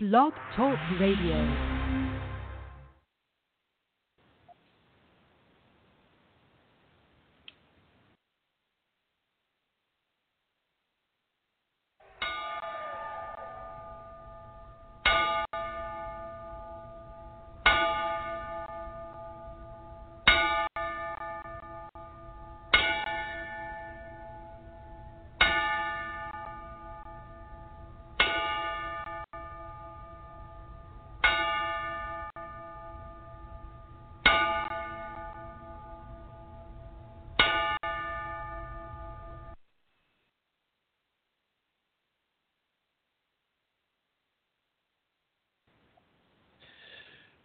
Blog Talk Radio.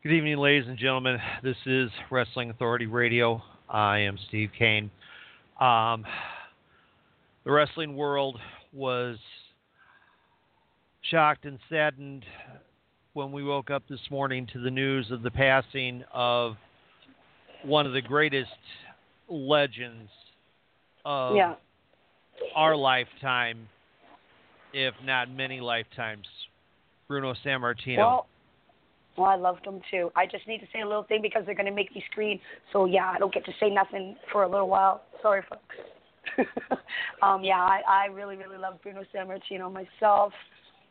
Good evening, ladies and gentlemen. This is Wrestling Authority Radio. I am Steve Kane. Um, the wrestling world was shocked and saddened when we woke up this morning to the news of the passing of one of the greatest legends of Yeah. our lifetime, if not many lifetimes, Bruno Sammartino. Well, well, I loved them too. I just need to say a little thing because they're going to make me scream. So yeah, I don't get to say nothing for a little while. Sorry, folks. um, yeah, I, I really, really love Bruno Sammartino myself.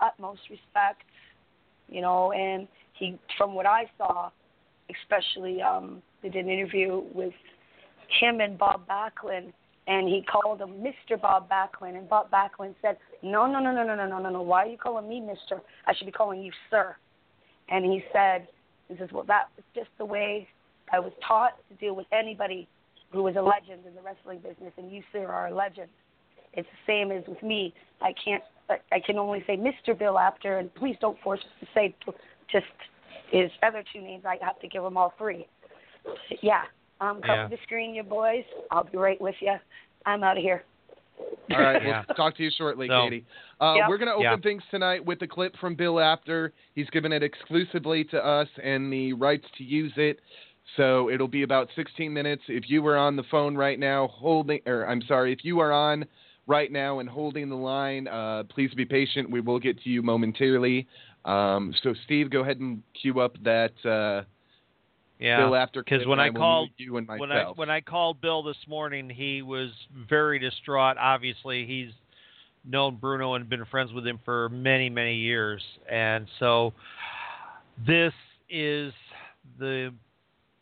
Utmost respect, you know. And he, from what I saw, especially, um, they did an interview with him and Bob Backlund, and he called him Mr. Bob Backlund, and Bob Backlund said, "No, no, no, no, no, no, no, no, no. Why are you calling me Mister? I should be calling you Sir." And he said, "He says, well, that was just the way I was taught to deal with anybody who was a legend in the wrestling business, and you, sir, are a legend. It's the same as with me. I can't. I- I can only say Mr. Bill Apter, and please don't force us to say just his other two names. I have to give them all three. Yeah, I'm coming Yeah. to screen you boys. I'll be right with you. I'm out of here. All right, Yeah. we'll talk to you shortly, So- Katie. Uh, Yep. We're going to open Yeah. things tonight with a clip from Bill Apter. He's given it exclusively to us and the rights to use it. So it'll be about 16 minutes. If you were on the phone right now, holding, or I'm sorry, if you are on right now and holding the line, uh, please be patient. We will get to you momentarily. Um, so, Steve, go ahead and cue up that uh, yeah. Bill Apter. Because when I called you and myself. when I when I called Bill this morning, he was very distraught. Obviously, he's known Bruno and been friends with him for many many years, and so this is the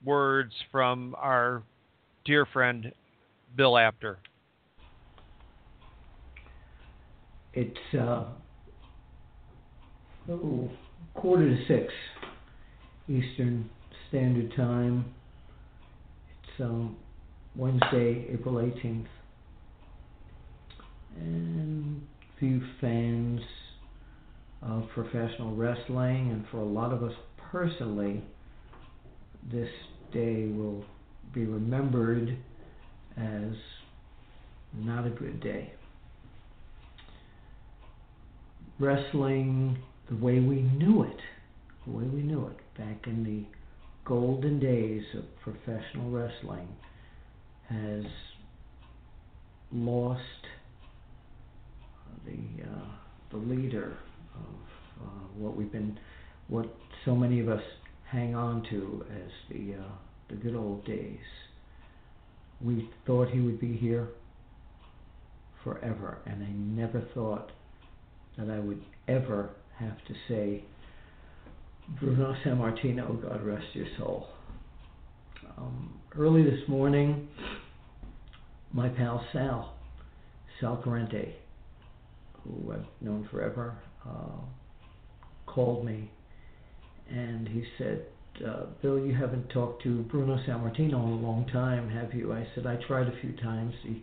words from our dear friend Bill Apter. It's uh, oh, quarter to six Eastern Standard Time. It's um, Wednesday, April 18th. And few fans of professional wrestling, and for a lot of us personally, this day will be remembered as not a good day wrestling the way we knew it, the way we knew it back in the golden days of professional wrestling, has lost the uh, the leader of uh, what we've been, what so many of us hang on to as the uh, the good old days. We thought he would be here forever, and I never thought that I would ever have to say, Bruno Sammartino, God rest your soul. Um, early this morning, my pal Sal, Sal Corrente, who I've known forever, uh, called me and he said, uh, Bill, you haven't talked to Bruno Sammartino in a long time, have you? I said, I tried a few times. He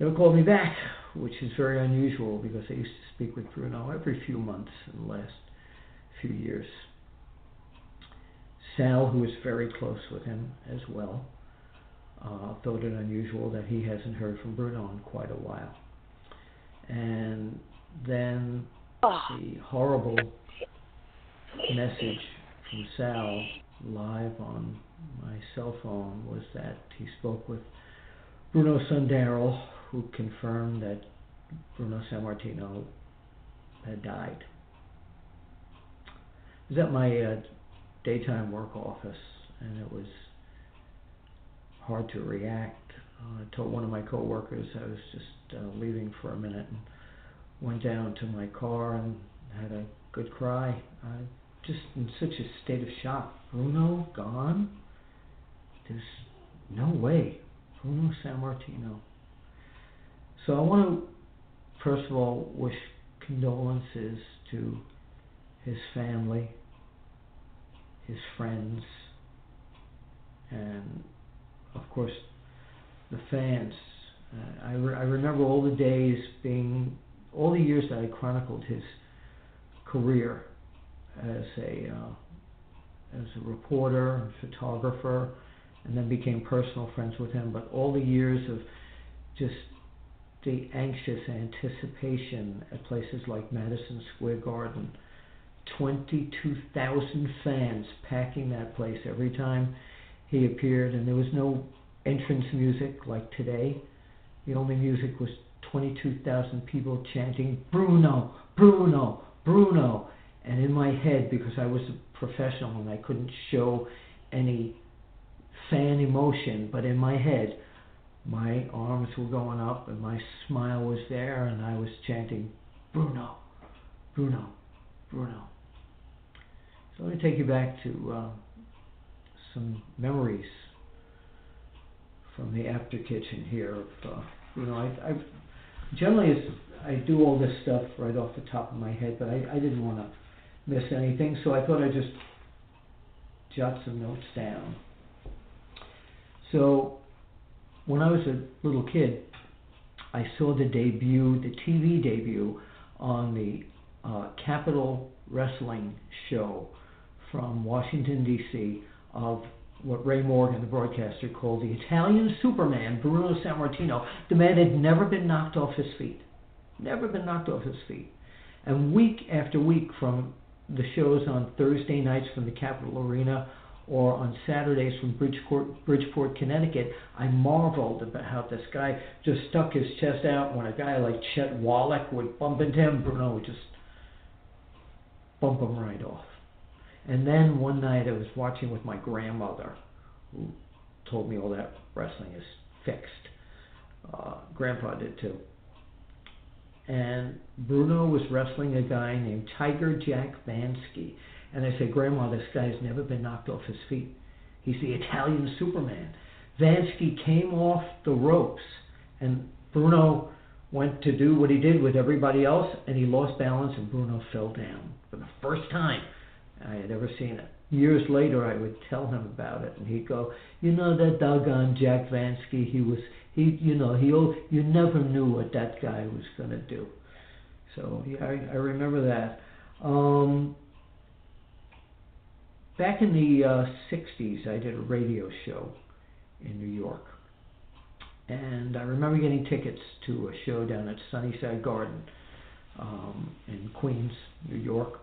never called me back, which is very unusual because I used to speak with Bruno every few months in the last few years. Sal, who is very close with him as well, uh, thought it unusual that he hasn't heard from Bruno in quite a while. And then Oh, the horrible message from Sal live on my cell phone was that he spoke with Bruno's son Daryl, who confirmed that Bruno Sammartino had died. Was at my uh, daytime work office, and it was hard to react. Uh, I told one of my coworkers I was just uh, leaving for a minute and went down to my car and had a good cry. I just in such a state of shock. Bruno gone? There's no way. Bruno Sammartino. So I want to first of all wish condolences to his family, his friends, and of course the fans. Uh, I, re- I remember all the days being, all the years that I chronicled his career as a uh, as a reporter, and photographer, and then became personal friends with him. But all the years of just the anxious anticipation at places like Madison Square Garden, 22,000 fans packing that place every time he appeared, and there was no entrance music like today. The only music was 22,000 people chanting, Bruno, Bruno, Bruno. And in my head, because I was a professional and I couldn't show any fan emotion, but in my head, my arms were going up and my smile was there, and I was chanting, Bruno, Bruno, Bruno. So let me take you back to uh, some memories from the Apter kitchen here. Of, uh, you know, I, I generally I do all this stuff right off the top of my head, but I, I didn't want to miss anything, so I thought I'd just jot some notes down. So, when I was a little kid, I saw the debut, the TV debut on the uh, Capitol Wrestling show from Washington, D.C., of what Ray Morgan, the broadcaster, called the Italian Superman, Bruno Sammartino. The man had never been knocked off his feet. Never been knocked off his feet. And week after week, from the shows on Thursday nights from the Capitol Arena or on Saturdays from Bridgeport, Bridgeport, Connecticut, I marveled about how this guy just stuck his chest out when a guy like Chet Wallach would bump into him. Bruno would just bump him right off. And then one night I was watching with my grandmother, who told me all that wrestling is fixed. Uh, Grandpa did too. And Bruno was wrestling a guy named Tiger Jack Vansky. And I said, Grandma, this guy's never been knocked off his feet. He's the Italian Superman. Vansky came off the ropes, and Bruno went to do what he did with everybody else, and he lost balance, and Bruno fell down for the first time I had ever seen it. Years later, I would tell him about it, and he'd go, "You know that doggone Jack Vansky? He was he, you know, he you never knew what that guy was going to do." So yeah, I, I remember that. Um, back in the uh, '60s, I did a radio show in New York, and I remember getting tickets to a show down at Sunnyside Garden um, in Queens, New York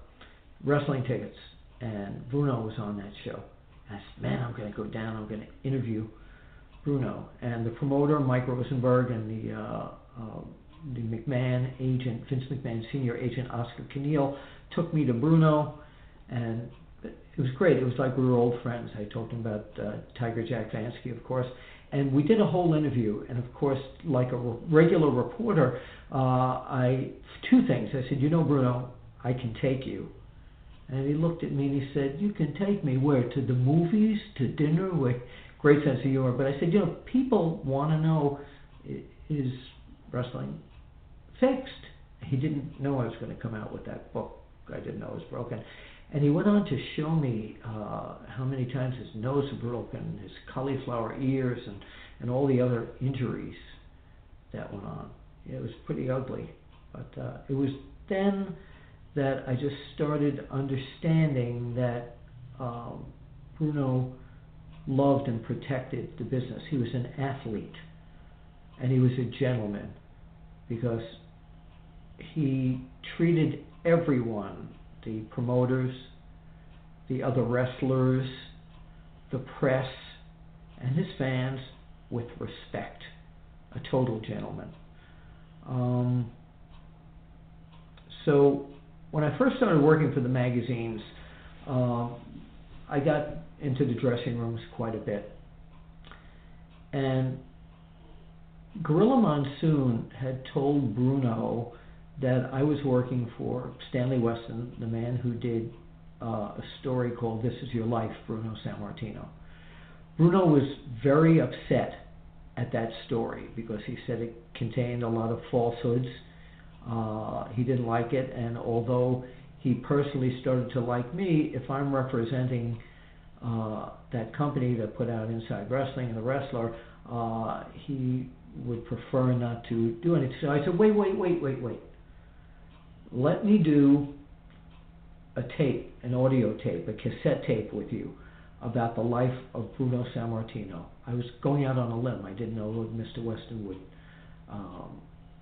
wrestling tickets, and Bruno was on that show. And I said, man, I'm going to go down. I'm going to interview Bruno. And the promoter, Mike Rosenberg, and the uh, uh, the McMahon agent, Vince McMahon senior agent, Oscar Keneal, took me to Bruno, and it was great. It was like we were old friends. I talked to him about uh, Tiger Jack Vansky, of course, and we did a whole interview. And of course, like a re- regular reporter, uh, I two things. I said, you know, Bruno, I can take you and he looked at me and he said, You can take me where? To the movies? To dinner? With great sense of humor. But I said, You know, people want to know is wrestling fixed? He didn't know I was going to come out with that book. I didn't know it was broken. And he went on to show me uh, how many times his nose was broken, his cauliflower ears, and, and all the other injuries that went on. It was pretty ugly. But uh, it was then that I just started understanding that um, Bruno loved and protected the business. He was an athlete and he was a gentleman because he treated everyone the promoters, the other wrestlers, the press, and his fans with respect. A total gentleman. Um, so when I first started working for the magazines, um, I got into the dressing rooms quite a bit. And Gorilla Monsoon had told Bruno that I was working for Stanley Weston, the man who did uh, a story called This Is Your Life, Bruno Sammartino. Bruno was very upset at that story because he said it contained a lot of falsehoods. Uh, he didn't like it, and although he personally started to like me, if I'm representing uh, that company that put out Inside Wrestling and the wrestler, uh, he would prefer not to do anything. So I said, wait, wait, wait, wait, wait. Let me do a tape, an audio tape, a cassette tape with you about the life of Bruno Sammartino. I was going out on a limb. I didn't know if Mr. Weston would um,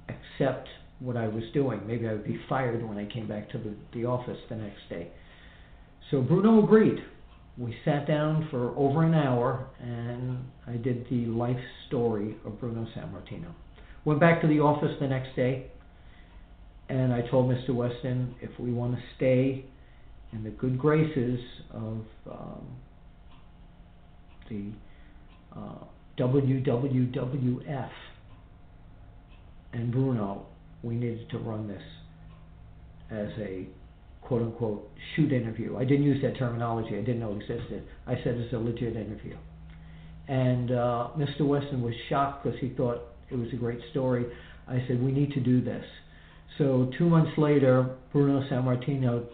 accept what I was doing. Maybe I would be fired when I came back to the, the office the next day. So Bruno agreed. We sat down for over an hour and I did the life story of Bruno Sammartino. Went back to the office the next day and I told Mr. Weston if we want to stay in the good graces of um, the uh, WWWF and Bruno, we needed to run this as a quote unquote shoot interview. I didn't use that terminology, I didn't know it existed. I said it's a legit interview. And uh, Mr. Weston was shocked because he thought it was a great story. I said, We need to do this. So two months later, Bruno Sammartino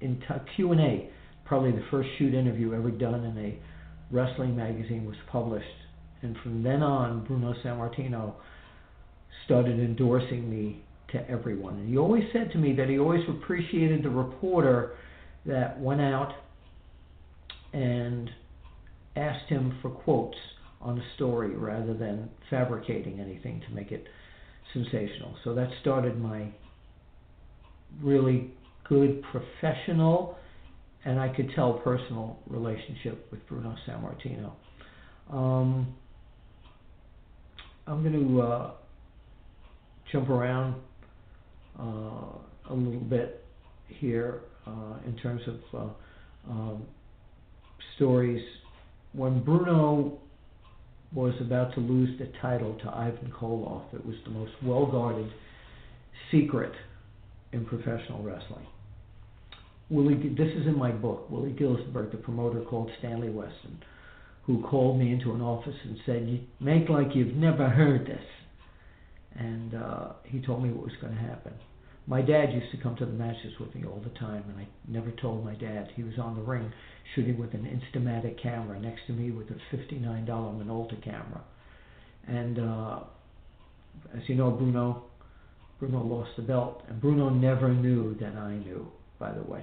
in t- Q&A, probably the first shoot interview ever done in a wrestling magazine was published. And from then on, Bruno Sammartino started endorsing me to everyone. And he always said to me that he always appreciated the reporter that went out and asked him for quotes on a story rather than fabricating anything to make it sensational. So that started my really good professional and I could tell personal relationship with Bruno Sammartino. Um, I'm going to uh, jump around uh, a little bit here uh, in terms of uh, um, stories. When Bruno was about to lose the title to Ivan Koloff, it was the most well guarded secret in professional wrestling. Willie, this is in my book. Willie Gilzenberg, the promoter, called Stanley Weston, who called me into an office and said, "Make like you've never heard this." And uh, he told me what was going to happen. My dad used to come to the matches with me all the time, and I never told my dad. He was on the ring shooting with an Instamatic camera next to me with a $59 Minolta camera. And uh, as you know, Bruno, Bruno lost the belt, and Bruno never knew that I knew. By the way,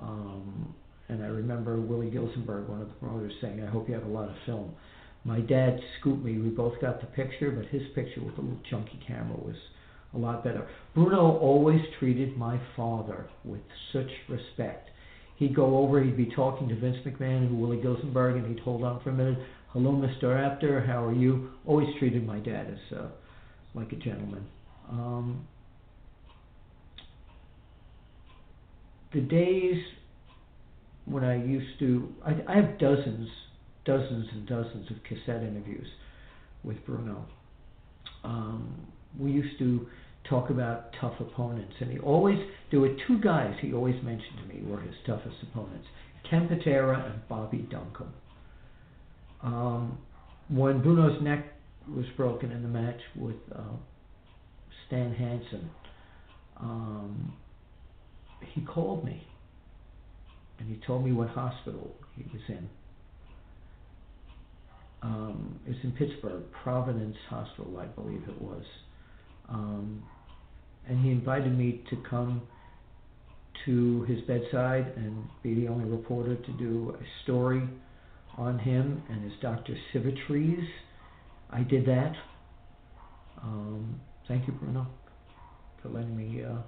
um, and I remember Willie Gilzenberg, one of the promoters, saying, I hope you have a lot of film. My dad scooped me. We both got the picture, but his picture with the little chunky camera was a lot better. Bruno always treated my father with such respect. He'd go over, he'd be talking to Vince McMahon and Willie Gilzenberg, and he'd hold on for a minute. Hello, Mr. Apter, how are you? Always treated my dad as uh, like a gentleman. Um, the days when I used to, I, I have dozens, dozens and dozens of cassette interviews with Bruno. Um, we used to talk about tough opponents, and he always, there were two guys he always mentioned to me were his toughest opponents Ken Patera and Bobby Duncum. Um, when Bruno's neck was broken in the match with uh, Stan Hansen, um, he called me and he told me what hospital he was in. Um, it's in Pittsburgh, Providence Hospital, I believe it was. Um, and he invited me to come to his bedside and be the only reporter to do a story on him and his Dr. Sivitrees. I did that. Um, thank you, Bruno, for letting me uh,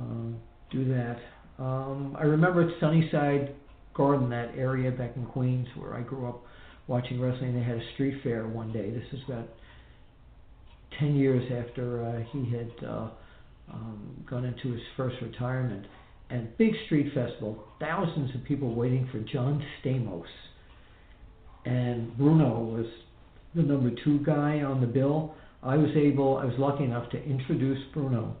uh, do that. Um, I remember at Sunnyside Garden, that area back in Queens where I grew up watching wrestling. They had a street fair one day. This is about ten years after uh, he had uh, um, gone into his first retirement, and big street festival, thousands of people waiting for John Stamos. And Bruno was the number two guy on the bill. I was able, I was lucky enough to introduce Bruno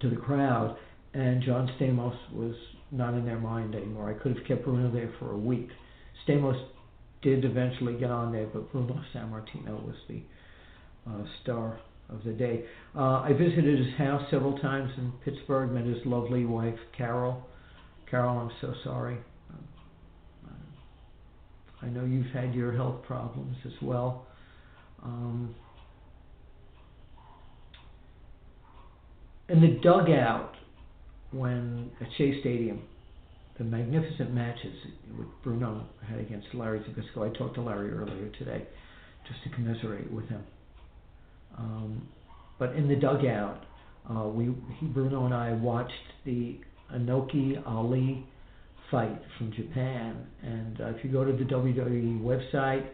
to the crowd, and John Stamos was not in their mind anymore. I could have kept Bruno there for a week. Stamos did eventually get on there, but Bruno Sammartino was the uh, star of the day. Uh, I visited his house several times in Pittsburgh, met his lovely wife, Carol. Carol, I'm so sorry. Um, I know you've had your health problems as well. Um, in the dugout, when at Shea Stadium, the magnificent matches with Bruno had against Larry Zbyszko. I talked to Larry earlier today just to commiserate with him. Um, but in the dugout, uh, we he, Bruno and I watched the Inoki Ali fight from Japan. And uh, if you go to the WWE website,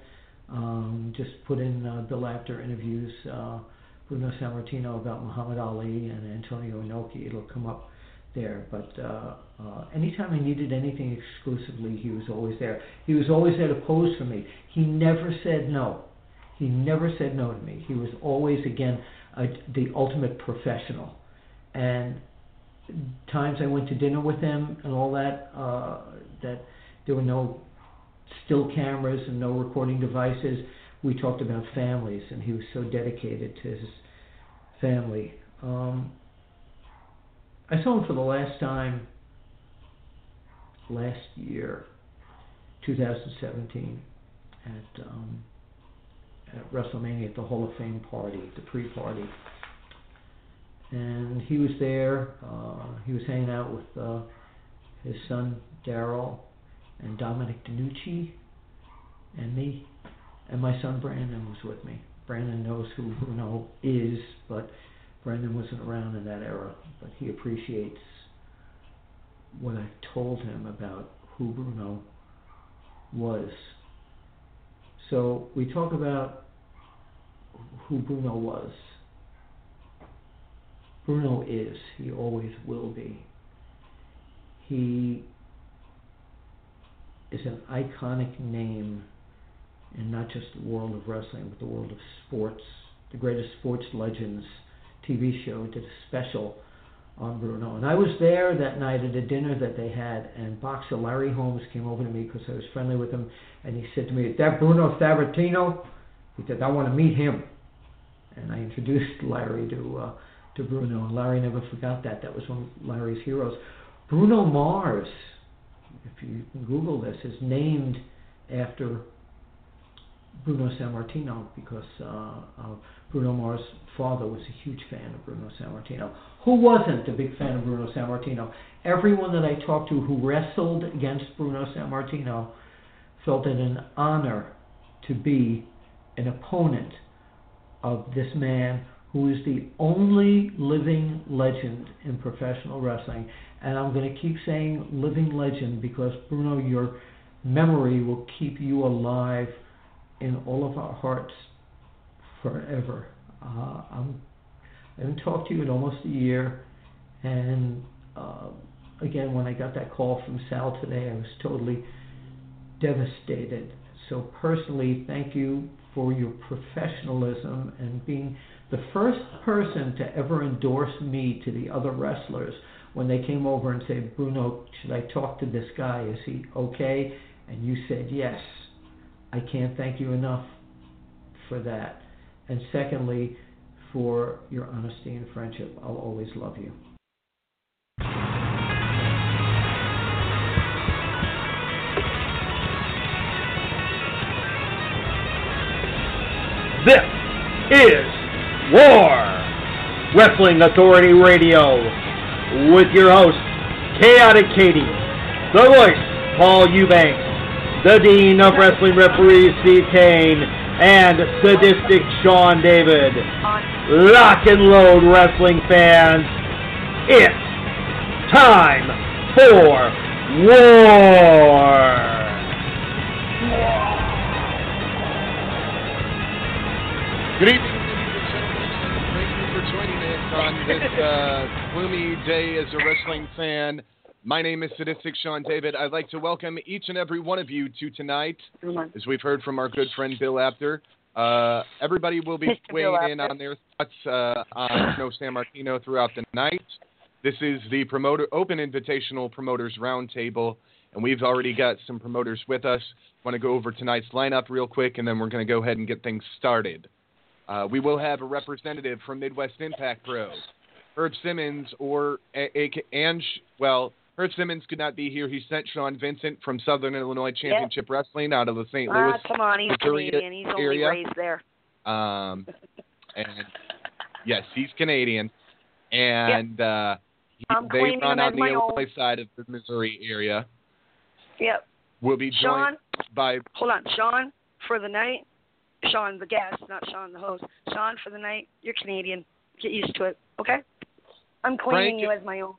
um, just put in uh, Bill interviews uh, Bruno Sammartino about Muhammad Ali and Antonio Inoki. It'll come up there. But uh, uh, anytime I needed anything exclusively, he was always there. He was always there to pose for me. He never said no. He never said no to me. He was always, again, a, the ultimate professional. And times I went to dinner with him and all that, uh, that there were no still cameras and no recording devices. We talked about families, and he was so dedicated to his family. Um, I saw him for the last time last year, 2017, at um, at WrestleMania at the Hall of Fame party, the pre-party, and he was there. Uh, he was hanging out with uh, his son Daryl and Dominic DeNucci and me, and my son Brandon was with me. Brandon knows who Bruno is, but Brandon wasn't around in that era, but he appreciates what I told him about who Bruno was. So we talk about who Bruno was. Bruno is, he always will be. He is an iconic name in not just the world of wrestling, but the world of sports. The greatest sports legends TV show did a special on Bruno. And I was there that night at a dinner that they had, and boxer Larry Holmes came over to me because I was friendly with him, and he said to me, Is that Bruno Sammartino? He said, I want to meet him. And I introduced Larry to uh, to Bruno, and Larry never forgot that. That was one of Larry's heroes. Bruno Mars, if you Google this, is named after Bruno Sammartino because uh, uh, Bruno Mars' father was a huge fan of Bruno Sammartino. Who wasn't a big fan of Bruno Sammartino? Everyone that I talked to who wrestled against Bruno Sammartino felt it an honor to be an opponent of this man who is the only living legend in professional wrestling. And I'm going to keep saying living legend because, Bruno, your memory will keep you alive in all of our hearts forever. Uh, I'm, I haven't talked to you in almost a year, and uh, again, when I got that call from Sal today, I was totally devastated. So, personally, thank you for your professionalism and being the first person to ever endorse me to the other wrestlers when they came over and said, Bruno, should I talk to this guy? Is he okay? And you said yes. I can't thank you enough for that. And secondly, for your honesty and friendship. I'll always love you. This is War Wrestling Authority Radio with your host, Khaotic Katie, the voice, Paul Eubanks, the Dean of Wrestling Referees, Steve Kane, and Sadistic Sean David. Lock and load, wrestling fans. It's time for war. Good evening. Thank you for joining us on this uh, gloomy day as a wrestling fan. My name is Sadistic Sean David. I'd like to welcome each and every one of you to tonight, as we've heard from our good friend Bill Apter. Uh, everybody will be weighing in on their thoughts uh, on No Sammartino throughout the night. This is the promoter open invitational promoters roundtable, and we've already got some promoters with us. Want to go over tonight's lineup real quick, and then we're going to go ahead and get things started. Uh, we will have a representative from Midwest Impact Pro, Herb Simmons, or a, a, and well, Herb Simmons could not be here. He sent Sean Vincent from Southern Illinois Championship Wrestling out of the St. Louis Ah, come on, he's Missouri Canadian. He's only area. raised there. um, and yes, he's Canadian, and uh, he- they run him on the Illinois own. side of the Missouri area. Yep. We'll be joined Sean, by hold on. Sean, for the night. Sean, the guest, not Sean, the host. Sean, for the night. You're Canadian. Get used to it, okay? I'm claiming Frank- you as my own.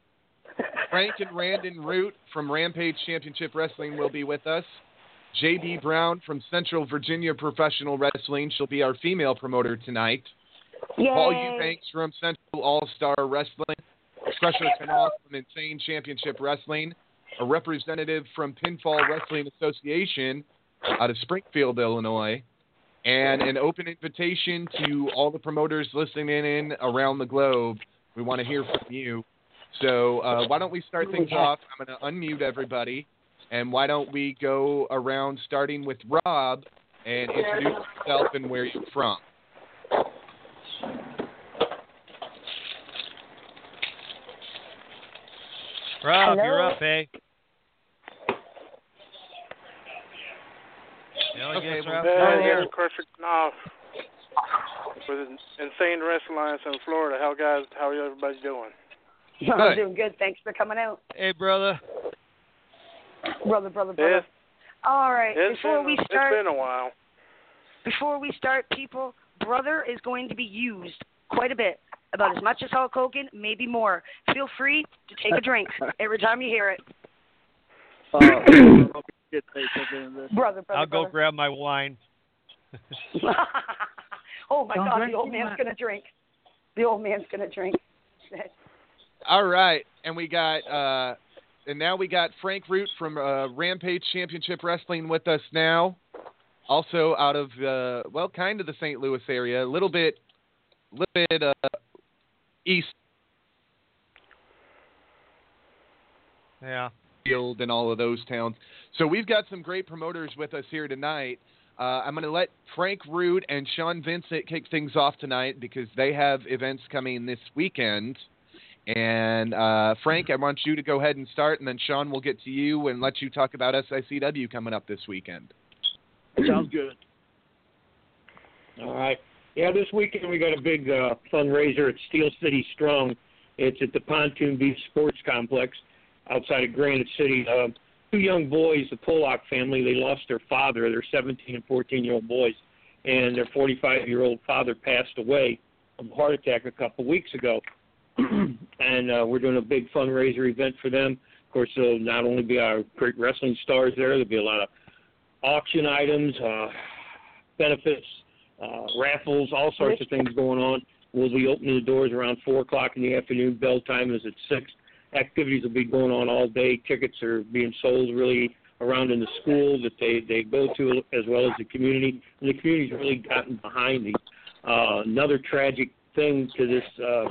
Frank and Brandon Root from Rampage Championship Wrestling will be with us. JB Brown from Central Virginia Professional Wrestling. She'll be our female promoter tonight. Yay. Paul Eubanks from Central All Star Wrestling. Krusher Knopf from Insane Championship Wrestling. A representative from Pinfall Wrestling Association out of Springfield, Illinois. And an open invitation to all the promoters listening in around the globe. We want to hear from you. So uh, why don't we start things off? I'm going to unmute everybody. And why don't we go around starting with Rob and introduce yourself and where you're from? Rob, Hello. you're up, eh? Yeah, I Okay, guess well, Rob. Go Yeah, ahead. this is Krusher with Insane Wrestling Alliance in Florida. How guys, how are everybody doing? I'm doing good. Thanks for coming out, Hey, brother. brother, brother, brother. It's, All right. it's, Before been, we it's start, been a while. before we start, people, brother is going to be used quite a bit, about as much as Hulk Hogan, maybe more. Feel free to take a drink every time you hear it, brother, brother. I'll go grab my wine. oh my Don't God, the old man's much. gonna drink. The old man's gonna drink. All right, and we got uh, and now we got Frank Root from uh, Rampage Championship Wrestling with us now. Also out of uh, well, kind of the St. Louis area, a little bit, little bit uh, east Yeah. field and all of those towns. So we've got some great promoters with us here tonight. Uh, I'm going to let Frank Root and Sean Vincent kick things off tonight because they have events coming this weekend. And uh, Frank, I want you to go ahead and start, and then Sean will get to you and let you talk about SICW coming up this weekend. Sounds good. All right. Yeah, this weekend we got a big uh, fundraiser at Steel City Strong. It's at the Pontoon Beach Sports Complex outside of Granite City. Uh, two young boys, the Pollock family, they lost their father. They're 17 and 14 year old boys, and their 45 year old father passed away of a heart attack a couple weeks ago. and uh, we're doing a big fundraiser event for them. Of course, there'll not only be our great wrestling stars there, there'll be a lot of auction items, uh, benefits, uh, raffles, all sorts of things going on. We'll be opening the doors around four o'clock in the afternoon. Bell time is at six. Activities will be going on all day. Tickets are being sold really around in the school that they they go to, as well as the community. And the community's really gotten behind these. Uh, another tragic thing to this uh,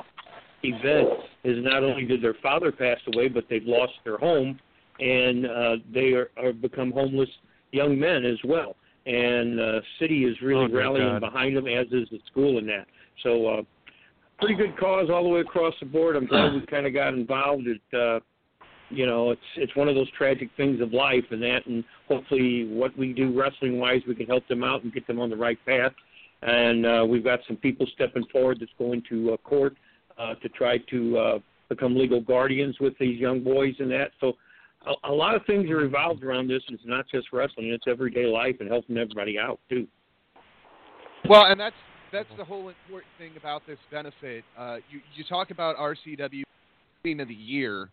event is not only did their father pass away, but they've lost their home, and uh, they are, are become homeless young men as well. And uh, city is really Oh, rallying God. behind them, as is the school in that. So, uh, pretty good cause all the way across the board. I'm glad we kind of got involved. It, uh, you know, it's it's one of those tragic things of life, and that, and hopefully, what we do wrestling wise, we can help them out and get them on the right path. And uh, we've got some people stepping forward that's going to uh, court uh, to try to uh, become legal guardians with these young boys and that. So a, a lot of things are revolved around this. It's not just wrestling; it's everyday life and helping everybody out too. Well, and that's that's the whole important thing about this benefit. Uh, you you talk about RCW of the Year.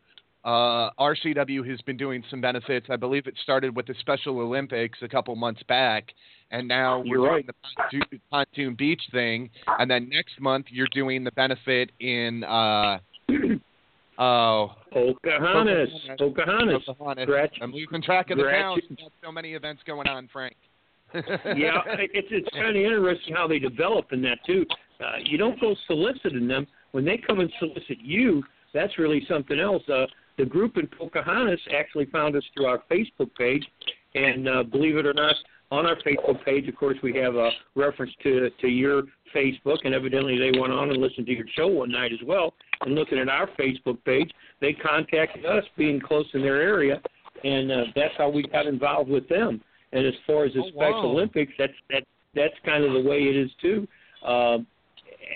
Uh, RCW has been doing some benefits. I believe it started with the Special Olympics a couple months back, and now You're we're right. doing the Pontoon, Beach thing. And then next month you're doing the benefit in uh, Oh, Pocahontas. Pocahontas. Pocahontas. Gretchen. I'm losing track of the towns. So many events going on, Frank. yeah, it's it's kind of interesting how they develop in that too. Uh, you don't go soliciting them when they come and solicit you. That's really something else. Uh, the group in Pocahontas actually found us through our Facebook page, and uh, believe it or not, on our Facebook page, of course, we have a reference to to your Facebook, and evidently they went on and listened to your show one night as well. And looking at our Facebook page, they contacted us, being close in their area, and uh, that's how we got involved with them. And as far as the Oh, Special wow. Olympics, that's that that's kind of the way it is too. Um,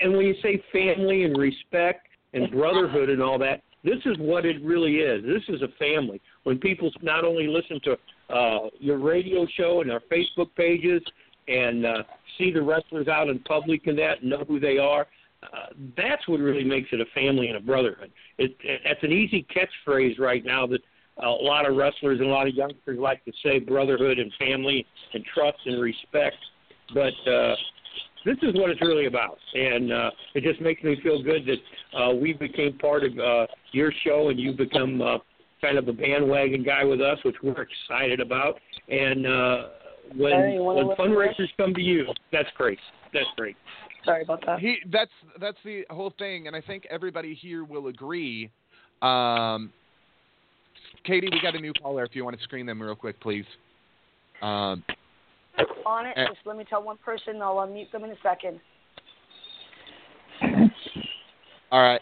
and when you say family and respect and brotherhood and all that, this is what it really is. This is a family. When people not only listen to uh, your radio show and our Facebook pages and uh, see the wrestlers out in public and that, know who they are, uh, that's what really makes it a family and a brotherhood. It, it, that's an easy catchphrase right now that a lot of wrestlers and a lot of youngsters like to say brotherhood and family and trust and respect. But uh, this is what it's really about, and uh, it just makes me feel good that uh, we became part of uh, your show, and you become uh, kind of a bandwagon guy with us, which we're excited about. And uh, when Hey, when listen to fundraisers come to you, that's great. That's great. Sorry about that. he that's that's the whole thing, and I think everybody here will agree. Um, Katie, we got a new caller. If you want to screen them real quick, please. Um, On it, Eh. just let me tell one person. I'll unmute them in a second. all right.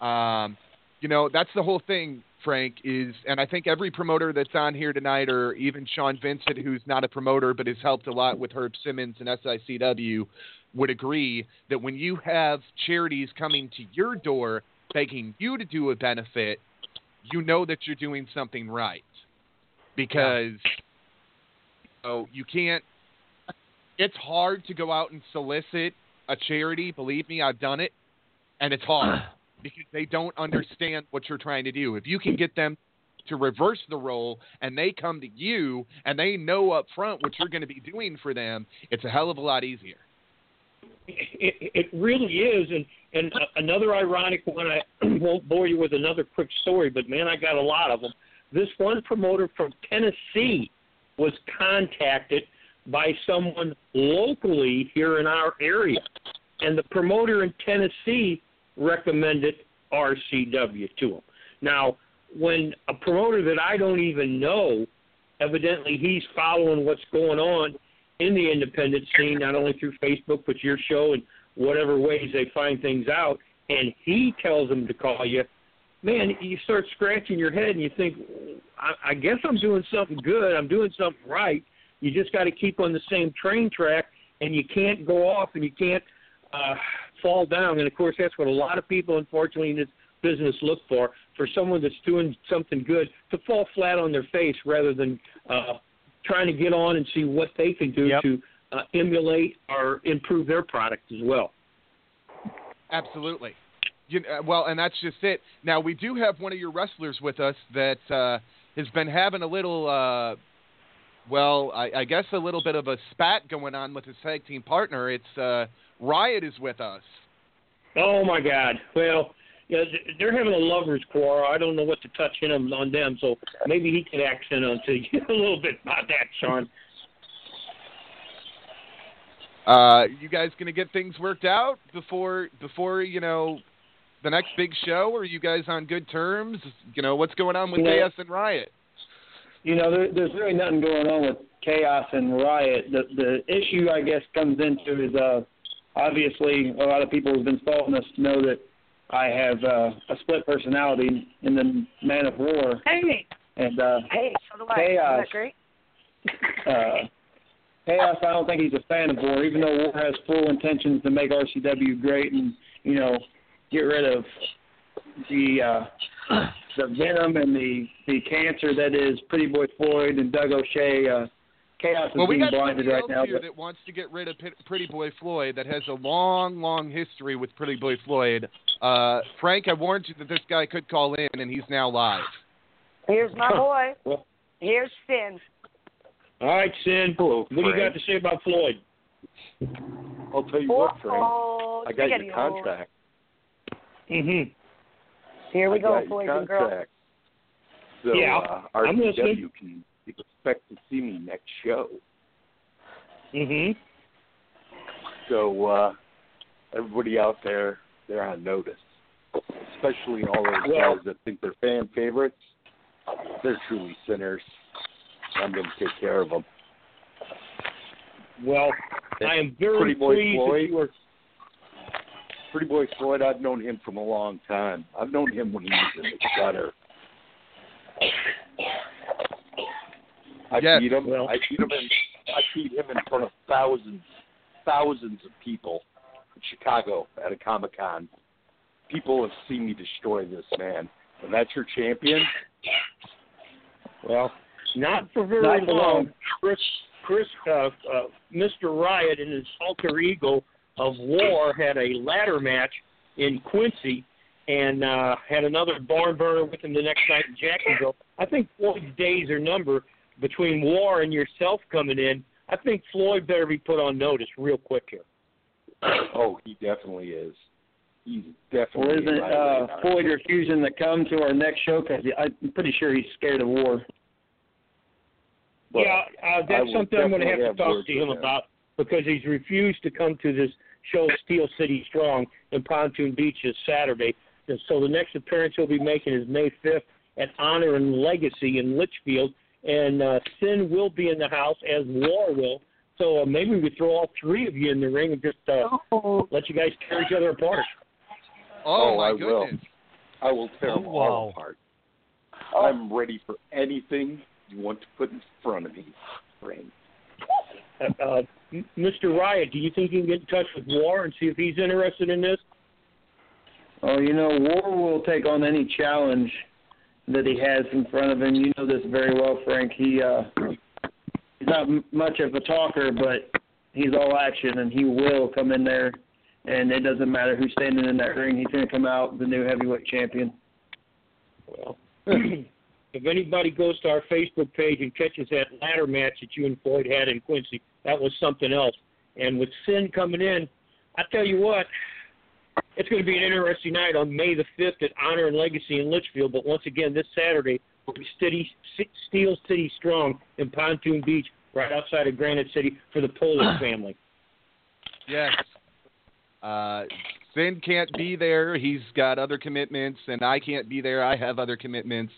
Um, you know that's the whole thing, Frank. Is and I think every promoter that's on here tonight, or even Sean Vincent, who's not a promoter but has helped a lot with Herb Simmons and SICW, would agree that when you have charities coming to your door begging you to do a benefit, you know that you're doing something right because oh, you can't. It's hard to go out and solicit a charity. Believe me, I've done it, and it's hard because they don't understand what you're trying to do. If you can get them to reverse the role and they come to you and they know up front what you're going to be doing for them, it's a hell of a lot easier. It, it really is, and and uh, another ironic one. I won't bore you with another quick story, but man, I got a lot of them. This one promoter from Tennessee was contacted by someone locally here in our area, and the promoter in Tennessee recommended RCW to him. Now, when a promoter that I don't even know, evidently he's following what's going on in the independent scene, not only through Facebook, but your show and whatever ways they find things out, and he tells them to call you, man, you start scratching your head and you think, I, I guess I'm doing something good. I'm doing something right. You just got to keep on the same train track, and you can't go off and you can't uh, fall down. And of course, that's what a lot of people, unfortunately, in this business look for for someone that's doing something good to fall flat on their face rather than uh, trying to get on and see what they can do Yep. to uh, emulate or improve their product as well. Absolutely. You, uh, well, and that's just it. Now we do have one of your wrestlers with us that uh, has been having a little, uh, well, I, I guess a little bit of a spat going on with his tag team partner. It's uh, Riot is with us. Oh my God! Well, yeah, they're having a lovers' quarrel. I don't know what to touch in on, on them, so maybe he can accent on to you a little bit about that, Sean. Uh, you guys gonna get things worked out before before you know the next big show? Are you guys on good terms? You know what's going on with You know- Chaos and Riot? you know, there, there's really nothing going on with chaos and riot. The the issue, I guess, comes into is uh, obviously a lot of people who've been following us know that I have uh, a split personality in the Man of War, Hey, and uh, hey, so do I. Chaos. Isn't that great? uh, chaos. I don't think he's a fan of War, even though War has full intentions to make RCW great and you know get rid of the uh, the venom and the the cancer that is Pretty Boy Floyd and Doug O'Shea. Uh, chaos is Well, we being got blinded somebody right else now. here But, that wants to get rid of Pit- Pretty Boy Floyd that has a long, long history with Pretty Boy Floyd. Uh, Frank, I warned you that this guy could call in, and he's now live. Here's my boy. Well- Here's Finn. All right, Syn. Hello, What do you got to say about Floyd? I'll tell you what, Frank. I got spaghetti your contract. Mm-hmm. Here we I go, got your boys and girls. So Yeah, uh, I'm RCW listening. can expect to see me next show. Mm-hmm. So uh, everybody out there, they're on notice, especially all those Well- guys that think they're fan favorites. They're truly sinners. I'm going to take care of them. Well, I am very Pretty boy pleased that you are. Pretty boy Floyd, I've known him from a long time. I've known him when he was in the gutter. I Yes. beat him. Well- I beat him in. I beat him in front of thousands, thousands of people in Chicago at a Comic Con. People have seen me destroy this man, and that's your champion. Well, not for very Not for long. long. Chris, Chris, uh, uh, Mr. Riot and his alter ego of War had a ladder match in Quincy, and uh, had another barn burner with him the next night in Jacksonville. I think Floyd's days are numbered between War and yourself coming in. I think Floyd better be put on notice real quick here. Oh, he definitely is. He's Well, definitely. isn't in my uh. Floyd refusing to come to our next show because I'm pretty sure he's scared of war. Well, yeah, uh, that's something I'm going to have to have talk to him. about because he's refused to come to this show, Steel City Strong, in Pontoon Beach this Saturday. And so the next appearance he'll be making is May 5th at Honor and Legacy in Litchfield. And uh, Syn will be in the house, as War will. So uh, maybe we throw all three of you in the ring and just uh, Oh, let you guys tear each other apart. Oh, Oh, my I will. goodness. I will tear Oh, them all wow. apart. oh. I'm ready for anything you want to put in front of me. Ring. Uh, uh, M- Mr. Riot, do you think you can get in touch with War and see if he's interested in this? Oh, you know, War will take on any challenge that he has in front of him. You know this very well, Frank. He uh, he's not m- much of a talker, but he's all action, and he will come in there. And it doesn't matter who's standing in that ring. He's going to come out the new heavyweight champion. Well, if anybody goes to our Facebook page and catches that ladder match that you and Floyd had in Quincy, that was something else. And with Syn coming in, I tell you what, it's going to be an interesting night on May the 5th at Honor and Legacy in Litchfield. But once again, this Saturday will be City, Steel City Strong in Pontoon Beach, right outside of Granite City, for the Polish family. Yes. Uh, Syn can't be there. He's got other commitments, and I can't be there. I have other commitments.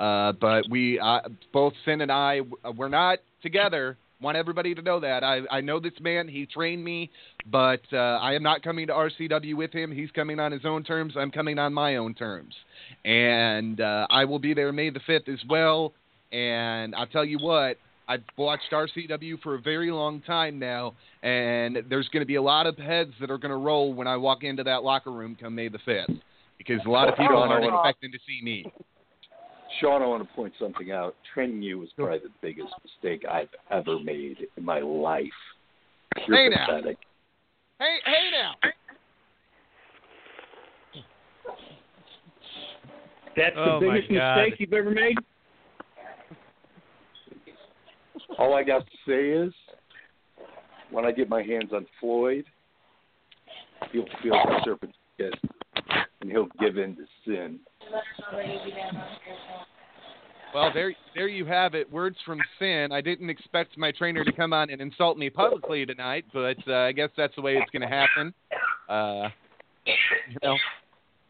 Uh, but we, uh, both Syn and I, uh, we're not together. Want everybody to know that. I, I know this man. He trained me, but uh, I am not coming to RCW with him. He's coming on his own terms. I'm coming on my own terms. And uh, I will be there May the 5th as well. And I'll tell you what, I've watched RCW for a very long time now, and there's going to be a lot of heads that are going to roll when I walk into that locker room come May the 5th, because a lot of people Oh, aren't expecting to see me. Sean, I want to point something out. Training you was probably the biggest mistake I've ever made in my life. You're Hey, now. Hey, hey now. That's Oh, the my biggest mistake you've ever made? All I got to say is, when I get my hands on Floyd, he'll feel the serpent's kiss, and he'll give in to sin. Well, there, there you have it. Words from Syn. I didn't expect my trainer to come on and insult me publicly tonight, but uh, I guess that's the way it's going to happen. Uh, you know,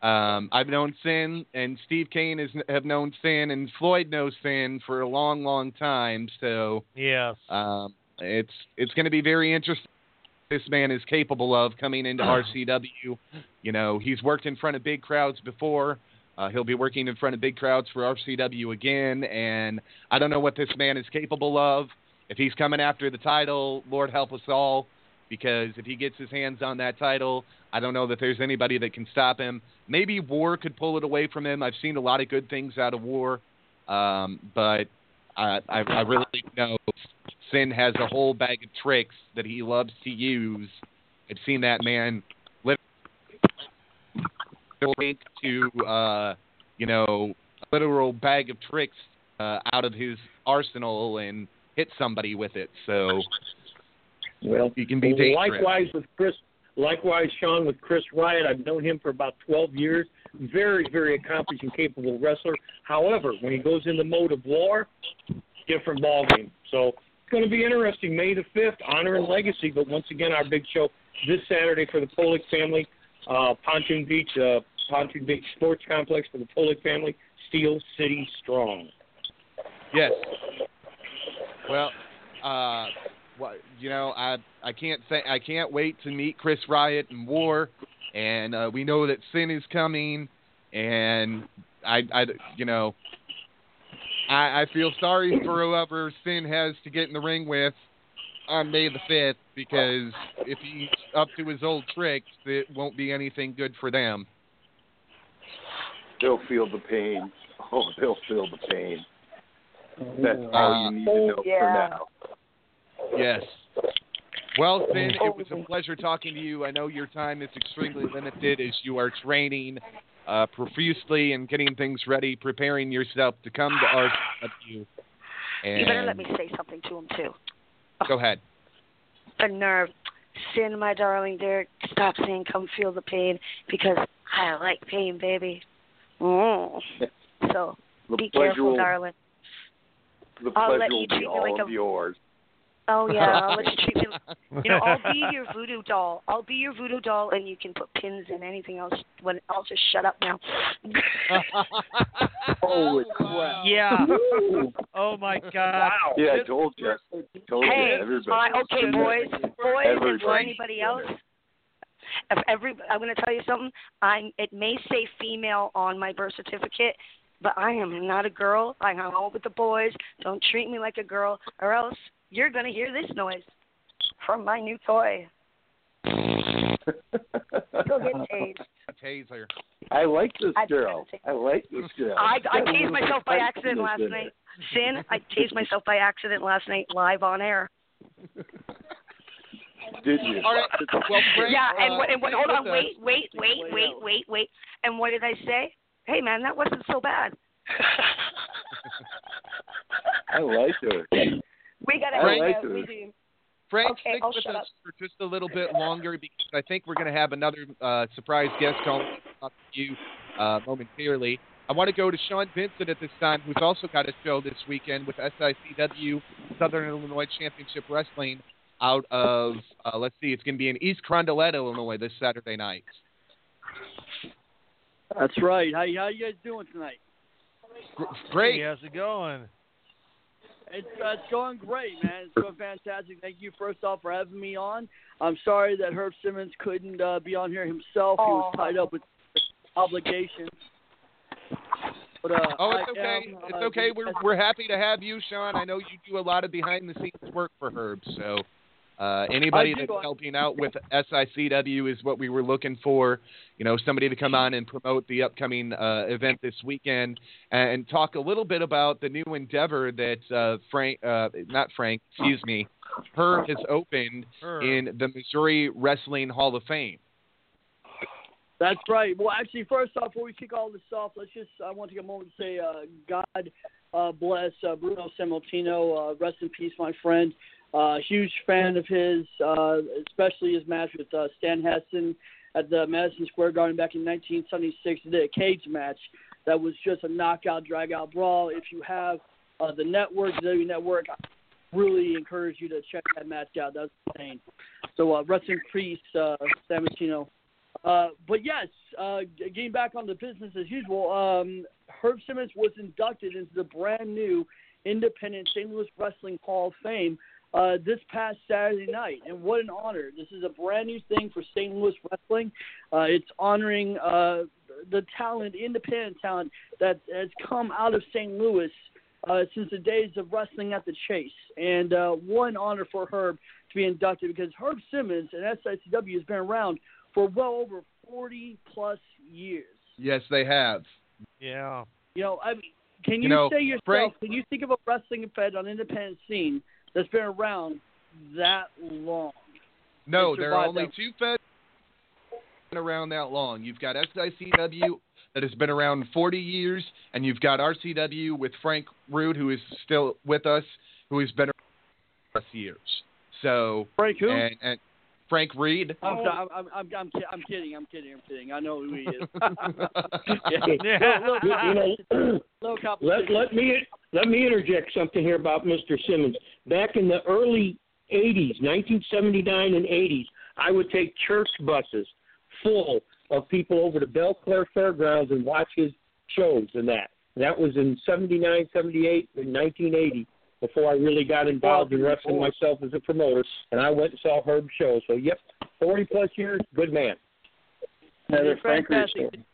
um, I've known Syn, and Steve Kane has have known Syn, and Floyd knows Syn for a long, long time. So Yes. um, it's it's going to be very interesting. This man is capable of coming into RCW. You know, he's worked in front of big crowds before. Uh, he'll be working in front of big crowds for RCW again, and I don't know what this man is capable of. If he's coming after the title, Lord help us all, because if he gets his hands on that title, I don't know that there's anybody that can stop him. Maybe War could pull it away from him. I've seen a lot of good things out of War, um, but I, I, I really know Syn has a whole bag of tricks that he loves to use. I've seen that man literally to uh, you know a literal bag of tricks uh, out of his arsenal and hit somebody with it. So Well, he can be dangerous. likewise with Chris. Likewise, Sean with Chris Riot. I've known him for about 12 years. Very, very accomplished and capable wrestler. However, when he goes in the mode of war, different ballgame. So it's going to be interesting. May the 5th, Honor and Legacy. But once again, our big show this Saturday for the Polik family, uh, Pontoon Beach, uh, Pontoon Beach Sports Complex for the Polik family, Steel City Strong. Yes. Well, uh, well, you know, I I can't say I can't wait to meet Chris Riot and War, and uh, we know that Syn is coming, and I I you know, I I feel sorry for whoever Syn has to get in the ring with on May the fifth because if he's up to his old tricks, it won't be anything good for them. They'll feel the pain. Oh, they'll feel the pain. That's all you need to know yeah. for now. Yes. Well, Syn, it was a pleasure talking to you. I know your time is extremely limited as you are training uh, profusely and getting things ready, preparing yourself to come to RCW. And You better let me say something to him too. Go ahead. The nerve. Syn, my darling dear, stop saying come feel the pain because I like pain, baby. Mm. So The be pleasure careful, darling. the I'll pleasure let will you be all like of a- yours. Oh yeah, I'll let you treat me. You know, I'll be your voodoo doll. I'll be your voodoo doll, and you can put pins in anything else. When I'll just shut up now. Holy oh, crap. Yeah. Oh my God. Yeah, I told you. I Told hey, you. Everybody. I, okay, boys, boys, and for Everybody. anybody else. If every, I'm going to tell you something. I'm. it may say female on my birth certificate, but I am not a girl. I hang out with the boys. Don't treat me like a girl, or else you're going to hear this noise from my new toy. Go get tased. Taser. I like this I just girl. I like this girl. I, I tased myself by accident last night. Syn, I tased myself by accident last night live on air. Did you? All right. Well, Frank, yeah, and, uh, what, and what, hold on, wait, wait, wait, wait, wait, wait. And what did I say? Hey, man, that wasn't so bad. I like her. We got to hang like out. her. We do. Frank, Okay, stick I'll with us up. for just a little bit longer because I think we're going to have another uh, surprise guest calling up to you uh, momentarily. I want to go to Sean Vincent at this time, who's also got a show this weekend with SICW Southern Illinois Championship Wrestling out of, uh, let's see, it's going to be in East Carondelet, Illinois this Saturday night. That's right. How how you guys doing tonight? Gr- Great. Hey, how's it going? It's uh, it's going great, man. It's going fantastic. Thank you first off for having me on. I'm sorry that Herb Simmons couldn't uh, be on here himself. He was tied up with obligations. But, uh, Oh, it's I okay. am, It's uh, okay. We're we're happy to have you, Sean. I know you do a lot of behind the scenes work for Herb, so uh, anybody that's helping out with SICW is what we were looking for. You know, somebody to come on and promote the upcoming uh, event this weekend and talk a little bit about the new endeavor that uh, Frank, uh, not Frank, excuse me, her has opened Herb. in the Missouri Wrestling Hall of Fame. That's right. Well, actually, first off, before we kick all this off, let's just I want to take a moment to say, uh, God uh, bless uh, Bruno Sammartino. Uh, rest in peace, my friend. Uh, huge fan of his, uh, especially his match with uh, Stan Hansen at the Madison Square Garden back in 1976. He did a cage match that was just a knockout, drag-out brawl. If you have uh, the network, the W Network, I really encourage you to check that match out. That's insane. So, uh, rest in peace, uh, Sammartino. Uh, but yes, uh, getting back on the business as usual, um, Herb Simmons was inducted into the brand new independent St. Louis Wrestling Hall of Fame uh, this past Saturday night. And what an honor. This is a brand new thing for St. Louis Wrestling. Uh, it's honoring uh, the talent, independent talent that has come out of St. Louis uh, since the days of wrestling at the Chase. And uh, what honor for Herb to be inducted because Herb Simmons and SICW has been around for well over 40 plus years. Yes, they have. Yeah. You know, I mean, can you, You know, say yourself, Frank- can you think of a wrestling fed on independent scene that's been around that long? No, there are only that. two feds been around that long. You've got SICW that has been around 40 years, and you've got RCW with Frank Root, who is still with us, who has been around for years. So, Frank who? and, and Frank Reed. Oh. I'm, I'm, I'm, I'm, I'm, I'm kidding. I'm kidding. I'm kidding. I know who he is. Yeah. you know, let let me let me interject something here about Mr. Simmons. Back in the early '80s, 1979 and '80s, I would take church buses full of people over to Belle-Clair Fairgrounds and watch his shows and that. That was in '79, '78, and 1980. Before I really got involved in wrestling myself as a promoter, and I went and saw Herb show. So, yep, 40 plus years, good man. Another It's fantastic. story.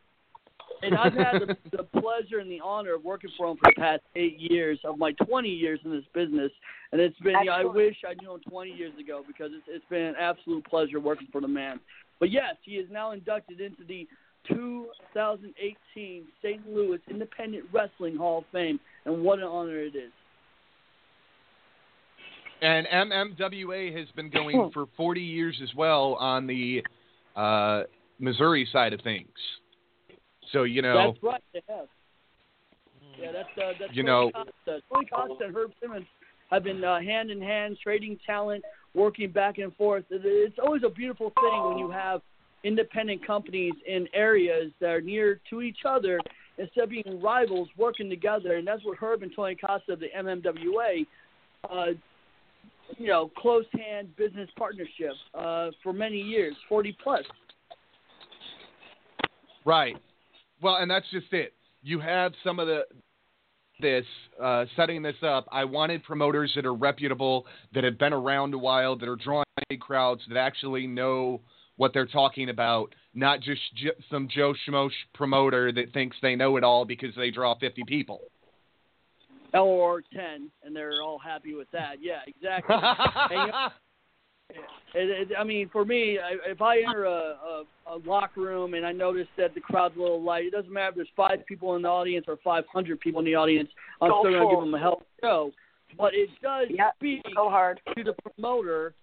And I've had the, the pleasure and the honor of working for him for the past eight years of my 20 years in this business. And it's been, yeah, I wish I knew him 20 years ago because it's, it's been an absolute pleasure working for the man. But yes, he is now inducted into the 2018 St. Louis Independent Wrestling Hall of Fame. And what an honor it is. And MMWA has been going for 40 years as well on the uh, Missouri side of things. So you know, That's right, they have. Yeah, that's uh, that's You Tony know- Costa. Tony Costa and Herb Simmons have been uh, hand in hand, trading talent, working back and forth. It's always a beautiful thing when you have independent companies in areas that are near to each other instead of being rivals, working together. And that's what Herb and Tony Costa of the MMWA, uh, you know, close hand business partnership uh, for many years, 40 plus. right? Well, and that's just it. You have some of the this uh, setting this up. I wanted promoters that are reputable, that have been around a while, that are drawing crowds, that actually know what they're talking about, not just j- some Joe Schmo promoter that thinks they know it all because they draw 50 people. Or 10, and they're all happy with that. Yeah, exactly. And, you know, it, it, I mean, for me, I, if I enter a, a, a locker room and I notice that the crowd's a little light, it doesn't matter if there's five people in the audience or 500 people in the audience. I'm Go still going to give them a hell of a show. But it does Yep. speak Go hard. to the promoter.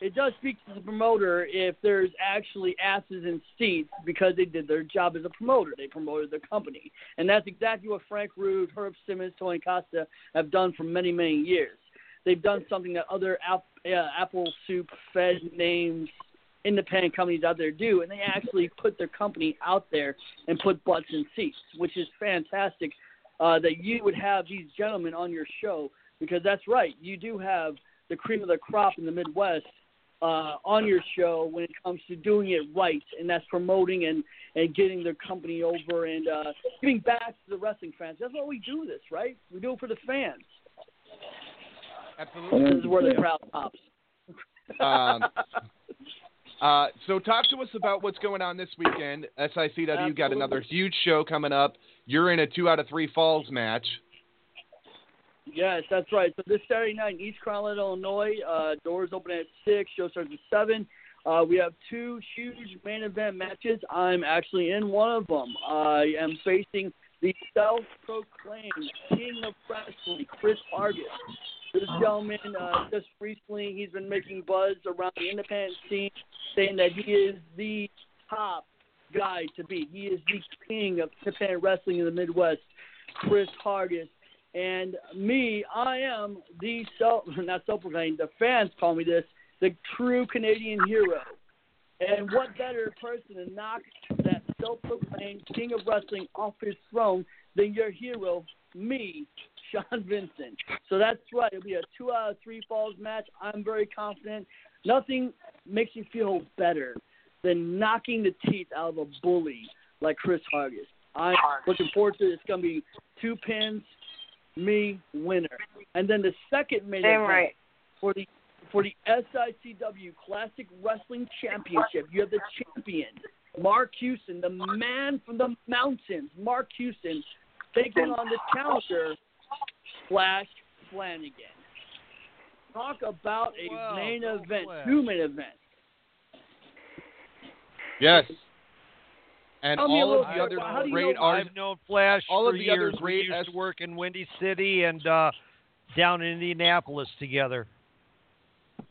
It does speak to the promoter if there's actually asses in seats because they did their job as a promoter. They promoted their company, and that's exactly what Frank Root, Herb Simmons, Tony Costa have done for many, many years. They've done something that other uh, Apple Soup Fed names independent companies out there do, and they actually put their company out there and put butts in seats, which is fantastic. Uh, that you would have these gentlemen on your show because that's right, you do have the cream of the crop in the Midwest uh, on your show when it comes to doing it right, and that's promoting and and getting their company over and uh, giving back to the wrestling fans. That's why we do this, right? We do it for the fans. Absolutely. This is where the crowd pops. Um, Uh, so talk to us about what's going on this weekend. SICW got another huge show coming up. You're in a two out of three falls match. Yes, that's right. So this Saturday night in East Carondelet, Illinois, uh, doors open at six. Show starts at seven. Uh, we have two huge main event matches. I'm actually in one of them. I am facing the self-proclaimed King of Wrestling, Chris Hargis. This gentleman, uh, just recently, he's been making buzz around the independent scene, saying that he is the top guy to beat. He is the king of independent wrestling in the Midwest, Chris Hargis. And me, I am the self, not self-proclaimed, the fans call me this, the true Canadian hero. And what better person to knock that self-proclaimed king of wrestling off his throne than your hero, me, Sean Vincent. So that's right. It'll be a two out of three falls match. I'm very confident. Nothing makes you feel better than knocking the teeth out of a bully like Chris Hargis. I'm looking forward to it. It's going to be two pins, me, winner. And then the second main event right. for the for the SICW Classic Wrestling Championship. You have the champion, Mark Houston, the man from the mountains, Mark Houston, taking on the challenger, Flash Flanagan. Talk about a Wow, main event, Flash. two main events. Yes. And Tell all of the other how do you great artists. I've known Flash all of the other years. great we used to work in Windy City and uh, down in Indianapolis together.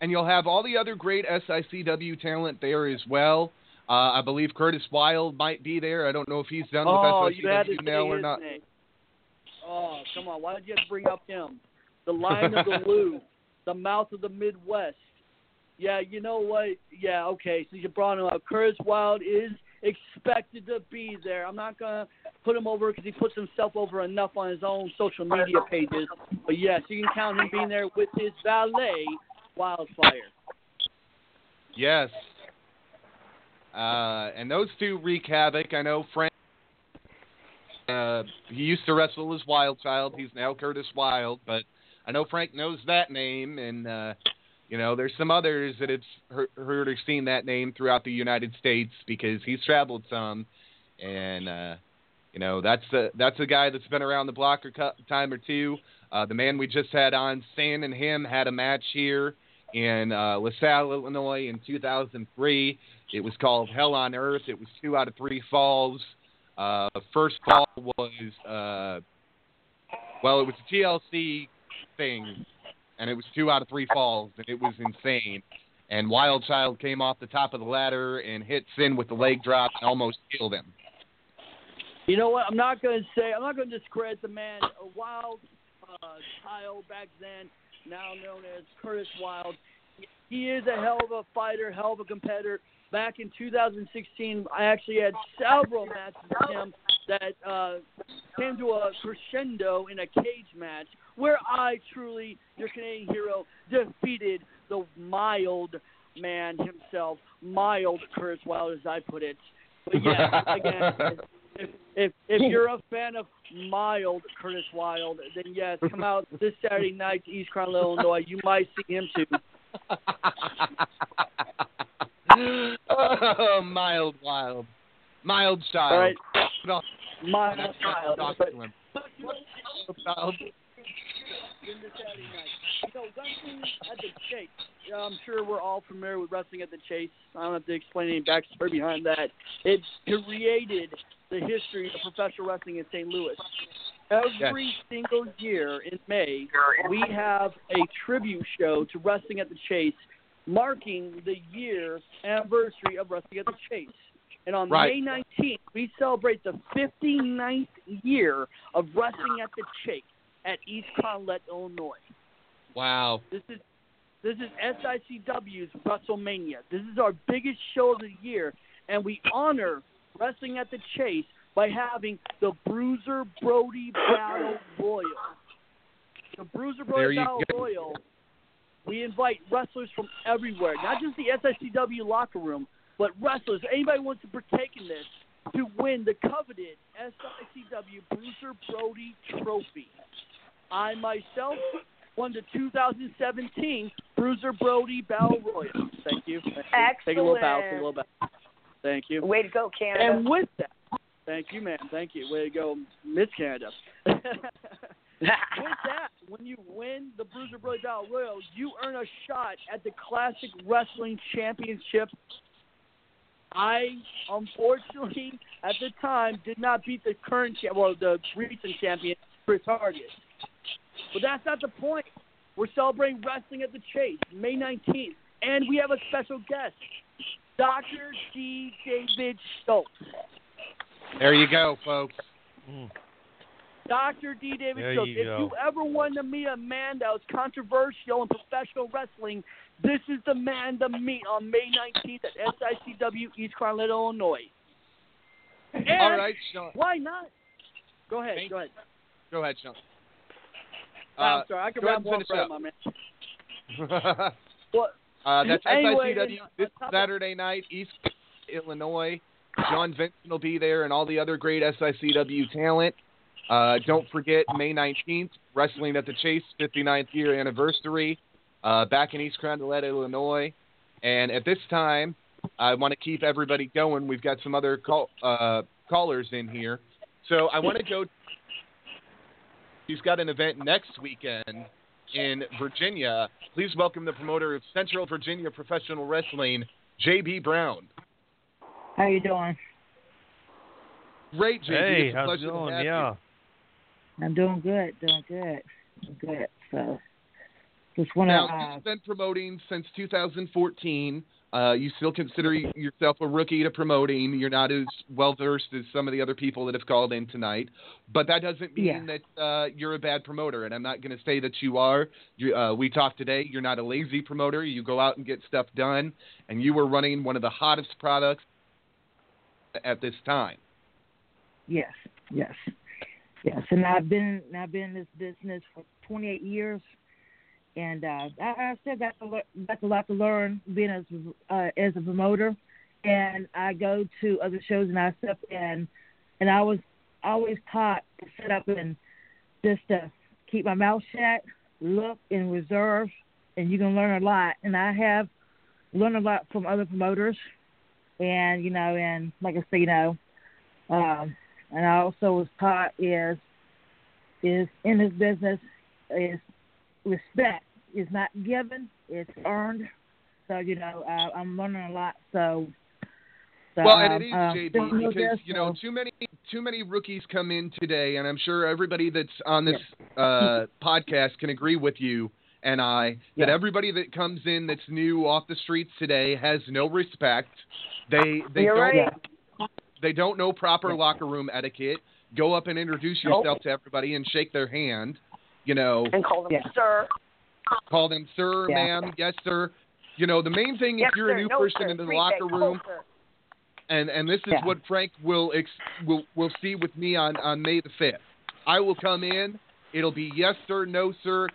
and you'll have all the other great SICW talent there as well. Uh, I believe Curtis Wild might be there. I don't know if he's done oh, with you had to SICW now or not. name. Oh, come on. Why did you have to bring up him? The Lion of the Lou, the mouth of the Midwest. Yeah, you know what? Yeah, okay. So you brought him up. Curtis Wild is expected to be there. I'm not gonna put him over because he puts himself over enough on his own social media pages. But yes, you can count him being there with his valet, Wildfire. Yes. Uh, and those two wreak havoc. I know Frank. Uh, he used to wrestle as Wild Child. He's now Curtis Wild, but I know Frank knows that name, and uh, you know there's some others that have heard, or seen that name throughout the United States because he's traveled some, and uh, you know that's a that's a guy that's been around the block a time or two. Uh, the man we just had on, Stan and him had a match here in uh, LaSalle, Illinois, in 2003. It was called Hell on Earth. It was two out of three falls. Uh, first fall was uh, well, it was a TLC thing, and it was two out of three falls, and it was insane. And Wild Child came off the top of the ladder and hit Syn with the leg drop and almost killed him. You know what? I'm not going to say. I'm not going to discredit the man. Wild uh, Child back then, now known as Curtis Wild. He is a hell of a fighter, hell of a competitor back in 2016, I actually had several matches with him that uh, came to a crescendo in a cage match where I truly, your Canadian hero, defeated the mild man himself, mild Curtis Wild, as I put it. But yeah, again, if, if if you're a fan of mild Curtis Wild, then yes, come out this Saturday night to East Carlin, Illinois. You might see him too. oh, mild, wild, mild style. All right. No, mild that's child. Talk But, to him. child. In the Saturday night. So wrestling at the Chase. Yeah, I'm sure we're all familiar with wrestling at the Chase. I don't have to explain any backstory behind that. It created the history of professional wrestling in St. Louis. Every Yes. single year in May, we have a tribute show to Wrestling at the Chase, marking the year anniversary of Wrestling at the Chase. And on Right. May 19th, we celebrate the 59th year of Wrestling at the Chase at East Carlet, Illinois. Wow. This is this is SICW's WrestleMania. This is our biggest show of the year, and we honor Wrestling at the Chase by having the Bruiser Brody Battle Royal. The Bruiser Brody Battle go. Royal. We invite wrestlers from everywhere, not just the SICW locker room, but wrestlers. Anybody wants to partake in this to win the coveted SICW Bruiser Brody Trophy. I myself won the 2017 Bruiser Brody Battle Royal. Thank you. Thank you. Take a little bow. Take a little bow. Thank you. Way to go, Canada. And with that, thank you, man. Thank you. Way to go, Miss Canada. with that, when you win the Bruiser Brody Battle Royal, you earn a shot at the Classic Wrestling Championship. I unfortunately at the time did not beat the current cha- well the recent champion Chris Hargis. But that's not the point. We're celebrating wrestling at the Chase May 19th, and we have a special guest, Dr. D. David Schultz. There you go, folks. Mm. Dr. D. David There Schultz. you if go. you ever want to meet a man that was controversial in professional wrestling, this is the man to meet on May 19th at SICW East Carondelet, Illinois. And All right, Sean. why not? Go ahead. Thank- Go ahead. Go ahead, Sean. I'm sorry. I can go ahead ramble on and finish forever, up. my man. What? uh, that's Anyway, SICW this Saturday night, East Illinois. John Vincent will be there, and all the other great SICW talent. Uh, don't forget May 19th, Wrestling at the Chase, 59th year anniversary, uh, back in East Carondelet, Illinois. And at this time, I want to keep everybody going. We've got some other call, uh, callers in here, so I want to go. He's got an event next weekend in Virginia. Please welcome the promoter of Central Virginia Professional Wrestling, JB Brown. How you doing? Great, JB. Hey, it's a how's pleasure it to going? have you. Yeah. I'm doing good, doing good, doing good. So, Just want to. Now, Uh, you've been promoting since 2014. Uh, you still consider yourself a rookie to promoting. You're not as well versed as some of the other people that have called in tonight, but that doesn't mean that uh, you're a bad promoter. And I'm not going to say that you are. You, uh, we talked today. You're not a lazy promoter. You go out and get stuff done, and you were running one of the hottest products at this time. Yes, yes, yes. And I've been I've been in this business for 28 years, and uh, I, I still got to le- got a lot to learn being as uh, as a promoter. And I go to other shows and I step in, and I was always taught to sit up and just to keep my mouth shut, look and reserve, and you can learn a lot. And I have learned a lot from other promoters, and you know, and like I say, you know. Um, and I also was taught is is in this business is respect is not given, it's earned. So you know, uh, I'm learning a lot. So, so well, and um, it is um, JB still because this, you know so- too many too many rookies come in today, and I'm sure everybody that's on this uh, podcast can agree with you and I that Yeah. everybody that comes in that's new off the streets today has no respect. They they You're don't right. they don't know proper locker room etiquette. Go up and introduce Nope. yourself to everybody and shake their hand. You know, And call them Yeah. sir. Call them sir, Yeah. ma'am, yes sir. You know, the main thing Yes, if you're sir. a new no, person sir. into the Appreciate locker it. room, Call, and and this is Yeah. what Frank will ex- will will see with me on on May the fifth. I will come in. It'll be yes sir, no sir,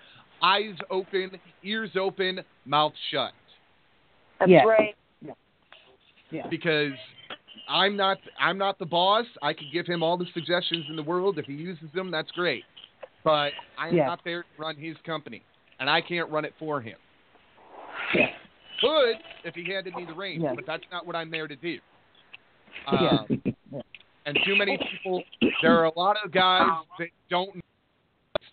eyes open, ears open, mouth shut. That's Yeah. right. yeah. Because I'm not I'm not the boss. I could give him all the suggestions in the world. If he uses them, that's great. But I'm Yeah. not there to run his company, and I can't run it for him. Yeah. Could if he handed me the reins, Yeah. but that's not what I'm there to do. Yeah. Um, and too many people. There are a lot of guys that don't know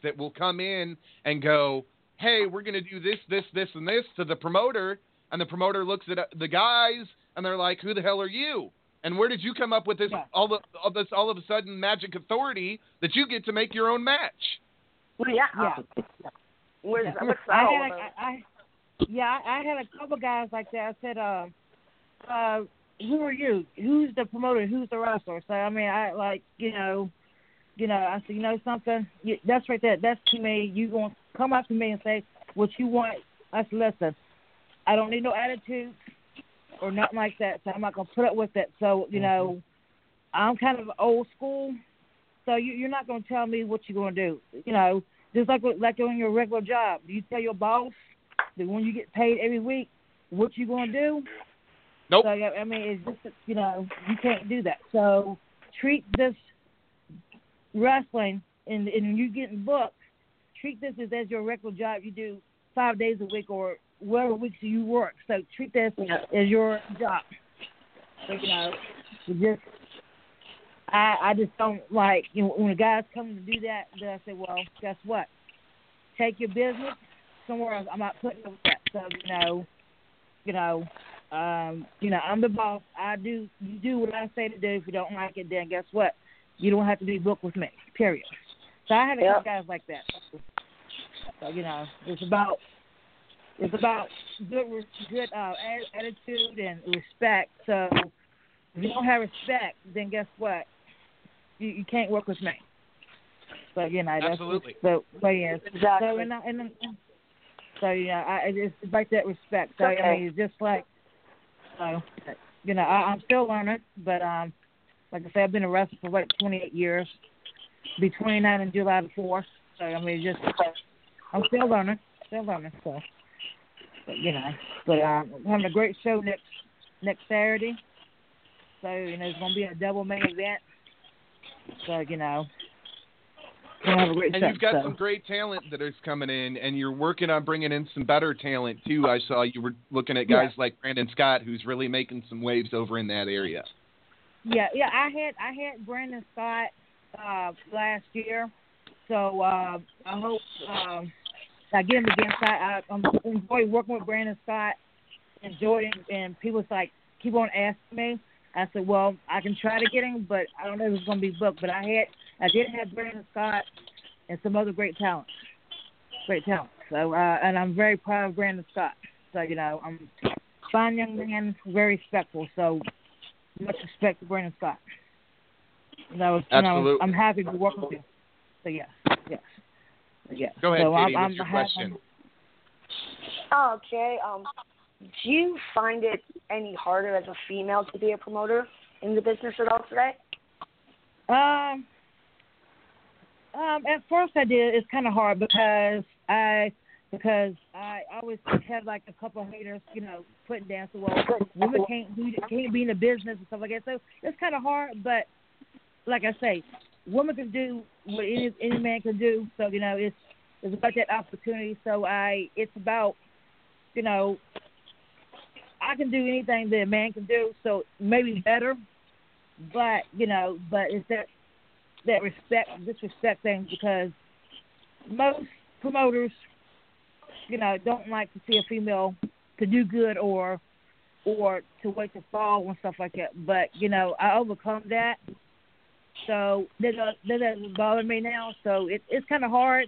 that will come in and go, "Hey, we're going to do this, this, this, and this" to the promoter, and the promoter looks at the guys and they're like, "Who the hell are you?" And where did you come up with this Yeah. all the all this all of a sudden magic authority that you get to make your own match? Well, yeah. Yeah. Where's, Yeah. what's that I had, I, yeah, I I had a couple guys like that. I said, uh, uh, who are you? Who's the promoter? Who's the wrestler? So I mean, I like, you know, you know, I said, you know something, you, that's right there. That's to me. You gonna come up to me and say what you want? I said, listen, I don't need no attitude or nothing like that. So I'm not gonna put up with it. So you know, I'm kind of old school. So you, you're not gonna tell me what you're gonna do. You know, just like like on your regular job, do you tell your boss that when you get paid every week, what you gonna do? Nope. So I mean, it's just you know you can't do that. So treat this wrestling and and you getting booked. Treat this as, as your regular job. You do five days a week or whatever weeks you work. So treat this as your job. So, you know, you just I I just don't like you know when the guys come to do that. Then I say, well, guess what? Take your business somewhere else. I'm not putting up with that. So you know, you know, um, you know, I'm the boss. I do you do what I say to do. If you don't like it, then guess what? You don't have to be booked with me. Period. So I had a Yep. guys like that. So you know, it's about it's about good good uh, attitude and respect. So if you don't have respect, then guess what? You you can't work with me. So you know that's Absolutely. just the way it is. Exactly. So and, I- and so yeah, I it's it's like that respect. So Okay. I mean, it's just like so you know I, I'm still learning, but um like I said, I've been a wrestler for like 28 years. Be 29 in July the 4th. So I mean, just I'm still learning, still learning. So, but, you know, but um, I'm having a great show next next Saturday. So you know, it's gonna be a double main event. So you know, gonna have a great And you've got so. some great talent that is coming in, and you're working on bringing in some better talent too. I saw you were looking at guys like Brandon Scott, who's really making some waves over in that area. Yeah, yeah. I had I had Brandon Scott uh, last year, so uh, I hope um, I get him again. I, I I'm enjoy working with Brandon Scott. Enjoyed it, and people's like keep on asking me. I said, well, I can try to get him, but I don't know if it's going to be booked. But I had I did have Brandon Scott and some other great talent. Great talent. So uh, and I'm very proud of Brandon Scott. So you know I'm fine young man, very respectful. So much respect to Brandon Scott. And I was, you know, Absolutely. I'm happy to work with him. So yes, yes, yes. Go ahead, so Katie. I'm, what's I'm your happy- question? Oh, okay. Um, do you find it any harder as a female to be a promoter in the business at all today? Um, um, at first I did. It's kind of hard because I because I always had like a couple of haters, you know, putting down. So well, women can't do can't be in the business and stuff like that. So it's kind of hard. But like I say, women can do what any any man can do. So you know, it's it's about that opportunity. So I it's about you know I can do anything that a man can do. So maybe better but you know, but it's that that respect disrespect thing because most promoters, you know, don't like to see a female to do good or or to wait to fall and stuff like that. But you know, I overcome that, so that that doesn't bother me now. So it, it's kind of hard.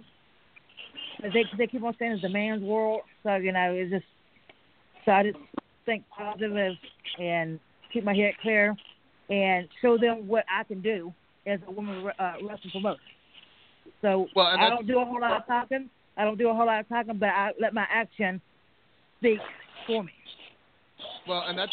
They they keep on saying it's a man's world, so you know, it's just so I just think positive and keep my head clear and show them what I can do as a woman uh, wrestling promoter. So Well, I don't do a whole lot of talking. I don't do a whole lot of talking, but I let my action speak for me. Well, and that's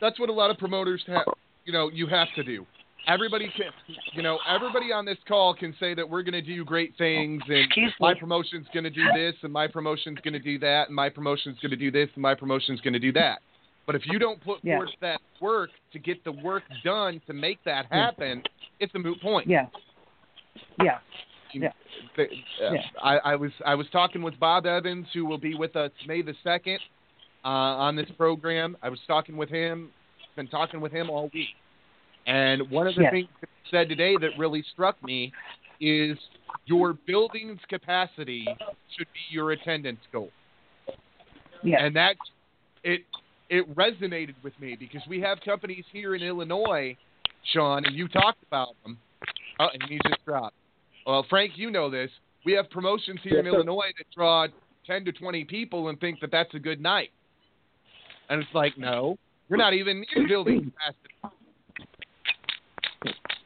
that's what a lot of promoters have. You know, you have to do. Everybody can, you know, everybody on this call can say that we're going to do great things, and my me. promotion's going to do this, and my promotion's going to do that, and my promotion's going to do this, and my promotion's going to do that. But if you don't put Yeah. forth that work to get the work done to make that happen, it's a moot point. Yeah. Yeah. Yeah. The- uh, Yeah. I, I was I was talking with Bob Evans, who will be with us May the second uh, on this program. I was talking with him, been talking with him all week, and one of the things that he said today that really struck me is your building's capacity should be your attendance goal, Yeah. and that it it resonated with me because we have companies here in Illinois, Sean, and you talked about them. Oh, and he just dropped. Well, Frank, you know this. We have promotions here in sir. Illinois that draw 10 to 20 people and think that that's a good night. And it's like, no, you're not even near building capacity.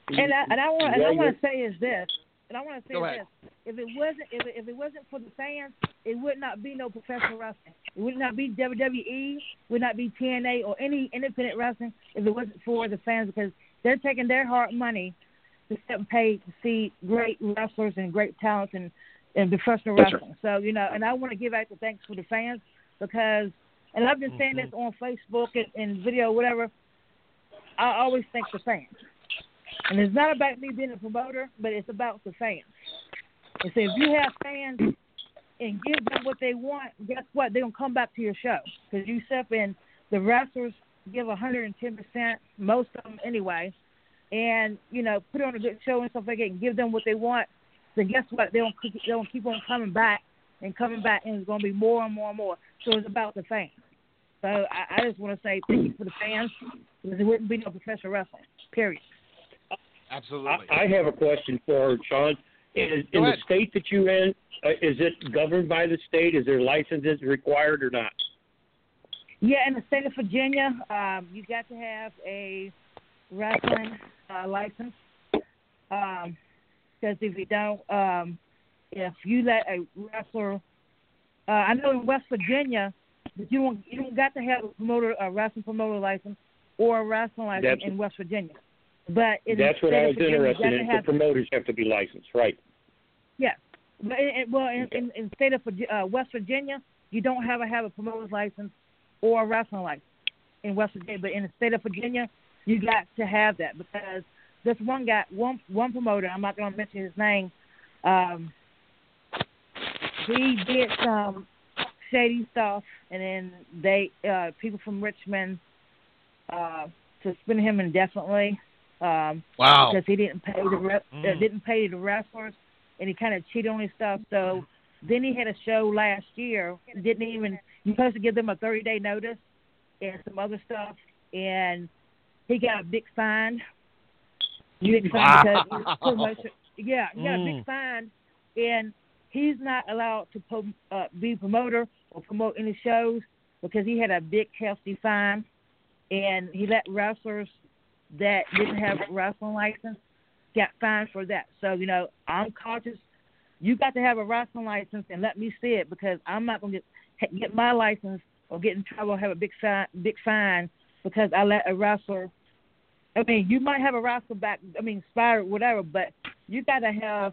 And I and I want and I want to say is this, and I want to say this: if it wasn't if it, if it wasn't for the fans, it would not be no professional wrestling. It would not be WWE, would not be TNA or any independent wrestling if it wasn't for the fans because they're taking their hard money to step and pay to see great wrestlers and great talent and and professional That's right. wrestling. So you know, and I want to give out the thanks for the fans because, and I've been saying this on Facebook and, and video, whatever. I always thank the fans. And it's not about me being a promoter, but it's about the fans. And so if you have fans and give them what they want, guess what? They're going to come back to your show. Because you step in, the wrestlers give 110%, most of them anyway, and, you know, put on a good show and stuff like that and give them what they want. Then guess what? They'll, they'll keep on coming back and coming back, and it's going to be more and more and more. So it's about the fans. So I, I just want to say thank you for the fans because it wouldn't be no professional wrestling, period. Absolutely. I, I have a question for Sean. Is, Go in the state that you're in, uh, is it governed by the state? Is there licenses required or not? Yeah, in the state of Virginia, um, you got to have a wrestling uh, license. Um, because if you don't, um, if you let a wrestler, uh, I know in West Virginia, that you don't you don't got to have a promoter, a wrestling promoter license or a wrestling license That's- in West Virginia. But That's what I was interested in. The promoters have to be licensed, right? yeah. But in, well, in, in, in state of uh, West Virginia, you don't have to have a promoter's license or a wrestling license in West Virginia. But in the state of Virginia, you got to have that because this one guy, one one promoter, I'm not going to mention his name. Um, he did some shady stuff, and then they uh, people from Richmond uh, suspended him indefinitely. Um, Wow. because he didn't pay the rep, uh, Mm. didn't pay the wrestlers, and he kind of cheated on his stuff. So then he had a show last year. Didn't even you're supposed to give them a 30 day notice and some other stuff, and he got a big fine. Big fine because he was pretty much yeah, he got a Mm. big fine, and he's not allowed to po- uh, be promoter or promote any shows because he had a big hefty fine, and he let wrestlers that didn't have a wrestling license got fined for that. So you know, I'm cautious. You got to have a wrestling license and let me see it because I'm not gonna get get my license or get in trouble, have a big fine, big fine because I let a wrestler. I mean, you might have a wrestler back. I mean, spire whatever, but you got to have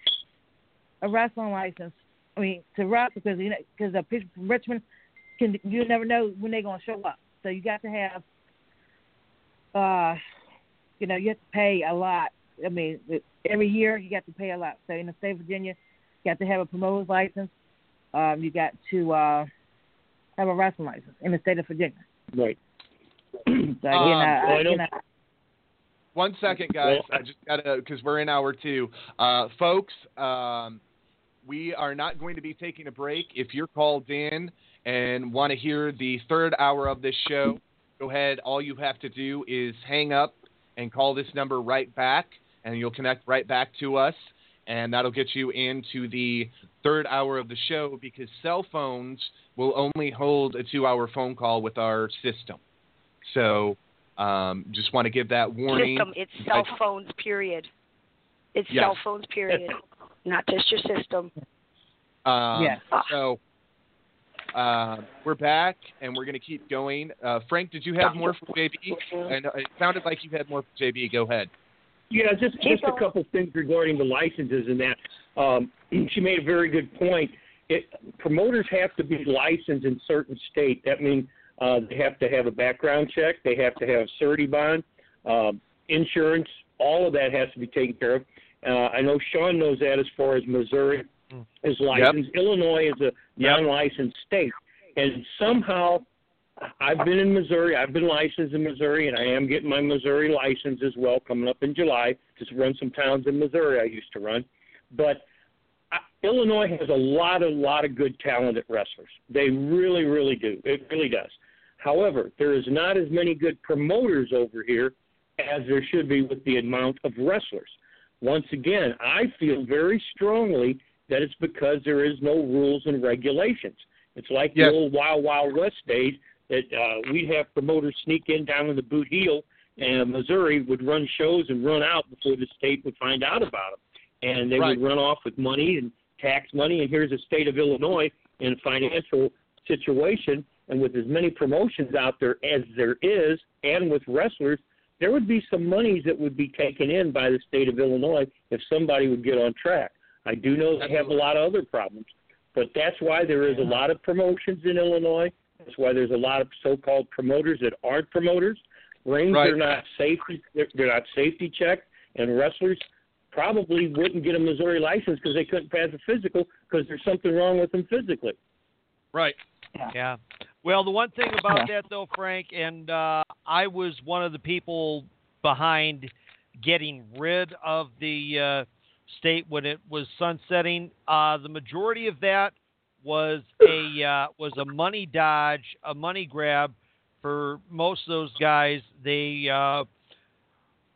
a wrestling license. I mean, to wrestle because you know because the people from Richmond can you never know when they're gonna show up. So you got to have, uh, you know, you have to pay a lot. I mean, every year you got to pay a lot. So in the state of Virginia, you got to have a promoter's license. Um, you got to uh, have a wrestling license in the state of Virginia. Right. So again, Um, I, well, I I, you know, One second, guys. I just gotta because we're in hour two, uh, folks. Um, we are not going to be taking a break. If you're called in and want to hear the third hour of this show, go ahead. All you have to do is hang up and call this number right back, and you'll connect right back to us, and that'll get you into the third hour of the show because cell phones will only hold a two-hour phone call with our system. So. Um, just want to give that warning. System. It's cell phones. Period. It's Yes. cell phones. Period. Not just your system. Um, Yeah. So uh, we're back, and we're going to keep going. Uh, Frank, did you have more for JB? Know, it sounded like you had more for JB. Go ahead. Yeah, just just a couple things regarding the licenses and that. Um, she made a very good point. It, promoters have to be licensed in certain state. That means uh, they have to have a background check. They have to have surety bond, um, insurance. All of that has to be taken care of. Uh, I know Sean knows that as far as Missouri is licensed. Illinois is a non-licensed state, and somehow I've been in Missouri. I've been licensed in Missouri, and I am getting my Missouri license as well coming up in July. Just run some towns in Missouri I used to run, but I, Illinois has a lot, a lot of good talented wrestlers. They really, really do. It really does. However, there is not as many good promoters over here as there should be with the amount of wrestlers. Once again, I feel very strongly that it's because there is no rules and regulations. It's like Yes. the old Wild Wild West days that uh, we'd have promoters sneak in down in the boot heel, and Missouri would run shows and run out before the state would find out about them, and they Right. would run off with money and tax money. And here's the state of Illinois in a financial situation, and with as many promotions out there as there is, and with wrestlers, there would be some monies that would be taken in by the state of Illinois if somebody would get on track. I do know they have a lot of other problems, but that's why there is a lot of promotions in Illinois. That's why there's a lot of so-called promoters that aren't promoters. Rings Right. are not safety they're, they're not safety checked, and wrestlers probably wouldn't get a Missouri license because they couldn't pass a physical because there's something wrong with them physically. Right. Yeah. Well, the one thing about that though, Frank, and uh, I was one of the people behind getting rid of the uh, state when it was sunsetting. Uh, the majority of that was a uh, was a money dodge, a money grab for most of those guys. They uh,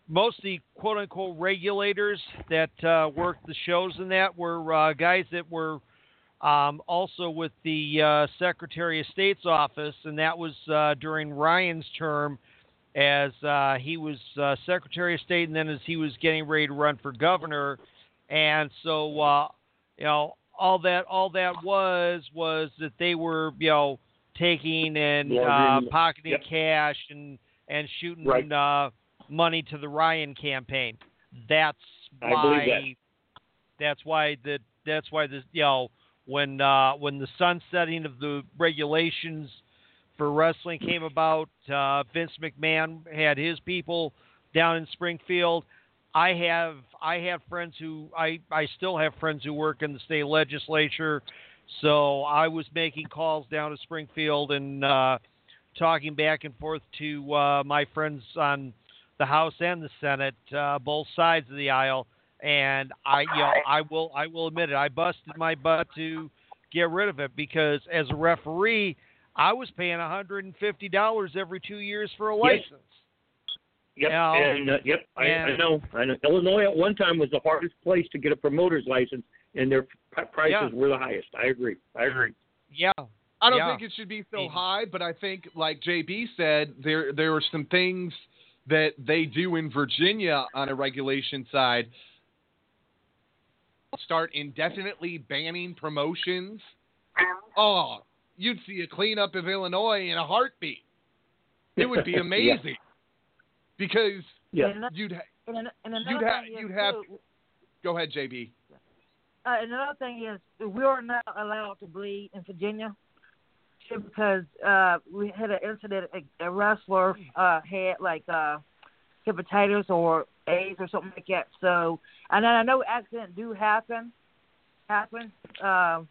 most the quote unquote regulators that uh, worked the shows and that were uh, guys that were um, also with the uh, Secretary of State's office, and that was uh, during Ryan's term as uh, he was uh, Secretary of State, and then as he was getting ready to run for governor. And so, uh, you know, all that all that was was that they were, you know, taking and uh, pocketing yep. cash and and shooting Right. uh, money to the Ryan campaign. That's I why. that. That's why that. That's why this. You know, when uh, when the sunsetting of the regulations for wrestling came about, uh, Vince McMahon had his people down in Springfield. I have I have friends who I I still have friends who work in the state legislature, so I was making calls down to Springfield and uh, talking back and forth to uh, my friends on the House and the Senate, uh, both sides of the aisle, and I you know I will I will admit it I busted my butt to get rid of it because as a referee I was paying $150 every two years for a license. Yep, Now- and uh, yep, I, I know. I know. Illinois at one time was the hardest place to get a promoter's license and their p- prices Yeah. were the highest. I agree. I agree. Yeah. I don't Yeah. think it should be so And- high, but I think, like JB said, there there are some things that they do in Virginia on a regulation side. Start indefinitely banning promotions. Oh, you'd see a cleanup of Illinois in a heartbeat. It would be Yeah. Amazing because Yeah. You'd ha- and, ano- and you'd have you'd have. too, Go ahead, JB. Uh, another thing is we are not allowed to bleed in Virginia because uh, we had an incident. A, a wrestler uh, had like uh, hepatitis or AIDS or something like that. So, and then I know accidents do happen, happen, um,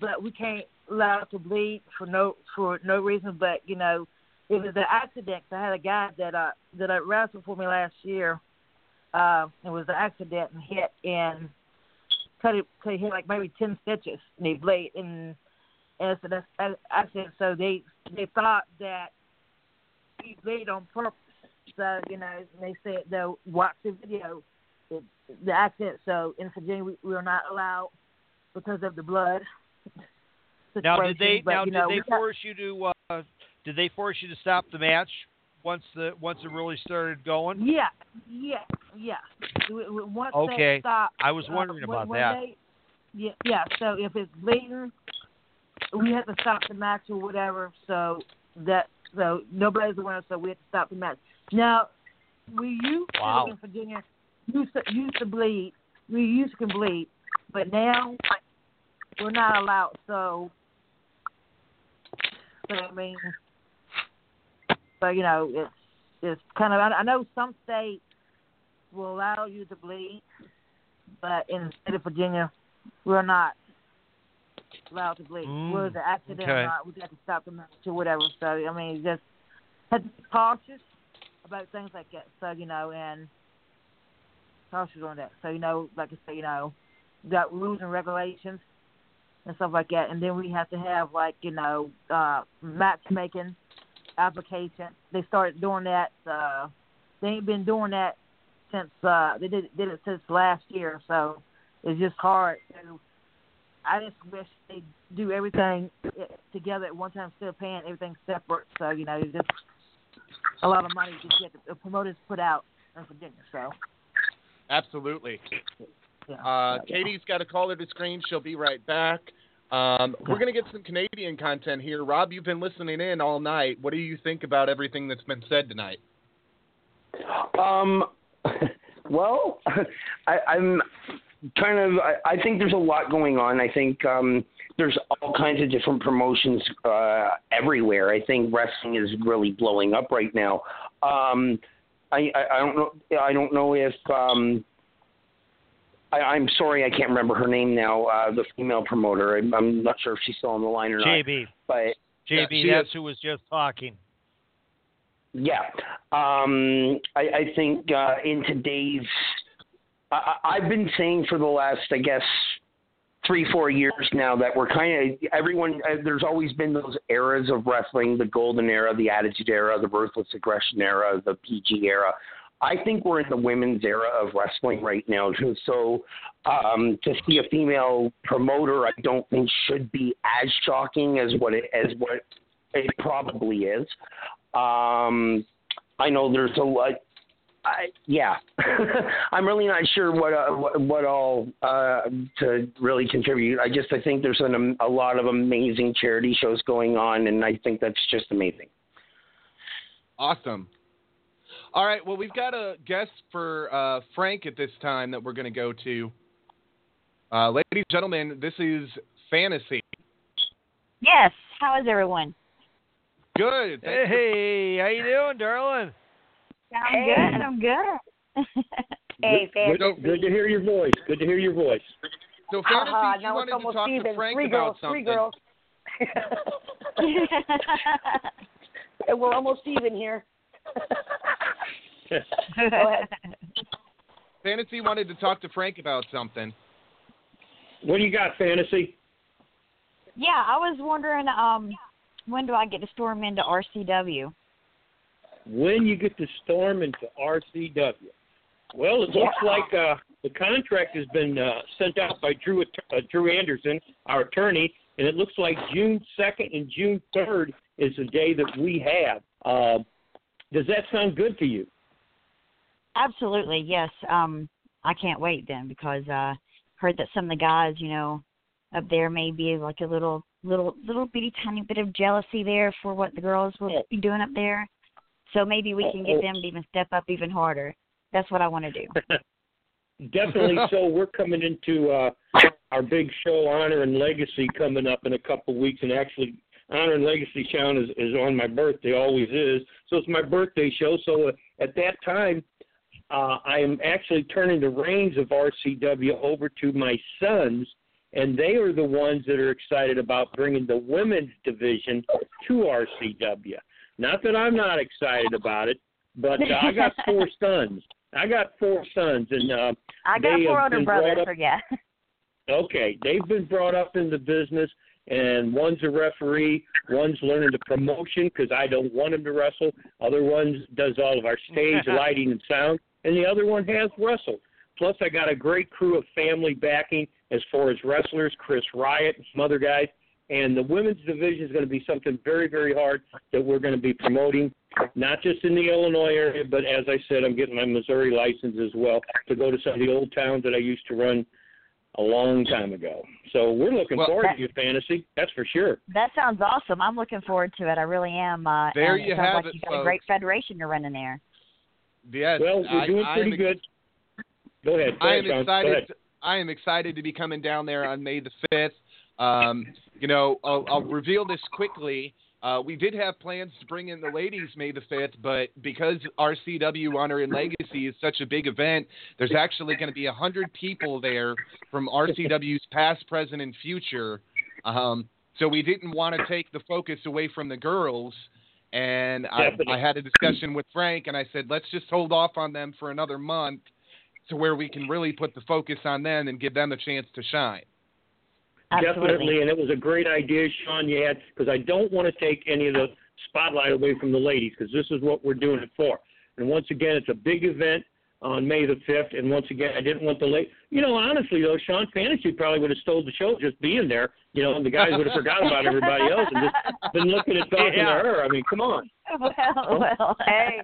but we can't allow to bleed for no for no reason. But you know, it was an accident. I had a guy that uh that uh, wrestled for me last year. Uh, it was an accident and hit and cut it cut hit like maybe ten stitches and he bled and and so that's an accident so they they thought that he bled on purpose. So, you know, they said they'll watch the video the, the accident so in Virginia we, we are not allowed because of the blood. Now, did they but, now you know, did they we got- force you to uh, did they force you to stop the match once the once it really started going? Yeah, yeah, yeah. Once Okay. they stop, I was uh, wondering when- about when that. They, yeah, yeah. So if it's bleeding, we have to stop the match or whatever. So that so nobody's the winner. So we have to stop the match. Now we used Wow. to in Virginia used to used to bleed. We used to can bleed, but now we're not allowed. So, so I mean, so you know, it's it's kind of. I I know some states will allow you to bleed, but in the state of Virginia, we're not allowed to bleed. Mm, Whether the accident or not, we have to stop the match or whatever. So I mean, just have to be cautious about things like that. So you know, and cautious on that. So you know, like I say, you know, we got rules and regulations and stuff like that, and then we have to have like you know uh matchmaking application. They started doing that. uh They ain't been doing that since uh they did did it since last year. So it's just hard to. I just wish they do everything eh, together at one time instead of paying everything separate. So you know, it's just a lot of money to get the promoters put out in Virginia. So Absolutely. yeah. Uh, Katie's got a caller to screen. She'll be right back. Um, we're going to get some Canadian content here. Rob, you've been listening in all night. What do you think about everything that's been said tonight? Um, well, I, I'm kind of. I, I think there's a lot going on. I think um, there's all kinds of different promotions uh, everywhere. I think wrestling is really blowing up right now. Um, I, I, I don't know. I don't know if. Um, I, I'm sorry, I can't remember her name now. Uh, the female promoter. I'm, I'm not sure if she's still on the line or not. JB. But JB, she that's is- who was just talking. Yeah, um, I, I think uh, in today's, I, I- I've been saying for the last, I guess, three, four years now that we're kind of everyone. Uh, there's always been those eras of wrestling: the golden era, the attitude era, the ruthless aggression era, the PG era. I think we're in the women's era of wrestling right now. So um, to see a female promoter, I don't think should be as shocking as what it as what it probably is. Um, I know there's a lot. I, yeah, I'm really not sure what uh, what, what all uh, to really contribute. I just I think there's an, a lot of amazing charity shows going on, and I think that's just amazing. Awesome. All right. Well, we've got a guest for uh, Frank at this time that we're going to go to. Uh, ladies and gentlemen, this is Fantasy. Yes. How is everyone? Good. Thanks for- Hey, how you doing, darling? I'm Hey. good. I'm good. Hey, Good, fantasy. good to hear your voice. Good to hear your voice. So, Fantasy, Haha, you wanted almost to talk even. to Frank three about girls, something. three girls. We're almost even here. Go ahead. Fantasy wanted to talk to Frank about something. What do you got, fantasy? yeah, I was wondering, um, when do I get to storm into RCW? When you get to storm into RCW. Well, it looks like uh, the contract has been uh, sent out by Drew uh, Drew Anderson, our attorney, and it looks like June second and June third is the day that we have. Uh, does that sound good to you? Absolutely, yes. Um, I can't wait then because uh, heard that some of the guys, you know, up there may be like a little, little, little bitty tiny bit of jealousy there for what the girls will be doing up there. So maybe we can get them to even step up even harder. That's what I want to do. Definitely. so we're coming into uh, our big show, Honor and Legacy, coming up in a couple of weeks, and actually. Honor and Legacy Sean is, is on my birthday, always is. So it's my birthday show. So uh, at that time, uh, I am actually turning the reins of RCW over to my sons, and they are the ones that are excited about bringing the women's division to RCW. Not that I'm not excited about it, but uh, I got four sons. I got four sons, and uh, I got four older brothers, brought so up, yeah. Okay, they've been brought up in the business, and one's a referee, one's learning the promotion because I don't want him to wrestle. Other ones does all of our stage lighting and sound, and the other one has wrestled. Plus, I got a great crew of family backing as far as wrestlers, Chris Riot, and some other guys. And the women's division is going to be something very, very hard that we're going to be promoting, not just in the Illinois area, but as I said, I'm getting my Missouri license as well to go to some of the old towns that I used to run a long time ago. So we're looking Well- forward to your fantasy. That's for sure. That sounds awesome. I'm looking forward to it. I really am. Uh, There you it have like it, you got a great federation you're running there. Yes. Well, we're doing I pretty am good. Go ahead. Go I ahead, am Sean. Go excited. ahead. I am excited to be coming down there on May the fifth. Um, you know, I'll, I'll reveal this quickly. Uh, we did have plans to bring in the ladies May the fifth, but because RCW Honor and Legacy is such a big event, there's actually going to be a hundred people there from RCW's past, present, and future. Um, so we didn't want to take the focus away from the girls. And I, I had a discussion with Frank, and I said, let's just hold off on them for another month to where we can really put the focus on them and give them a chance to shine. Definitely, and it was a great idea, Sean. You had because I don't want to take any of the spotlight away from the ladies because this is what we're doing it for. And once again, it's a big event on May the fifth. And once again, I didn't want the late. You know, honestly though, Sean Fantasy probably would have stole the show just being there. You know, and the guys would have forgot about everybody else and just been looking at talking Yeah. to her. I mean, come on. Well, well. Hey.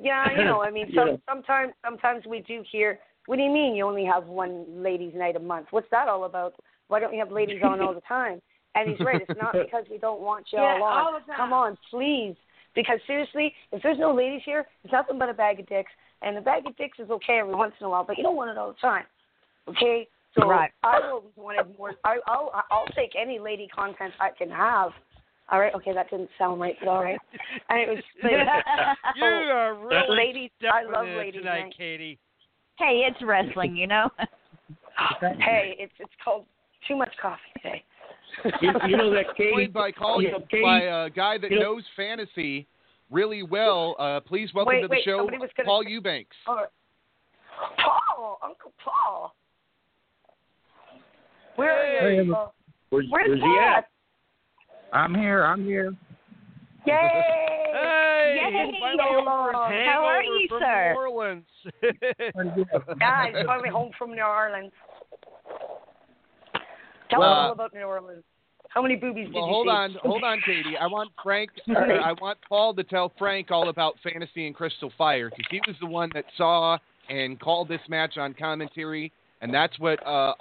Yeah, you know, I mean, Yeah. sometimes sometimes we do hear. What do you mean you only have one ladies' night a month? What's that all about? Why don't you have ladies on all the time? And he's right. It's not because we don't want you Yeah, all on. all the time. Come on, please. Because seriously, if there's no ladies here, it's nothing but a bag of dicks. And a bag of dicks is okay every once in a while, but you don't want it all the time. Okay? So Right. I've always wanted more. I, I'll I'll take any lady content I can have. All right. Okay, that didn't sound right, but all right. And it was. you are really ladies. I love ladies. tonight, night. Katie. hey, it's wrestling, you know. Hey, it's it's called too much coffee today. You, you know that Katie Joined by calling you know, Katie, by a guy that you know- knows fantasy really well. Uh, please welcome Wait, to the wait, show, was gonna Paul say- Eubanks. All right. Paul, Uncle Paul. Where are Hey, you? Paul? Where's, Where's where's he at? I'm here. I'm here. Yay! Hey, Yay. finally over How are you, from sir? New Orleans. Yeah, he's finally home from New Orleans. Tell Well, us all about New Orleans. How many boobies did Well, you hold see? on, hold on, Katie. I want Frank. or I want Paul to tell Frank all about fantasy and Crystal Fire because he was the one that saw and called this match on commentary, and that's what uh,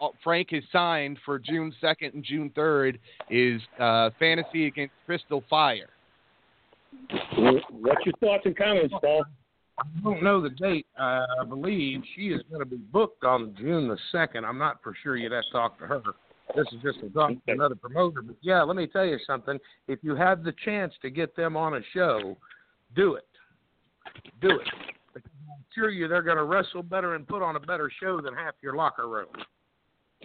uh, Frank has signed for June second and June third is uh, fantasy against Crystal Fire. What's your thoughts and comments, Paul? I don't know the date. Uh, I believe she is going to be booked on June the second. I'm not for sure. You'd have to talk to her. This is just a talk to another promoter. But yeah, let me tell you something. If you have the chance to get them on a show, do it. Do it. Because I'm sure you they're going to wrestle better and put on a better show than half your locker room.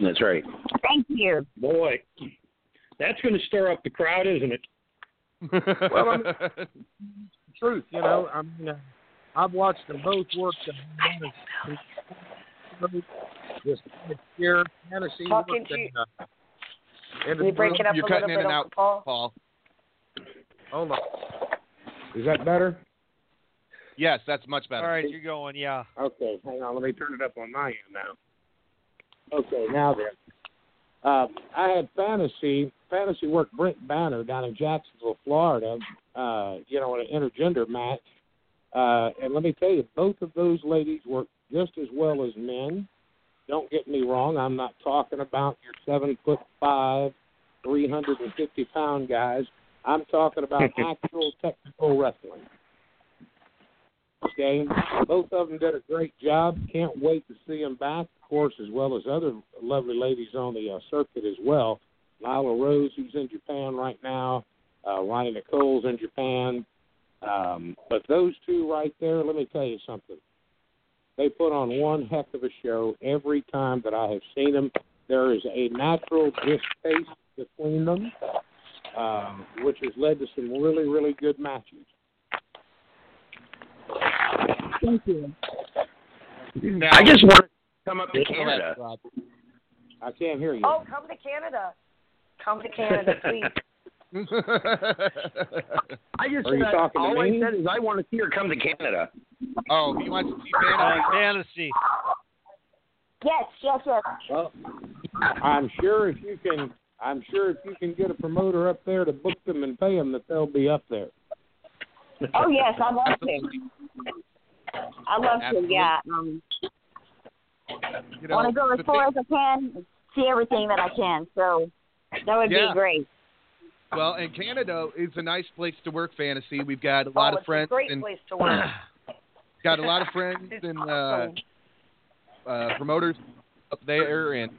That's right. Thank you. Boy, that's going to stir up the crowd, isn't it? Well, I mean, truth, you know. I mean, uh, I've watched them both work. This year, Tennessee Talking worked to you- in, uh, in Can you break it up You're a cutting little in bit, and out, Paul? Paul. Hold on. Is that better? Yes, that's much better. All right, you're going. Yeah. Okay, hang on. Let me turn it up on my end now. Okay, now then. Uh, I had fantasy fantasy work Brent Banner down in Jacksonville, Florida. Uh, you know, in an intergender match. Uh, and let me tell you, both of those ladies work just as well as men. Don't get me wrong. I'm not talking about your seven foot five, three hundred and fifty pound guys. I'm talking about actual technical wrestling. Okay, both of them did a great job. Can't wait to see them back, of course, as well as other lovely ladies on the uh, circuit as well. Lila Rose, who's in Japan right now, uh, Ronnie Nicole's in Japan. Um, but those two right there, let me tell you something. They put on one heck of a show every time that I have seen them. There is a natural distaste between them, um, which has led to some really, really good matches. Thank you. I just want to come up to Canada. I can't hear you. Oh, come to Canada. Come to Canada, please. I just Are you said, talking to all me? I said is I want to see her come to Canada. Oh, he wants to see fantasy. fantasy. Yes, yes, yes. Well, I'm sure if you can, I'm sure if you can get a promoter up there to book them and pay them, that they'll be up there. Oh yes, I love to. I love to. Yeah. Um, You I want to go as far as I can, see everything that I can. So that would Yeah. be great. Well, and Canada is a nice place to work fantasy. We've got a lot oh, of friends a great and place to work. got a lot of friends and uh, uh, promoters up there, and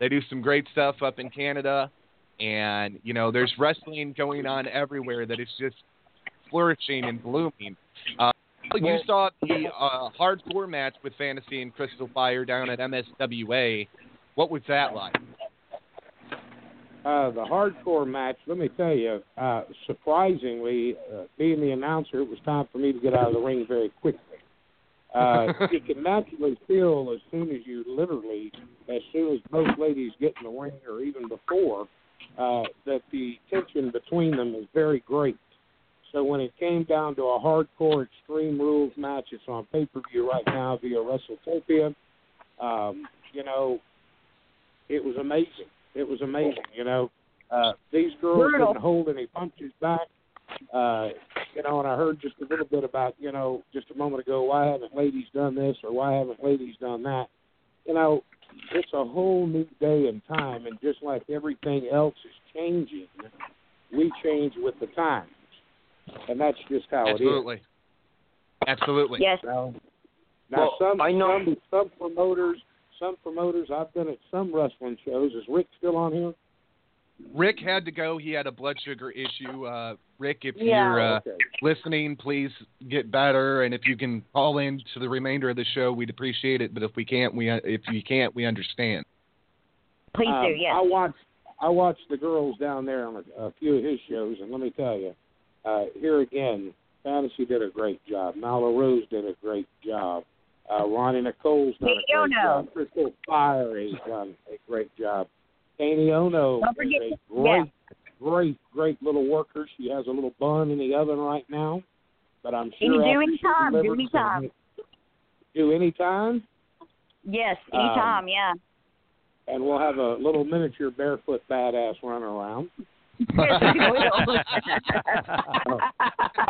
they do some great stuff up in Canada. And you know, there's wrestling going on everywhere that is just flourishing and blooming. Uh, you saw the uh, hardcore match with Fantasy and Crystal Fire down at MSWA. What was that like? Uh, the hardcore match, let me tell you, uh, surprisingly, uh, being the announcer, it was time for me to get out of the ring very quickly. Uh, you can naturally feel as soon as you literally, as soon as both ladies get in the ring or even before, uh, that the tension between them is very great. So when it came down to a hardcore Extreme Rules match, it's on pay per view right now via WrestleTopia. Um, you know, it was amazing. It was amazing. You know, uh, these girls Brutal. didn't hold any punches back. Uh, you know, and I heard just a little bit about, you know, just a moment ago, why haven't ladies done this or why haven't ladies done that? You know, it's a whole new day and time, and just like everything else is changing, we change with the times, and that's just how it is. Absolutely. Absolutely. Yes. Now, now Well, some I know- some some promoters, some promoters. I've been at some wrestling shows. Is Rick still on here? Rick had to go. He had a blood sugar issue. Uh, Rick, if Yeah. you're uh, Okay. listening, please get better. And if you can call in to the remainder of the show, we'd appreciate it. But if we can't, we if you can't, we understand. Please Um, do. Yes. I watched I watched the girls down there on a, a few of his shows, and let me tell you, uh, here again, Fantasy did a great job. Nala Rose did a great job. Uh, Ronnie Nicole's done a Katie great Ono. job. Crystal Fire has done a great job. Annie Ono Don't is a great, great, great little worker. She has a little bun in the oven right now, but I'm sure Any do any time, do any time. Do any time. Yes. Um, yeah. and we'll have a little miniature barefoot badass running around. I,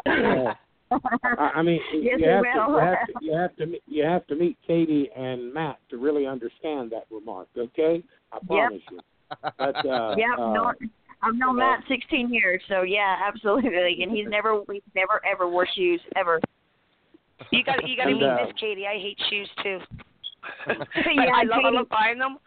I mean, Yes, you, have to, you have to you have to meet- you have to meet Katie and Matt to really understand that remark. Okay, I promise you. But, uh, yeah. uh, no, I've known Matt 16 years, so yeah, absolutely. And he's never, we've never ever wore shoes ever. You got you got to meet uh, Miss Katie. I hate shoes too. yeah, I, I love I Katie- love buying them.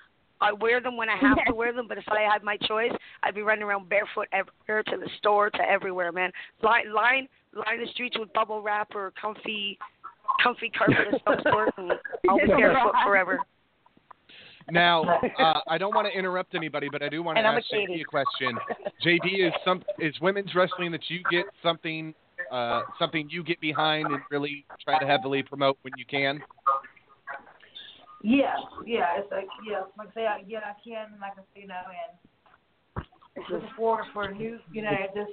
I wear them when I have to wear them, but if I had my choice, I'd be running around barefoot everywhere to the store to everywhere, man. Line line line the streets with bubble wrap or comfy comfy carpet of some sort, and I'll be barefoot forever. Now, uh, I don't want to interrupt anybody, but I do want to And I'm a ask JB a question. JB, is some is women's wrestling that you get something uh, something you get behind and really try to heavily promote when you can? Yeah, yeah, it's like yeah, like I say, I, yeah, I can, like I say, you know, and looking forward for new, you know, just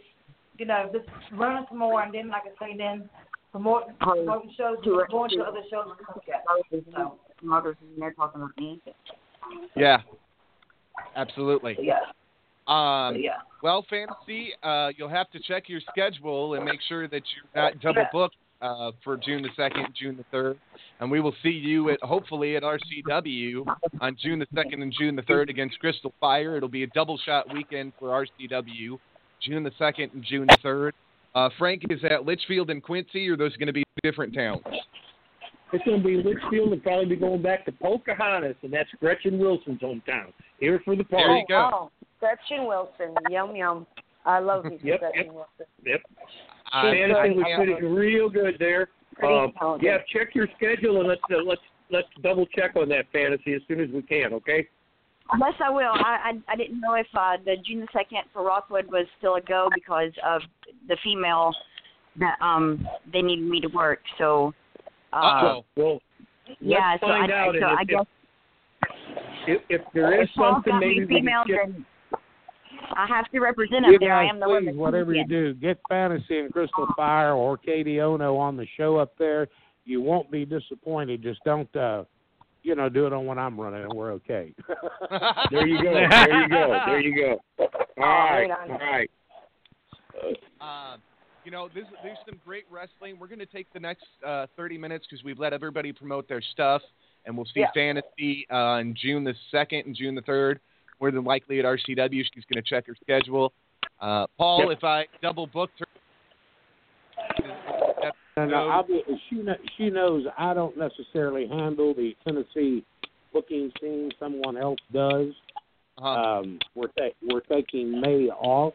you know, just learning some more, and then like I say, then Promote, promoting shows, to- going to to- other shows and stuff. Yeah. So, Promoters and they're talking about me. Yeah. Absolutely. yeah. Um, Yeah. Well, fantasy, uh, you'll have to check your schedule and make sure that you're not double booked uh, for June the second, June the third, and we will see you at hopefully at RCW on June the second and June the third against Crystal Fire. It'll be a double shot weekend for RCW, June the second and June the third. Uh, Frank is at Litchfield and Quincy, or those going to be different towns? It's going to be Litchfield and probably be going back to Pocahontas, and that's Gretchen Wilson's hometown. Here for the party. There oh, Wow. Gretchen Wilson. Yum, yum. I love me some Yep, Gretchen yep. Wilson. Yep. Fantasy good. was sitting real good there. Pretty Um, talented. yeah, check your schedule and let's uh, let's let's double check on that fantasy as soon as we can. Okay. Yes, I will. I I, I didn't know if uh, the June the second for Rockwood was still a go because of the female that um they needed me to work. So uh, Uh-oh. Well, yeah, so find I, out. so and I guess if, if there is if something, maybe me we can female, check. I have to represent You up there. I am the one please, that's whatever you do, get Fantasy and Crystal Fire or Katie Ono on the show up there. You won't be disappointed. Just don't, uh, you know, do it on when I'm running, and we're okay. There you go. There you go. There you go. All right. right on. All right. Uh, you know, this, there's some great wrestling. We're going to take the next uh, 30 minutes because we've let everybody promote their stuff, and we'll see Yeah. Fantasy uh, on June the 2nd and June the 3rd. More than likely at RCW. She's going to check her schedule. Uh, Paul, Yep. if I double booked her. And uh, I'll be, she she knows I don't necessarily handle the Tennessee booking scene. Someone else does. Uh, Um, we're ta- we're taking May off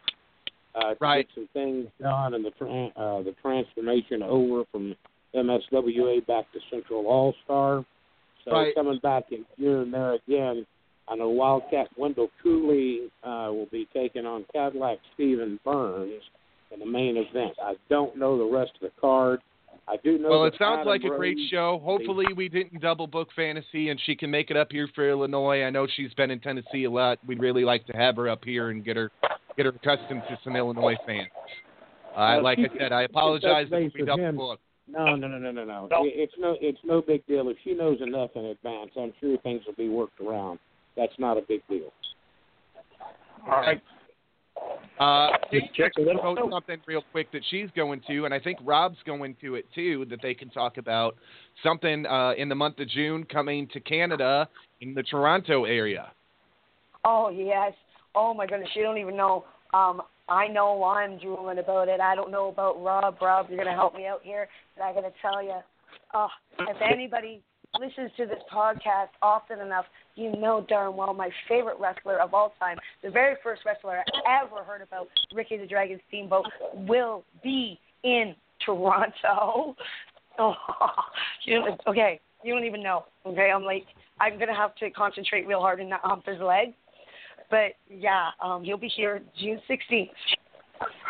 uh, to Right. get some things done and the tran uh, the transformation over from MSWA back to Central All Star. So Right. coming back in June there again. I know Wildcat Wendell Cooley uh, will be taking on Cadillac Stephen Burns in the main event. I don't know the rest of the card. I do know. well, it sounds Adam like a great show. Hopefully, we didn't double book Fantasy, and she can make it up here for Illinois. I know she's been in Tennessee a lot. We'd really like to have her up here and get her get her accustomed to some Illinois fans. Uh, like she I said, I apologize touch if we double him. booked. No, no, no, no, no, no. No. It's no, it's no big deal. If she knows enough in advance, I'm sure things will be worked around. That's not a big deal. All right. Uh, Just check wants to it out. something real quick that she's going to, and I think Rob's going to it too. That they can talk about something uh, in the month of June coming to Canada in the Toronto area. Oh yes. Oh my goodness, you don't even know. Um, I know I'm drooling about it. I don't know about Rob. Rob, you're gonna help me out here, and I gotta tell you, oh, if anybody listens to this podcast often enough, you know darn well my favorite wrestler of all time, the very first wrestler I ever heard about, Ricky the Dragon Steamboat, will be in Toronto. Oh, okay, you don't even know. Okay, I'm like, I'm gonna have to concentrate real hard and not hump his leg. But yeah, um, he'll be here June 16th.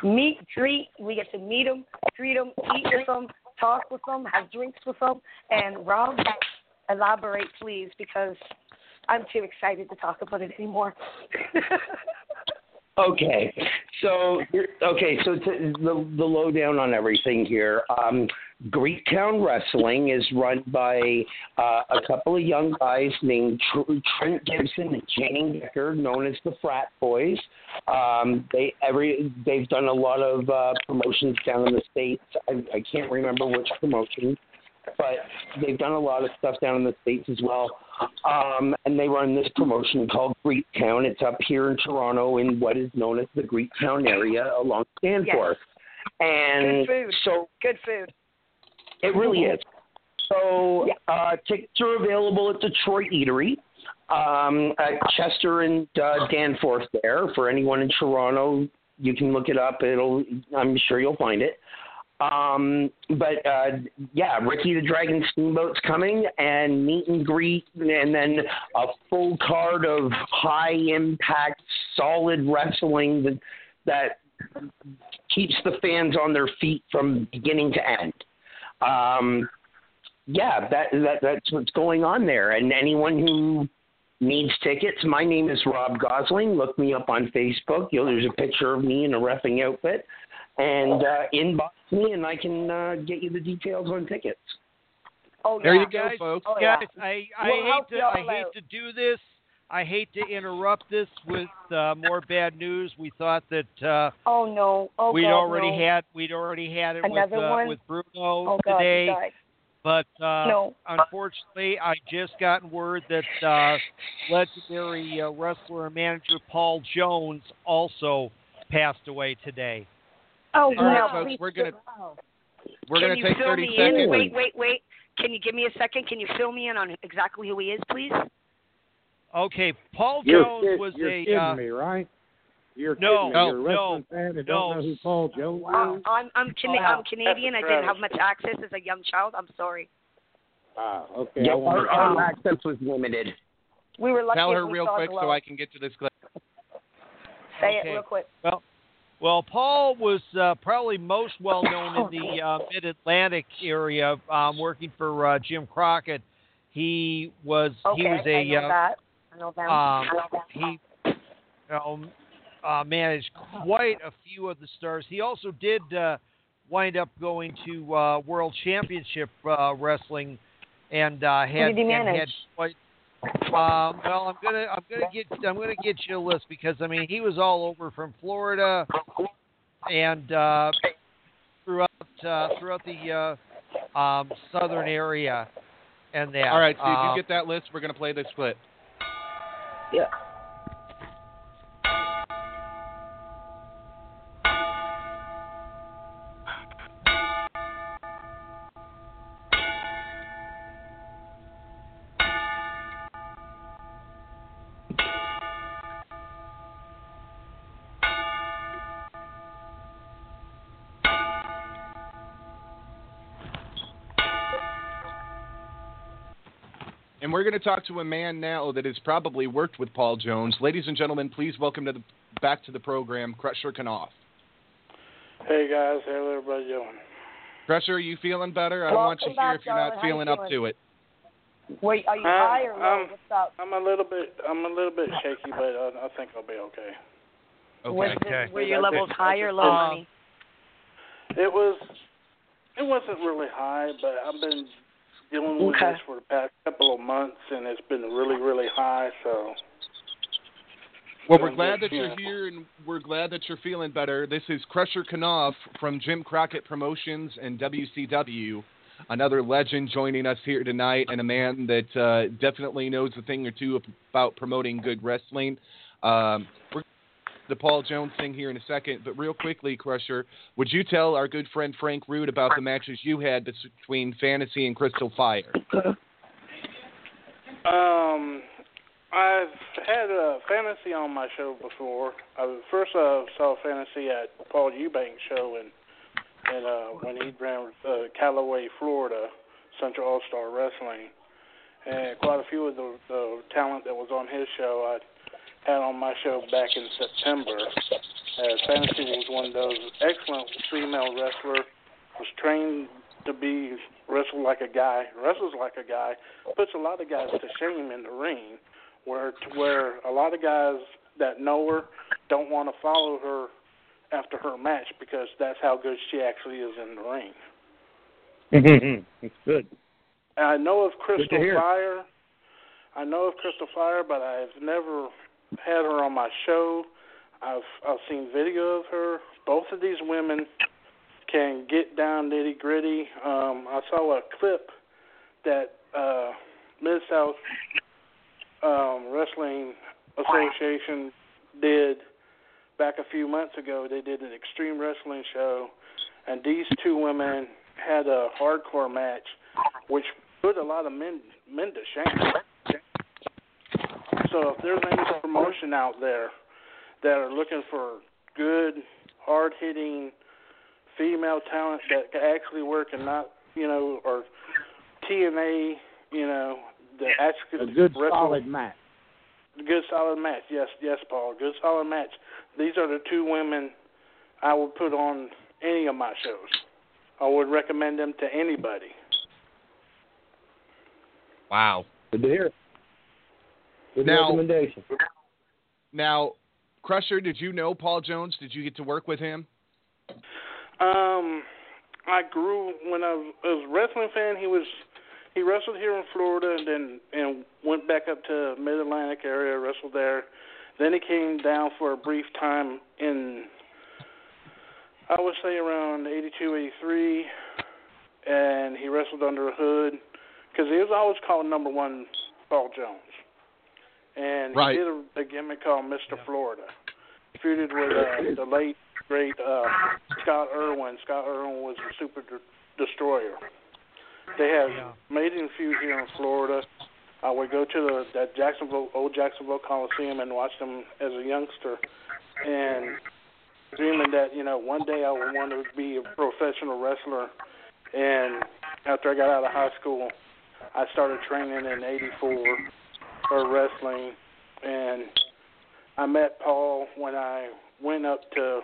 Meet, greet. We get to meet him, greet him, eat with him, talk with him, have drinks with him. And Rob, elaborate, please, because I'm too excited to talk about it anymore. Okay, so okay, so to, the the lowdown on everything here. Um, Greektown Wrestling is run by uh, a couple of young guys named Tr- Trent Gibson and Channing Decker, known as the Frat Boys. Um, they every they've done a lot of uh, promotions down in the states. I, I can't remember which promotion, but they've done a lot of stuff down in the states as well. Um, and they run this promotion called Greektown. It's up here in Toronto in what is known as the Greektown area along Danforth. And Good food. so Good food. it really is. So uh, tickets are available at Detroit Eatery, um, at Chester and uh, Danforth. There for anyone in Toronto, you can look it up. It'll, I'm sure you'll find it. Um, but uh, yeah, Ricky the Dragon Steamboat's coming, and meet and greet, and then a full card of high impact, solid wrestling that that keeps the fans on their feet from beginning to end. Um, yeah, that that that's what's going on there. And anyone who needs tickets, my name is Rob Gosling. Look me up on Facebook. You'll, there's a picture of me in a refing outfit, and uh, inbox me, and I can uh, get you the details on tickets. Oh, There yeah. you go, folks. Oh, yeah. guys, I, I We'll hate to I y'all hate to do this. I hate to interrupt this with uh, more bad news. We thought that uh, Oh no. Oh we'd God, already no. had we'd already had it Another with uh, one? with Bruno Oh God, today, you but uh, No. unfortunately, I just gotten word that uh, legendary uh, wrestler and manager Paul Jones also passed away today. Oh, All right, now, folks, we're gonna don't- we're Can gonna you take fill 30 me seconds. in? Wait, wait, wait. Can you give me a second? Can you fill me in on exactly who he is, please? Okay, Paul You're, Jones kid- was you're a kidding uh, me, right? You're no, kidding me. no, You're no, fan no. don't know who Paul Jones Uh, is? I'm I'm, Cana- I'm Canadian. I didn't have much access as a young child. I'm sorry. Ah, okay. Yeah, our, our access was limited. We were lucky. Tell her we real quick so I can get to this clip. Say Okay. it real quick. Well, well, Paul was uh, probably most well known in the uh, Mid Atlantic area, um, working for uh, Jim Crockett. He was Okay, he was I a know uh, that. I know that. um, I know that. he you know, uh, managed quite a few of the stars. He also did uh, wind up going to uh, World Championship uh, Wrestling, and uh, had did he and had quite. Um, well, I'm gonna I'm gonna get I'm gonna get you a list because I mean he was all over from Florida and uh, throughout uh, throughout the uh, um, southern area and that. All right, so if Um, you get that list, we're gonna play this clip. Yeah. Going to talk to a man now that has probably worked with Paul Jones. Ladies and gentlemen, please welcome to the back to the program, Krusher Knopf. Hey guys, how everybody doing? Krusher, are you feeling better? I don't want you Welcome here if you're not darling. How you feeling up to it. Wait, are you high or low? um, What's up? I'm a little bit, I'm a little bit shaky, but I, I think I'll be okay. Was Okay. it, were your levels high or low, uh. It was, it wasn't really high, but I've been dealing with Okay. this for the past couple of months, and it's been really, really high. So Well, we're glad that you're here and we're glad that you're feeling better. This is Krusher Knopf from Jim Crockett Promotions and WCW, another legend joining us here tonight, and a man that uh, definitely knows a thing or two about promoting good wrestling. Um, we're the Paul Jones thing here in a second, but real quickly, Krusher, would you tell our good friend Frank Root about the matches you had between Fantasy and Crystal Fire? Um, I've had a fantasy on my show before. I first uh, saw fantasy at Paul Eubanks show and and uh, when he ran uh, Callaway, Florida, Central All Star Wrestling, and quite a few of the, the talent that was on his show I had on my show back in September. Uh, fantasy was one of those excellent female wrestler. Was trained to be wrestle like a guy, wrestles like a guy, puts a lot of guys to shame in the ring. Where to where a lot of guys that know her don't want to follow her after her match because that's how good she actually is in the ring. Mm-hmm. It's good. And I know of Crystal. Fire. I know of Crystal Fire, but I've never had her on my show. I've I've seen video of her. Both of these women can get down nitty gritty. Um, I saw a clip that uh, Mid South um, Wrestling Association did back a few months ago. They did an extreme wrestling show, and these two women had a hardcore match, which put a lot of men men to shame. So if there's any promotion out there that are looking for good, hard hitting female talent that can actually work and not, you know, or TNA, you know, the actual A good wrestle- solid match. Good solid match. Yes, yes, Paul. Good solid match. These are the two women I would put on any of my shows. I would recommend them to anybody. Wow. Good to hear. Good Now- recommendation. Now, Krusher, did you know Paul Jones? Did you get to work with him? Um, I grew when I was, I was a wrestling fan. He was he wrestled here in Florida, and then and went back up to Mid Atlantic area, wrestled there. Then he came down for a brief time in I would say around '82, '83, and he wrestled under a hood because he was always called Number One Paul Jones, and Right. he did a, a gimmick called Mr. Florida. Feuded with uh, the late great uh, Scott Irwin. Scott Irwin was a super de- destroyer. They have maiden feud here in Florida. I would go to the that Jacksonville old Jacksonville Coliseum and watch them as a youngster, and dreaming that you know one day I would want to be a professional wrestler. And after I got out of high school, I started training in '84 for wrestling, and I met Paul when I went up to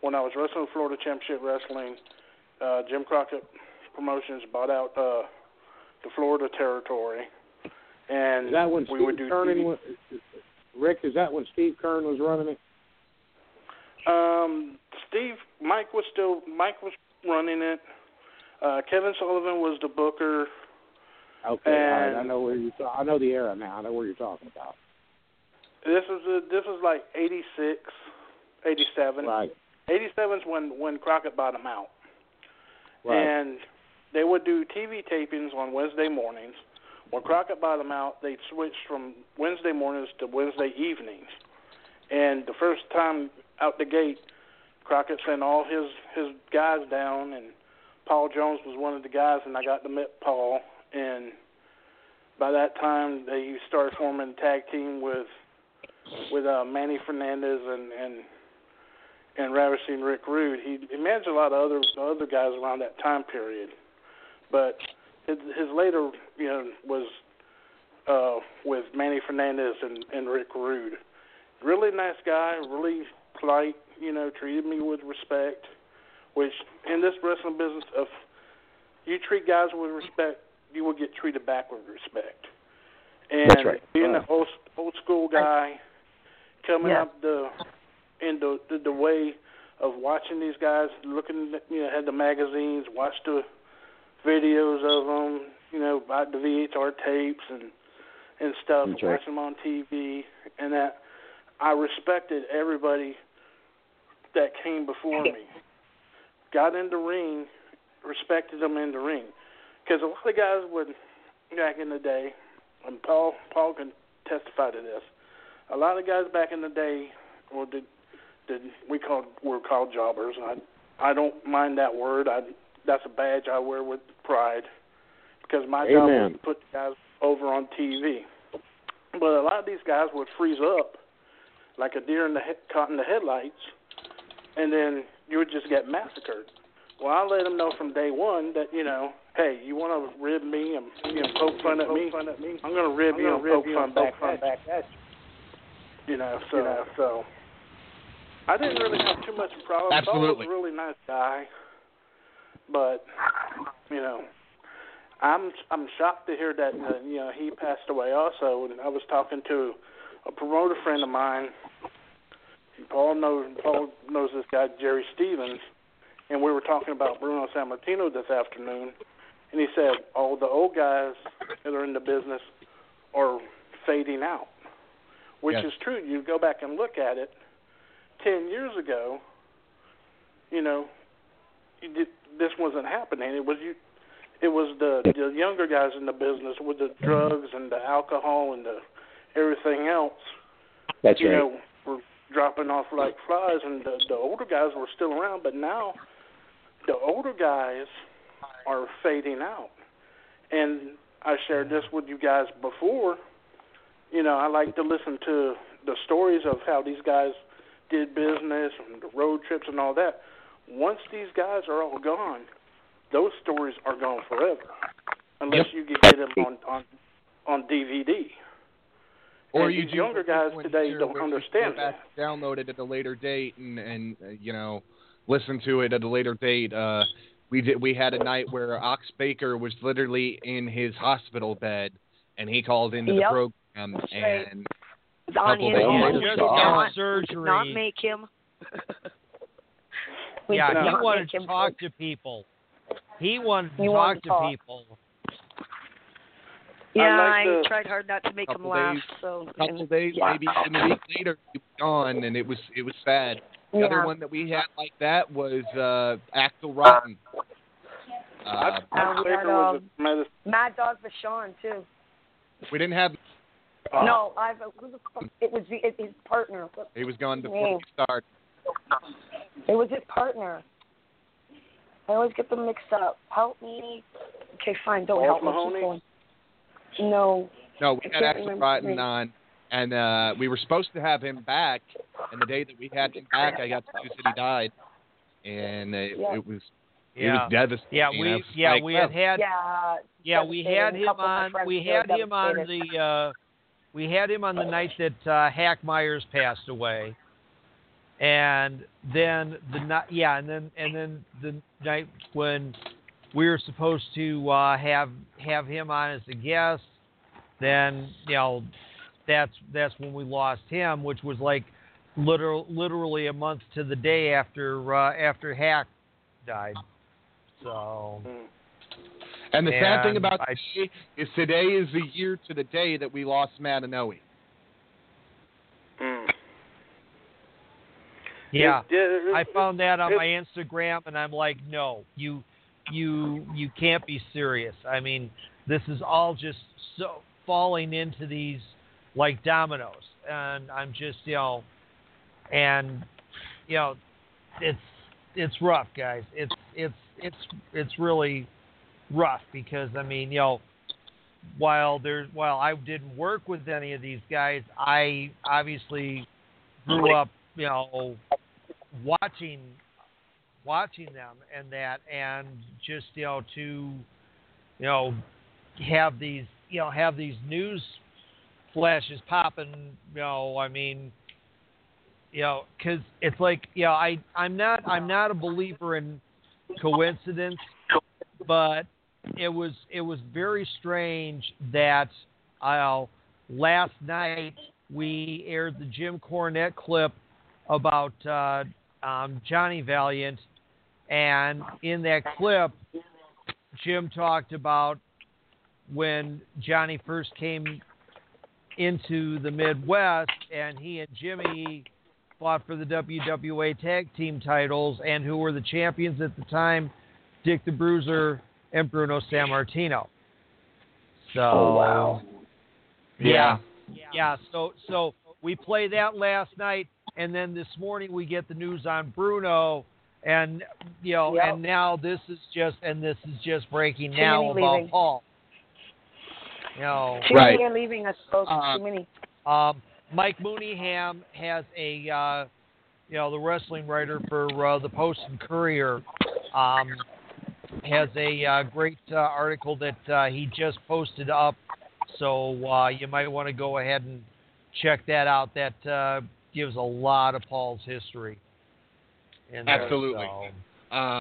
when I was wrestling Florida Championship Wrestling. Uh, Jim Crockett Promotions bought out uh, the Florida territory, and Is that when we Steve would do Kernan was, Rick, is that when Steve Keirn was running it? Um, Steve, Mike was still Mike was running it. Uh, Kevin Sullivan was the booker. Okay, all right. I know where you. I know the era now. I know where you're talking about. This was a, this was like eighty six, eighty seven. Right. Eighty seven's when when Crockett bought him out, Right. and they would do TV tapings on Wednesday mornings. When Crockett bought them out, they switched from Wednesday mornings to Wednesday evenings. And the first time out the gate, Crockett sent all his his guys down, and Paul Jones was one of the guys, and I got to meet Paul. And by that time, they started forming a tag team with with uh, Manny Fernandez and and and Ravishing Rick Rude. He, he managed a lot of other other guys around that time period, but his, his later you know was uh, with Manny Fernandez and, and Rick Rude. Really nice guy, really polite. You know, treated me with respect. Which in this wrestling business, if you treat guys with respect, you will get treated back with respect. And That's right. being Right. an old old school guy, coming Yeah. up the in the, the the way of watching these guys, looking at, you know had the magazines, watched the videos of them, you know, about the VHS tapes and and stuff, That's right. watching them on TV, and that I respected everybody that came before me. Got in the ring, respected them in the ring, because a lot of guys would back in the day, and Paul Paul can testify to this. A lot of guys back in the day, or did did we called were called jobbers. I I don't mind that word. I that's a badge I wear with pride because my job was to put guys over on TV. But a lot of these guys would freeze up like a deer in the he- caught in the headlights, and then you would just get massacred. Well, I let them know from day one that you know, hey, you want to rib me and you know poke fun at me? I'm gonna rib you and poke fun back at you. You know, so so I didn't really have too much problem. Absolutely. was a really nice guy, but you know, I'm I'm shocked to hear that uh, you know he passed away also. And I was talking to a promoter friend of mine. Paul knows Paul knows this guy Jerry Stevens, and we were talking about Bruno Sammartino this afternoon, and he said all the old guys that are in the business are fading out, which Yes. is true. You go back and look at it. Ten years ago, you know, you did, this wasn't happening. It was you. It was the the younger guys in the business with the drugs and the alcohol and the everything else. That's you right. know, were dropping off like flies, and the the older guys were still around. But now, the older guys are fading out. And I shared this with you guys before. You know, I like to listen to the stories of how these guys did business and the road trips and all that. Once these guys are all gone, those stories are gone forever, unless you can get them on on on DVD. Or And you these younger guys today don't understand go Downloaded at a later date and and uh, you know listen to it at a later date. Uh, we did. We had a night where Ox Baker was literally in his hospital bed, and he called into the program That's and It's on couple his days own. later, We did just not, got surgery. not make him. we yeah, he wanted to him talk to people. He wanted to He talk wanted to to talk. people. Yeah, like I tried hard not to make him laugh. days- So couple and- days, yeah. maybe even a week later, he was gone, and it was it was sad. The Yeah. other one that we had like that was uh, Axl Rotten. Uh, Uh, we had, was um. Mad Dog Vachon too. we didn't have. No, I've who the fuck? It was the, his partner. He was gone before name? we started. It was his partner. I always get them mixed up. Help me. Okay, fine. Don't Walt help me. Mahoney? Keep. No. No, we had Axl Rotten name. on, and uh, we were supposed to have him back. And the day that we had him back, I got the news that he died, and it, Yeah. it was it Yeah. was devastating. Yeah, we know? yeah Like, we had had Yeah. yeah we had him couple of my on we had him on the uh we had him on the night that uh Hack Meyers passed away. And then the night yeah, and then and then the night when we were supposed to uh have have him on as a guest, then you know that's that's when we lost him, which was like literal literally a month to the day after uh after Hack died. So And the sad thing about I- today is today is the year to the day that we lost Matanoe. Mm. Yeah, It- it- I found that on my Instagram, and I'm like, no, you, you, you can't be serious. I mean, this is all just so falling into these like dominoes, and I'm just, you know, and you know, it's it's rough, guys. It's it's it's it's really rough because I mean, you know, while there's while I didn't work with any of these guys, I obviously grew up, you know, watching watching them and that and just you know to you know have these you know have these news flashes popping you know i mean you know cuz it's like you know i i'm not i'm not a believer in coincidence but it was it was very strange that uh, last night we aired the Jim Cornette clip about uh, um, Johnny Valiant, and in that clip, Jim talked about when Johnny first came into the Midwest, and he and Jimmy fought for the WWA Tag Team titles, and who were the champions at the time, Dick the Bruiser and Bruno Sammartino. So, Oh, wow. yeah, yeah. So, so we played that last night, and then this morning we get the news on Bruno, and you know, Yep. and now this is just, and this is just breaking now about leaving. Paul. You know, Too many are leaving us, folks. Uh, Too many. um, Mike Mooneyham has a, uh, you know, the wrestling writer for uh, the Post and Courier, um, has a uh, great uh, article that uh, he just posted up. So uh, you might want to go ahead and check that out. That uh, gives a lot of Paul's history. in there, Absolutely. so.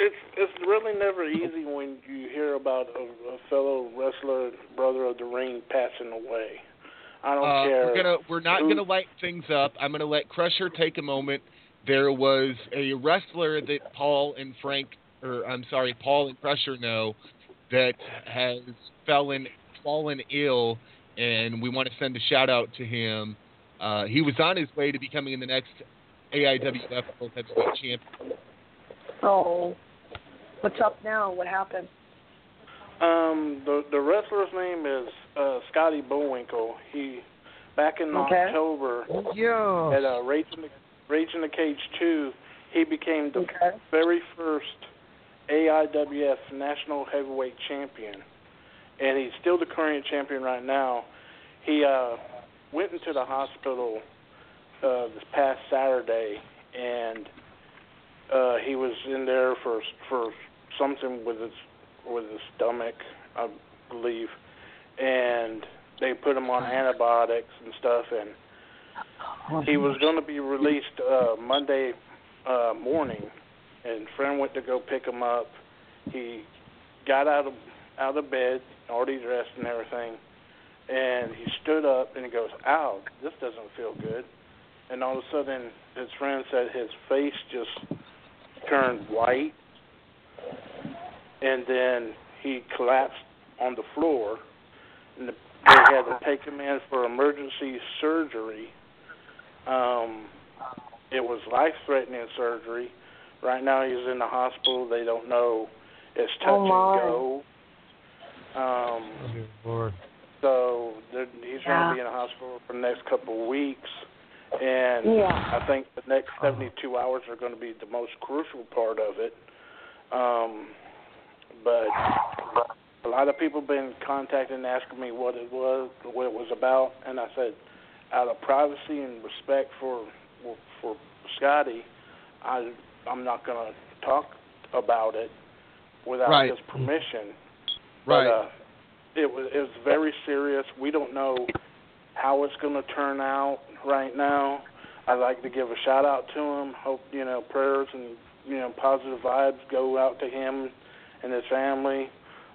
It's it's really never easy when you hear about a, a fellow wrestler, brother of the ring, passing away. I don't Uh, care. We're gonna we're not who- gonna light things up. I'm gonna let Krusher take a moment. There was a wrestler that Paul and Frank, or I'm sorry, Paul and Krusher know, that has fallen fallen ill, and we want to send a shout out to him. Uh, he was on his way to becoming the next AIWF World Heavyweight Champion. Oh. What's up now? What happened? Um, the the wrestler's name is uh, Scotty Bullwinkle. He back in Okay. October Yeah. at uh, Rage in the Rage in the Cage two, he became the very first AIWF National Heavyweight Champion, and he's still the current champion right now. He uh, went into the hospital uh, this past Saturday, and uh, he was in there for for something with his with his stomach, I believe, and they put him on antibiotics and stuff, and he was going to be released uh, Monday uh, morning, and friend went to go pick him up. He got out of out of bed, already dressed and everything, and he stood up and he goes, "Ow, this doesn't feel good." And all of a sudden, his friend said his face just turned white, and then he collapsed on the floor, and the, they had to take him in for emergency surgery. Um, it was life-threatening surgery. Right now, he's in the hospital. They don't know. It's touch Oh, my. and go. Um, Lord. so they're- he's going to be in the hospital for the next couple of weeks, and Yeah. I think the next 72 hours are going to be the most crucial part of it. Um, but a lot of people been contacting asking me what it was, what it was about, and I said, out of privacy and respect for for Scotty, I I'm not going to talk about it without Right. his permission. Right. But, uh, it was it was very serious. We don't know how it's going to turn out right now. I'd like to give a shout out to him. Hope you know prayers and you know positive vibes go out to him and his family.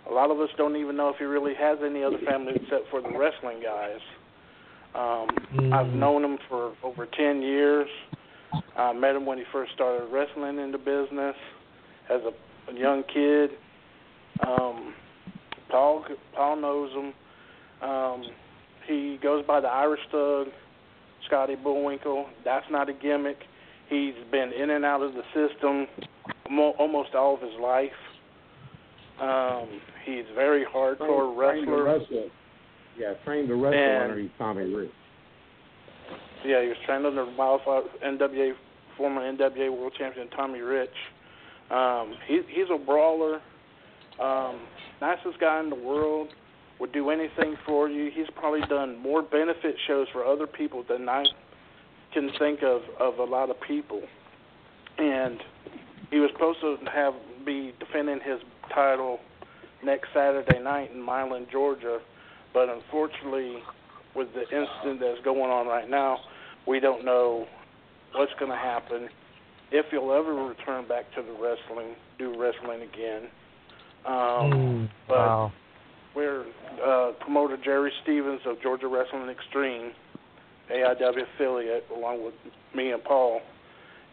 A lot of us don't even know if he really has any other family except for the wrestling guys. Um, I've known him for over ten years. I met him when he first started wrestling in the business as a, a young kid. Um, Paul Paul knows him. Um, he goes by the Irish Thug, Scotty Bullwinkle. That's not a gimmick. He's been in and out of the system mo- almost all of his life. Um, he's very hardcore Trained to wrestler. wrestle. Yeah, trained to wrestle And- underneath Tommy Rich. Yeah, he was trained under NWA former NWA World Champion Tommy Rich. Um, he, he's a brawler. Um, nicest guy in the world. Would do anything for you. He's probably done more benefit shows for other people than I can think of of a lot of people. And he was supposed to have be defending his title next Saturday night in Milan, Georgia, but unfortunately, with the incident that's going on right now, we don't know what's going to happen. If he'll ever return back to the wrestling, do wrestling again. Um, but wow. we're uh, promoter Jerry Stevens of Georgia Wrestling Extreme, AIW affiliate, along with me and Paul,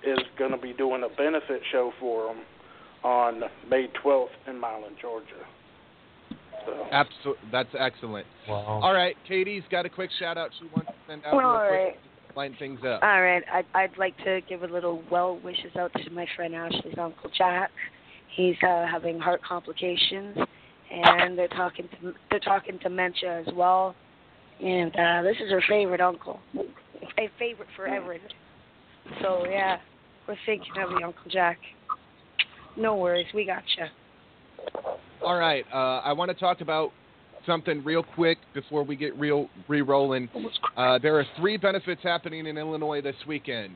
is going to be doing a benefit show for them on May 12th in Milan, Georgia. So, Absol- that's excellent. Wow. All right, Katie's got a quick shout out she wants to send out Well, real all quick right. to line things up. All right, I'd, I'd like to give a little well wishes out to my friend Ashley's uncle Jack. He's uh, having heart complications, and they're talking to they're talking dementia as well. And uh, this is her favorite uncle, a favorite forever. So yeah, we're thinking of you, Uncle Jack. No worries, we got you. All right, uh, I want to talk about something real quick before we get real re-rolling. Uh, there are three benefits happening in Illinois this weekend.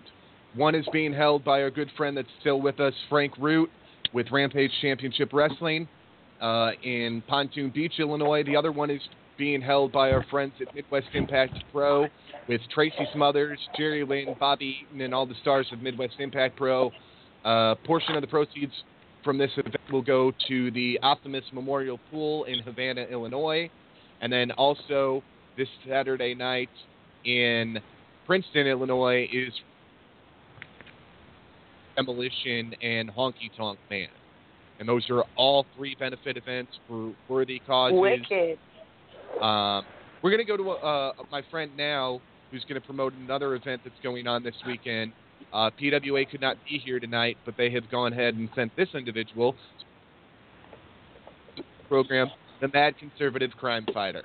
One is being held by our good friend that's still with us, Frank Root, with Rampage Championship Wrestling uh, in Pontoon Beach, Illinois. The other one is being held by our friends at Midwest Impact Pro with Tracy Smothers, Jerry Lynn, Bobby Eaton, and all the stars of Midwest Impact Pro. Uh, portion of the proceeds from this event will go to the Optimist Memorial Pool in Havana, Illinois. And then also this Saturday night in Princeton, Illinois is Demolition and Honky Tonk Man. And those are all three benefit events for worthy causes. Wicked. Um, we're going to go to uh, my friend now, who's going to promote another event that's going on this weekend. Uh, PWA could not be here tonight, but they have gone ahead and sent this individual program, the Mad Conservative Crime Fighter.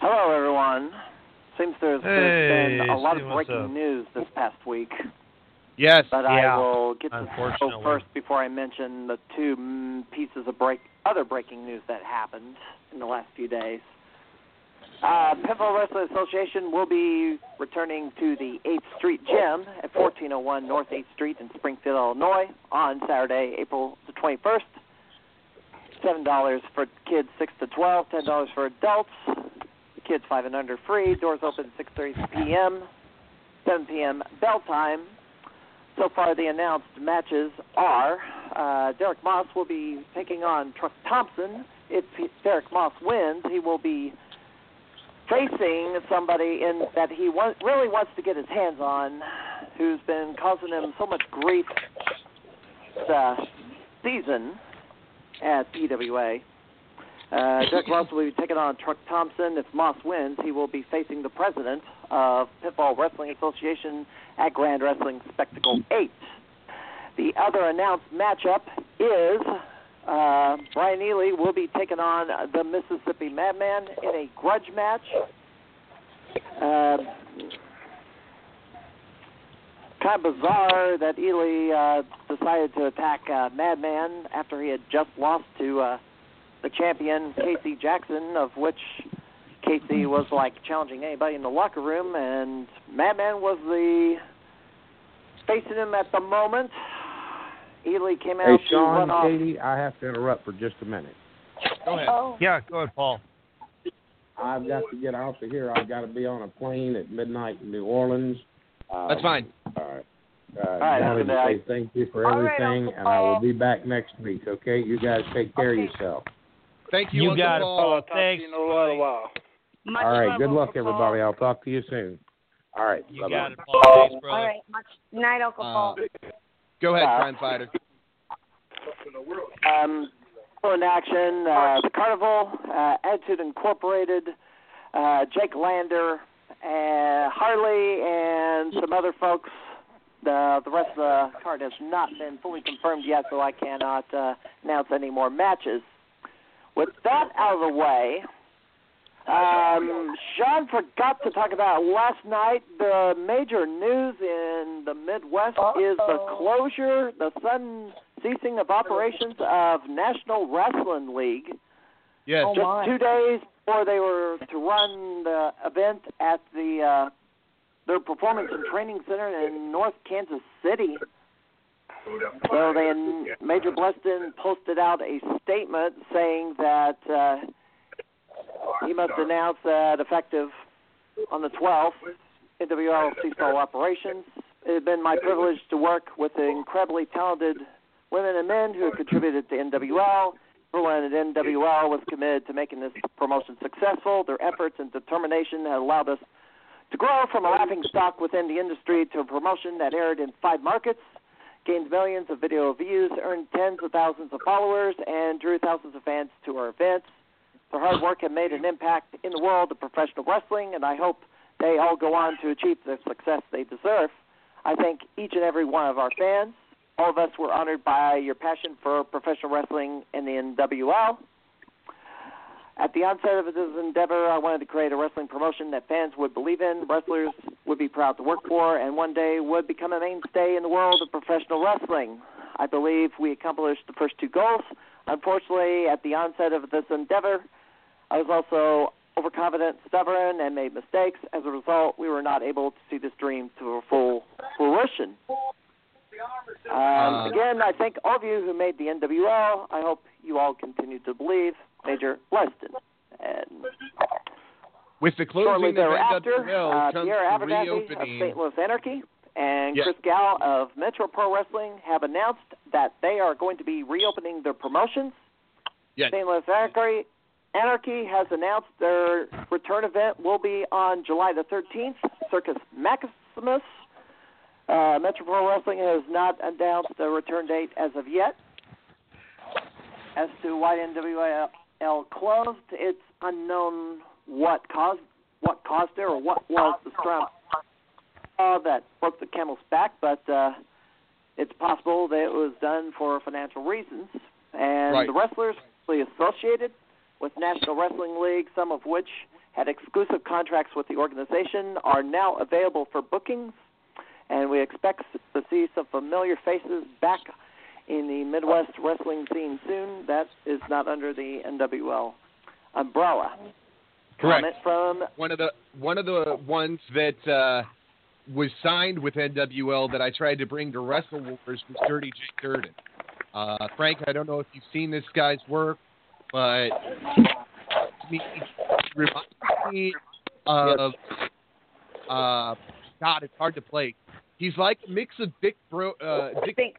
Hello, everyone. Seems there's, Hey, there's been a lot of breaking up? news this past week. Yes. But Yeah, I will get to the show unfortunately. first before I mention the two mm, pieces of break other breaking news that happened in the last few days. Uh, Pinfall Wrestling Association will be returning to the 8th Street Gym at 1401 North 8th Street in Springfield, Illinois on Saturday, April the 21st. $7 for kids 6 to 12, $10 for adults. Kids 5 and under free. Doors open 6.30 p.m., 7 p.m. bell time. So far, the announced matches are uh, Derek Moss will be taking on Truck Thompson. If he- Derek Moss wins, he will be facing somebody in that he wa- really wants to get his hands on, who's been causing him so much grief this uh, season at PWA. Uh, Derek Ross will be taking on Truck Thompson. If Moss wins, he will be facing the president of Pinfall Wrestling Association at Grand Wrestling Spectacle 8. The other announced matchup is uh, Brian Ely will be taking on the Mississippi Madman in a grudge match. Uh, kind of bizarre that Ely uh, decided to attack uh, Madman after he had just lost to uh, the champion Casey Jackson, of which Casey was like challenging anybody in the locker room, and Madman was the facing him at the moment. Ely came out Hey, to Sean, run off. Katie, I have to interrupt for just a minute. Go ahead. Oh. Yeah, go ahead, Paul. I've got to get off of here. I've got to be on a plane at midnight in New Orleans. Um, That's fine. All right. Uh, All right, wanted good to say thank you for everything, Uncle and I will be back next week. Okay, you guys take care of Okay. yourself. Thank you, You got it, Paul. Paul. I'll talk Thanks. to you in a little while. Much All right, good luck, Uncle Paul. everybody. I'll talk to you soon. All right, You bye-bye. got it, Paul. Thanks, brother. All right. Much night, Uncle Uh, Paul. Go ahead, Uh, Crime Fighter. Um, still in action, uh, the Carnival, uh, Attitude Incorporated, uh, Jake Lander, uh, Harley, and some other folks. The the rest of the card has not been fully confirmed yet, so I cannot uh, announce any more matches. With that out of the way, um, Sean forgot to talk about last night. The major news in the Midwest is the closure, the sudden ceasing of operations of National Wrestling League. Yes. Oh, Just my. two days before they were to run the event at the uh, their performance and training center in North Kansas City. So they Major Bleston posted out a statement saying that uh, he must announce that effective on the 12th, NWL all operations. It has been my privilege to work with the incredibly talented women and men who have contributed to NWL. Everyone at NWL was committed to making this promotion successful. Their efforts and determination have allowed us to grow from a laughing stock within the industry to a promotion that aired in five markets, gained millions of video views, earned tens of thousands of followers, and drew thousands of fans to our events. Their hard work had made an impact in the world of professional wrestling, and I hope they all go on to achieve the success they deserve. I thank each and every one of our fans. All of us were honored by your passion for professional wrestling and the NWL. At the onset of this endeavor, I wanted to create a wrestling promotion that fans would believe in, wrestlers would be proud to work for, and one day would become a mainstay in the world of professional wrestling. I believe we accomplished the first two goals. Unfortunately, at the onset of this endeavor, I was also overconfident, stubborn, and made mistakes. As a result, we were not able to see this dream to a full fruition. Um, Uh, again, I thank all of you who made the NWL. I hope you all continue to believe. Major Weston. And With the shortly closing of thereafter, NWL uh, Pierre Abernathy of. St. Louis Anarchy and Yes. Chris Gal of Metro Pro Wrestling have announced that they are going to be reopening their promotions. Yes. St. Louis Anarchy, Anarchy has announced their return event will be on July the 13th, Circus Maximus. Uh, Metro Pro Wrestling has not announced a return date as of yet. As to why NWL closed, it's unknown what caused what caused it or what was the straw uh, that broke the camel's back, but uh, it's possible that it was done for financial reasons. And Right. the wrestlers associated with National Wrestling League, some of which had exclusive contracts with the organization, are now available for bookings. And we expect to see some familiar faces back in the Midwest wrestling scene soon. That is not under the NWL umbrella. Correct. Comment from One of the one of the ones that uh, was signed with NWL that I tried to bring to Wrestle Wars was Dirty Jake Durden. Uh, Frank, I don't know if you've seen this guy's work, but he reminds me of uh, God, it's hard to place. He's like a mix of Dick Bro, uh, Dick, Dick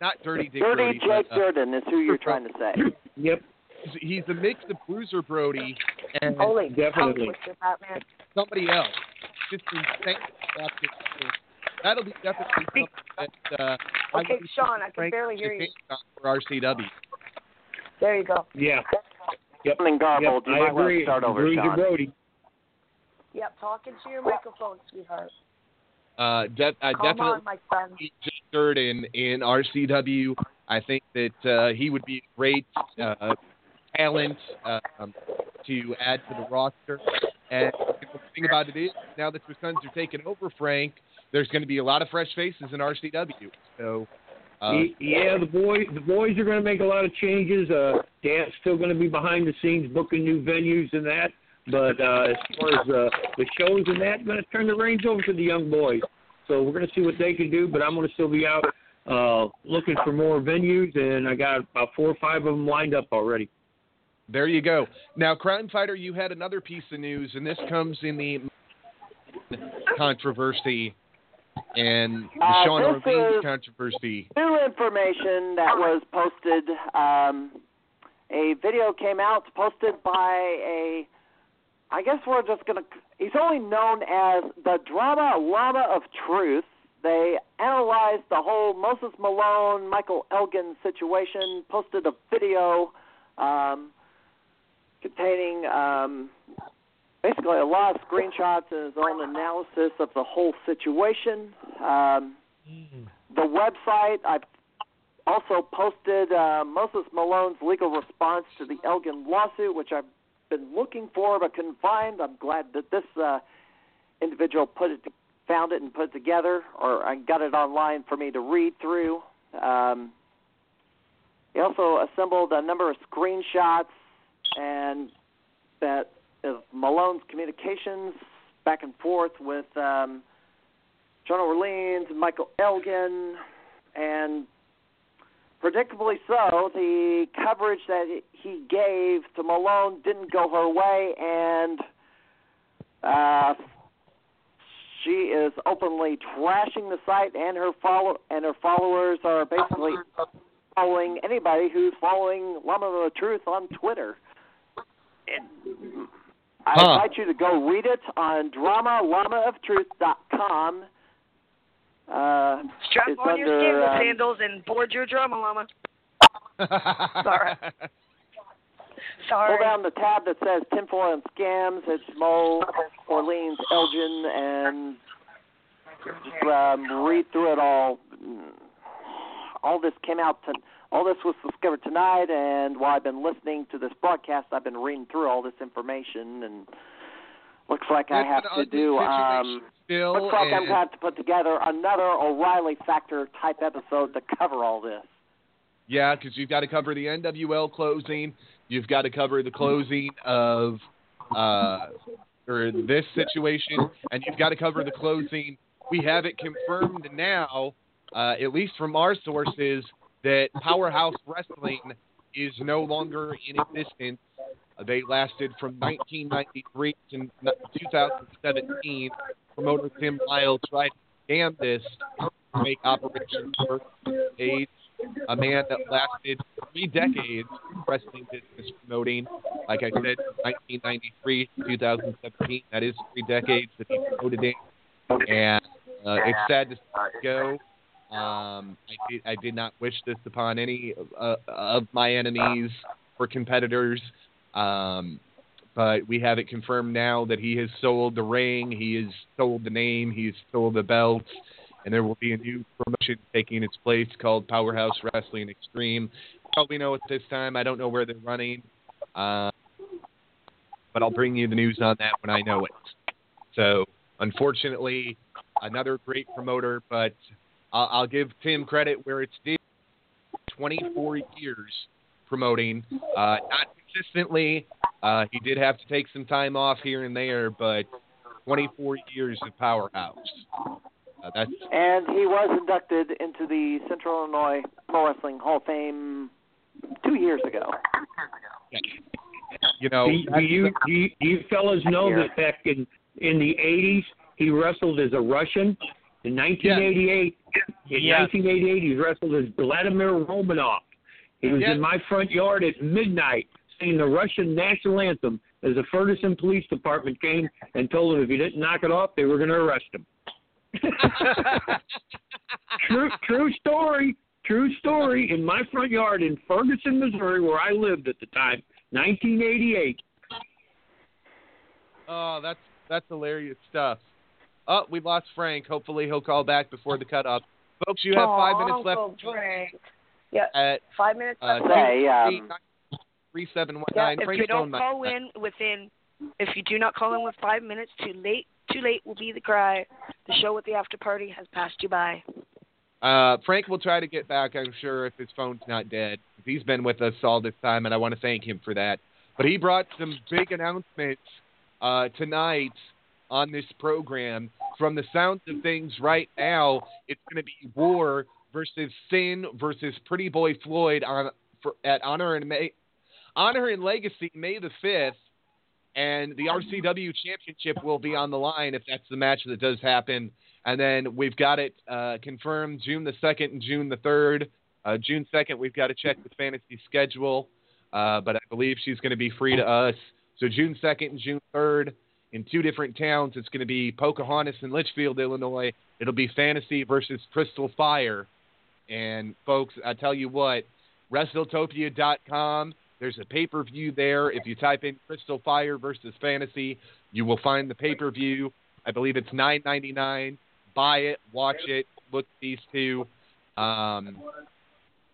not Dirty Dick Dirty Brody, Jake but, uh, Durden is who you're trying to say. Yep. he's, he's a mix of Bruiser Brody and Holy Definitely. cow, Twister Batman. somebody else. Just insane. that- That'll be definitely something that uh, Okay, would be Sean, I can barely hear you. for RCW. There you go. Yeah. Yep. And garbled. Yep. You I might want to start over, Bruiser Sean. Brody. Yep, talking to your microphone, sweetheart. Uh, de- I Come definitely on, my son. just third in in RCW. I think that uh, he would be a great uh, talent um, to add to the roster. And the thing about it is, now that the Sons are taking over, Frank, there's going to be a lot of fresh faces in RCW. So, uh, yeah, the boys the boys are going to make a lot of changes. Uh, Dan's still going to be behind the scenes booking new venues and that. But uh, as far as uh, the shows and that, going to turn the reins over to the young boys. So we're going to see what they can do. But I'm going to still be out uh, looking for more venues, and I got about four or five of them lined up already. There you go. Now, Crime Fighter, you had another piece of news, and this comes in the controversy and the Uh, Sean Orleans controversy. New information that was posted. Um, a video came out posted by a. I guess we're just gonna. He's only known as the Drama Llama of Truth. They analyzed the whole Moses Malone, Michael Elgin situation. Posted a video um, containing um, basically a lot of screenshots and his own analysis of the whole situation. Um, the website I've also posted uh, Moses Malone's legal response to the Elgin lawsuit, which I've been looking for but couldn't find. I'm glad that this uh, individual put it, found it, and put it together, or I got it online for me to read through. Um, he also assembled a number of screenshots and that of Malone's communications back and forth with um, John Orleans, and Michael Elgin, and predictably so, the coverage that he gave to Malone didn't go her way, and uh, she is openly trashing the site, and her follow and her followers are basically following anybody who's following Llama of the Truth on Twitter. I Huh. invite you to go read it on DramaLlamaOfTruth.com. Uh, Strap it's on your under, scandal um, sandals and board your drama llama. Sorry. Sorry. Pull down the tab that says tinfoil and scams. It's Mo, Orleans, Elgin, and just um, read through it all. All this came out. To, all this was discovered tonight, and while I've been listening to this broadcast, I've been reading through all this information, and looks like I have to do. Um, still, looks like I'm going to have to put together another O'Reilly Factor type episode to cover all this. Yeah, because you've got to cover the NWL closing. You've got to cover the closing of uh, or this situation, and you've got to cover the closing. We have it confirmed now, uh, at least from our sources, that Powerhouse Wrestling is no longer in existence. They lasted from 1993 to 2017. Promoter Tim Lyle tried to scam this to make Operation First Stage a man that lasted three decades in wrestling business promoting. Like I said, 1993 to 2017. That is three decades that he promoted in, and uh, it's sad to go. Um, I did, I did not wish this upon any uh, of my enemies or competitors. Um, but we have it confirmed now that he has sold the ring, he has sold the name, he has sold the belt, and there will be a new promotion taking its place called Powerhouse Wrestling Extreme. Probably know at this time. I don't know where they're running, uh, but I'll bring you the news on that when I know it. So, unfortunately, another great promoter, but I'll, I'll give Tim credit where it's due. 24 years promoting, uh, not consistently. Uh, he did have to take some time off here and there, but 24 years of powerhouse. Uh, that's And he was inducted into the Central Illinois Pro Wrestling Hall of Fame two years ago. you know. do, do you the- do you, do you fellas know that back in in the 80s he wrestled as a Russian? In 1988, in Yes. 1988 he wrestled as Vladimir Romanov. He was in my front yard at midnight singing the Russian national anthem as the Ferguson Police Department came and told him if he didn't knock it off, they were going to arrest him. true, true story. True story. In my front yard in Ferguson, Missouri, where I lived at the time, 1988. Oh, that's that's hilarious stuff. Oh, we lost Frank. Hopefully he'll call back before the cutoff. Folks, you have five Aw, minutes left. Uncle Frank. Yeah, At five minutes uh, left. Say, um, three seven one Yeah, nine. if Frank's you don't phone might- call in within, if you do not call in with five minutes, too late. Too late will be the cry. The show with the after party has passed you by. Uh, Frank will try to get back, I'm sure, if his phone's not dead. He's been with us all this time, and I want to thank him for that. But he brought some big announcements uh, tonight on this program. From the sounds of things right now, it's going to be War versus Syn versus Pretty Boy Floyd on for, at Honor and May, Honor and Legacy May the fifth, and the RCW Championship will be on the line if that's the match that does happen. And then we've got it uh, confirmed June the 2nd and June the 3rd. Uh, June 2nd, we've got to check the fantasy schedule, uh, but I believe she's going to be free to us. So June 2nd and June 3rd in two different towns. It's going to be Pocahontas and Litchfield, Illinois. It'll be Fantasy versus Crystal Fire. And folks, I tell you what, WrestleTopia.com. There's a pay per view there. If you type in Crystal Fire versus Fantasy, you will find the pay per view. I believe it's nine ninety nine. Buy it, watch it, look at these two. Um,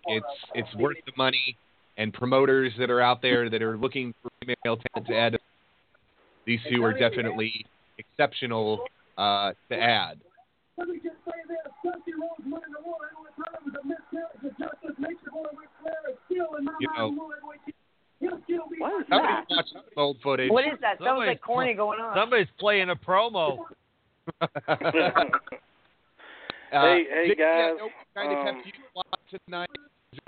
it's it's worth the money. And promoters that are out there that are looking for female talent to add, these two are definitely exceptional uh, to add. You know, What is that? watching old footage. What is that? Sounds Somebody's like corny going on. Somebody's playing a promo. Uh, Hey, hey, Vic, guys, kind of um, kept you live tonight. Is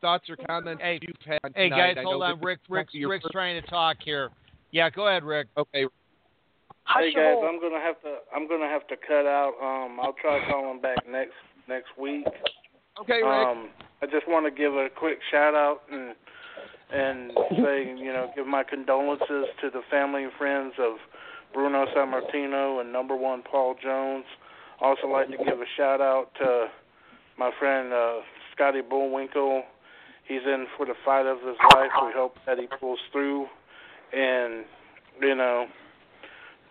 Thoughts or comments Hey, you've had Hey guys, hold on. this Rick, Rick's, Rick's trying to talk here. Yeah, go ahead, Rick. Okay. hey guys, I'm gonna have to I'm gonna have to cut out. Um, I'll try calling back next next week. Okay, Rick. Um, I just want to give a quick shout out and and say you know give my condolences to the family and friends of Bruno Sammartino and number one Paul Jones. Also like to give a shout out to my friend uh, Scotty Bullwinkle. He's in for the fight of his life. We hope that he pulls through, and you know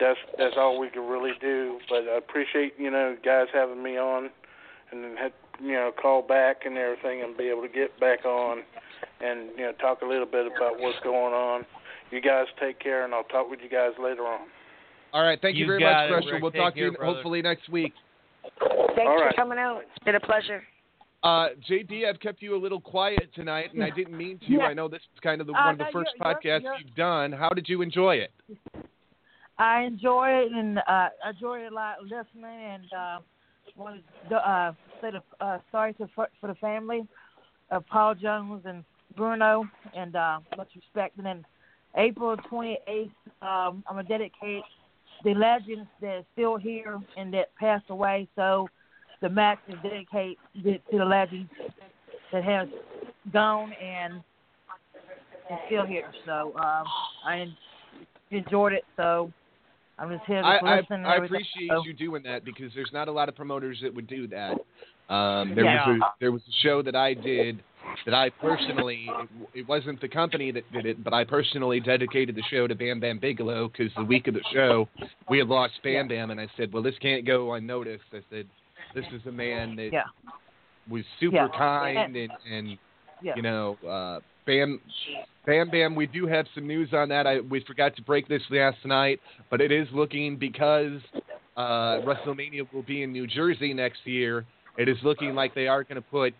that's that's all we can really do. But I appreciate you know guys having me on, and then had you know call back and everything, and be able to get back on, and you know talk a little bit about what's going on. You guys take care, and I'll talk with you guys later on. All right. Thank you, You very much, it, Krusher. We'll Take talk to you brother. hopefully next week. Thanks All for right. coming out. It's been a pleasure. Uh, JB, I've kept you a little quiet tonight, and I didn't mean to. Yeah. I know this is kind of the, Uh, one of the no, 1st you're- podcasts you're- you've done. How did you enjoy it? I enjoy it and uh, I enjoy it a lot listening and uh, want to uh, say the, uh, sorry to, for, for the family of Paul Jones and Bruno and uh, much respect. And then April 28th, um, I'm going to dedicate the legends that are still here and that passed away. So the match is dedicated to the legends that has gone and is still here. So um, I enjoyed it. So I'm just here to I, I, listen. and I appreciate So- you doing that because there's not a lot of promoters that would do that. Um, there Yeah. was a, there was a show that I did that I personally it, it wasn't the company that did it, but I personally dedicated the show to Bam Bam Bigelow because the week of the show we had lost Bam Bam, and I said, well, this can't go unnoticed. I said, this is a man that Yeah. was super Yeah. kind and and Yeah. you know uh, Bam Bam Bam. We do have some news on that. I we forgot to break this last night, but it is looking because uh, WrestleMania will be in New Jersey next year. It is looking like they are going to put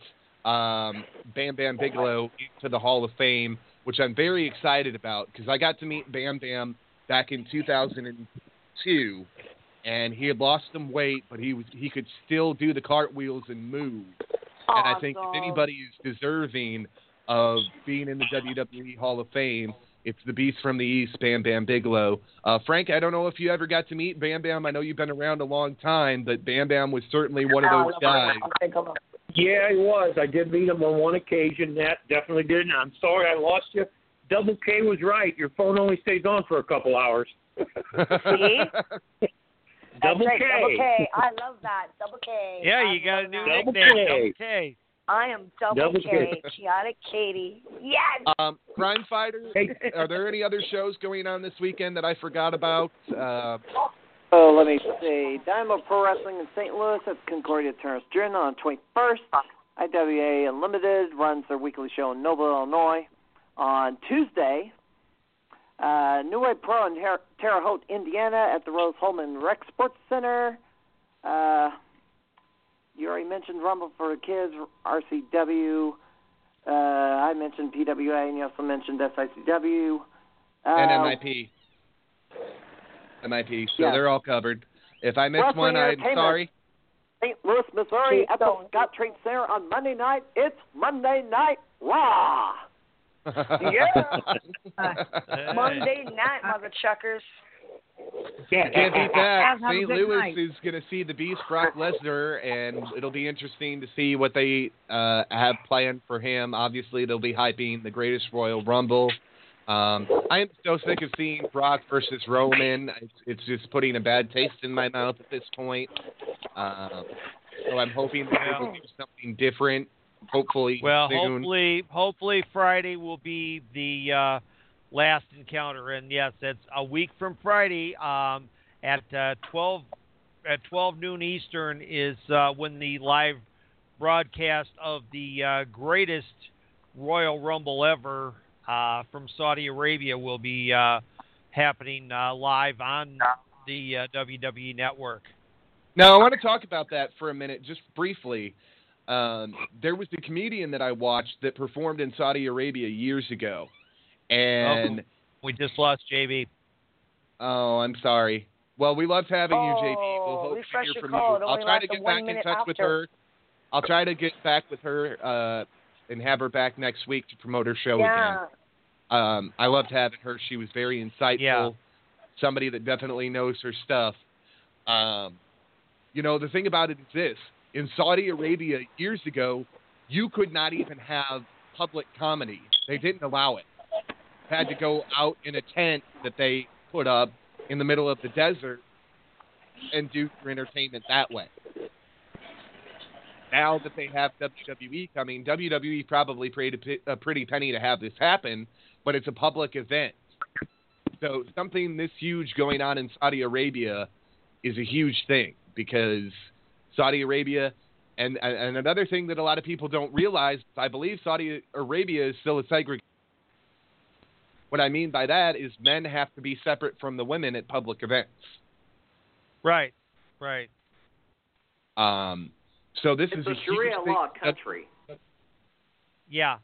um, Bam Bam Bigelow into the Hall of Fame, which I'm very excited about because I got to meet Bam Bam back in 2002, and he had lost some weight, but he was he could still do the cartwheels and move. And I think if anybody is deserving of being in the WWE Hall of Fame, it's the Beast from the East, Bam Bam Bigelow. Uh, Frank, I don't know if you ever got to meet Bam Bam. I know you've been around a long time, but Bam Bam was certainly one of those guys. Yeah, he was. I did meet him on one occasion. That definitely did. And I'm sorry I lost you Double K was right. Your phone only stays on for a couple hours. See? Double K. Double K. I love that. Double K. Yeah, I you got a new that. Double. K. Double K. I am Double, Double K. K. Khaotic Katie. Yes. Um, Crime Fighter. Are there any other shows going on this weekend that I forgot about? Uh, Oh, let me see. Dynamo Pro Wrestling in St. Louis at Concordia Terrace Gym on 21st. IWA Unlimited runs their weekly show in Noble, Illinois. On Tuesday, uh, New Wave Pro in Ter- Terre Haute, Indiana at the Rose-Hulman Rec Sports Center. Uh, you already mentioned Rumble for the Kids, RCW. Uh, I mentioned PWA, and you also mentioned SICW. Uh, and MIP. MIP. So Yeah. they're all covered. If I missed Wrestling one, I'm sorry. St. Louis, Missouri, at the. Scottrade Center on Monday night. It's Monday Night Raw. Yeah. Monday night, mother chuckers. Can't beat that. St. Louis night. is going to see the Beast Brock Lesnar, and it'll be interesting to see what they uh, have planned for him. Obviously, they'll be hyping the Greatest Royal Rumble. Um, I am so sick of seeing Brock versus Roman. It's, it's just putting a bad taste in my mouth at this point. Um, so I'm hoping that they will do something different. Hopefully, Well, soon. hopefully, hopefully Friday will be the uh, last encounter, and yes, it's a week from Friday. Um, at uh, twelve at twelve noon Eastern is uh, when the live broadcast of the uh, greatest Royal Rumble ever uh, from Saudi Arabia will be uh, happening uh, live on the uh, WWE network. Now, I want to talk about that for a minute, just briefly. Um, there was a comedian that I watched that performed in Saudi Arabia years ago, and Oh, we just lost JB. oh, I'm sorry. Well, we loved having you, JB. We'll Oh, hope to hear from call. you. I'll try to get back in minute touch with her. I'll try to get back with her uh, and have her back next week to promote her show yeah. again. Um, I loved having her. She was very insightful. Yeah. Somebody that definitely knows her stuff. Um, you know, the thing about it is this: in Saudi Arabia years ago, you could not even have public comedy. They didn't allow it. Had to go out in a tent that they put up in the middle of the desert and do your entertainment that way. Now that they have WWE coming, WWE probably paid a, a pretty penny to have this happen, but it's a public event. So something this huge going on in Saudi Arabia is a huge thing because Saudi Arabia and and and another thing that a lot of people don't realize, I believe Saudi Arabia is still a segregation. What I mean by that is men have to be separate from the women at public events. Right, right. Um, so this It's is a a huge Sharia thing. law country. Yeah.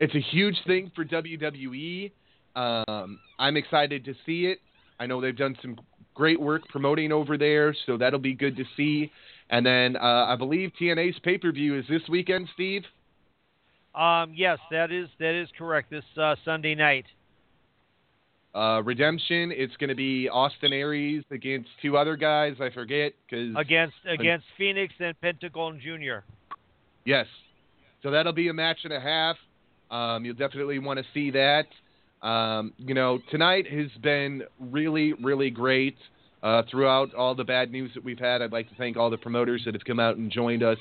It's a huge thing for WWE. Um, I'm excited to see it. I know they've done some great work promoting over there, so that'll be good to see. And then uh, I believe TNA's pay per view is this weekend, Steve. Um, yes, that is that is correct. This uh, Sunday night. Uh, Redemption. It's going to be Austin Aries against two other guys. I forget because against against Fenix and Pentagon Junior. Yes. So that'll be a match and a half. Um, you'll definitely want to see that. Um, you know, tonight has been really, really great. Uh, throughout all the bad news that we've had, I'd like to thank all the promoters that have come out and joined us,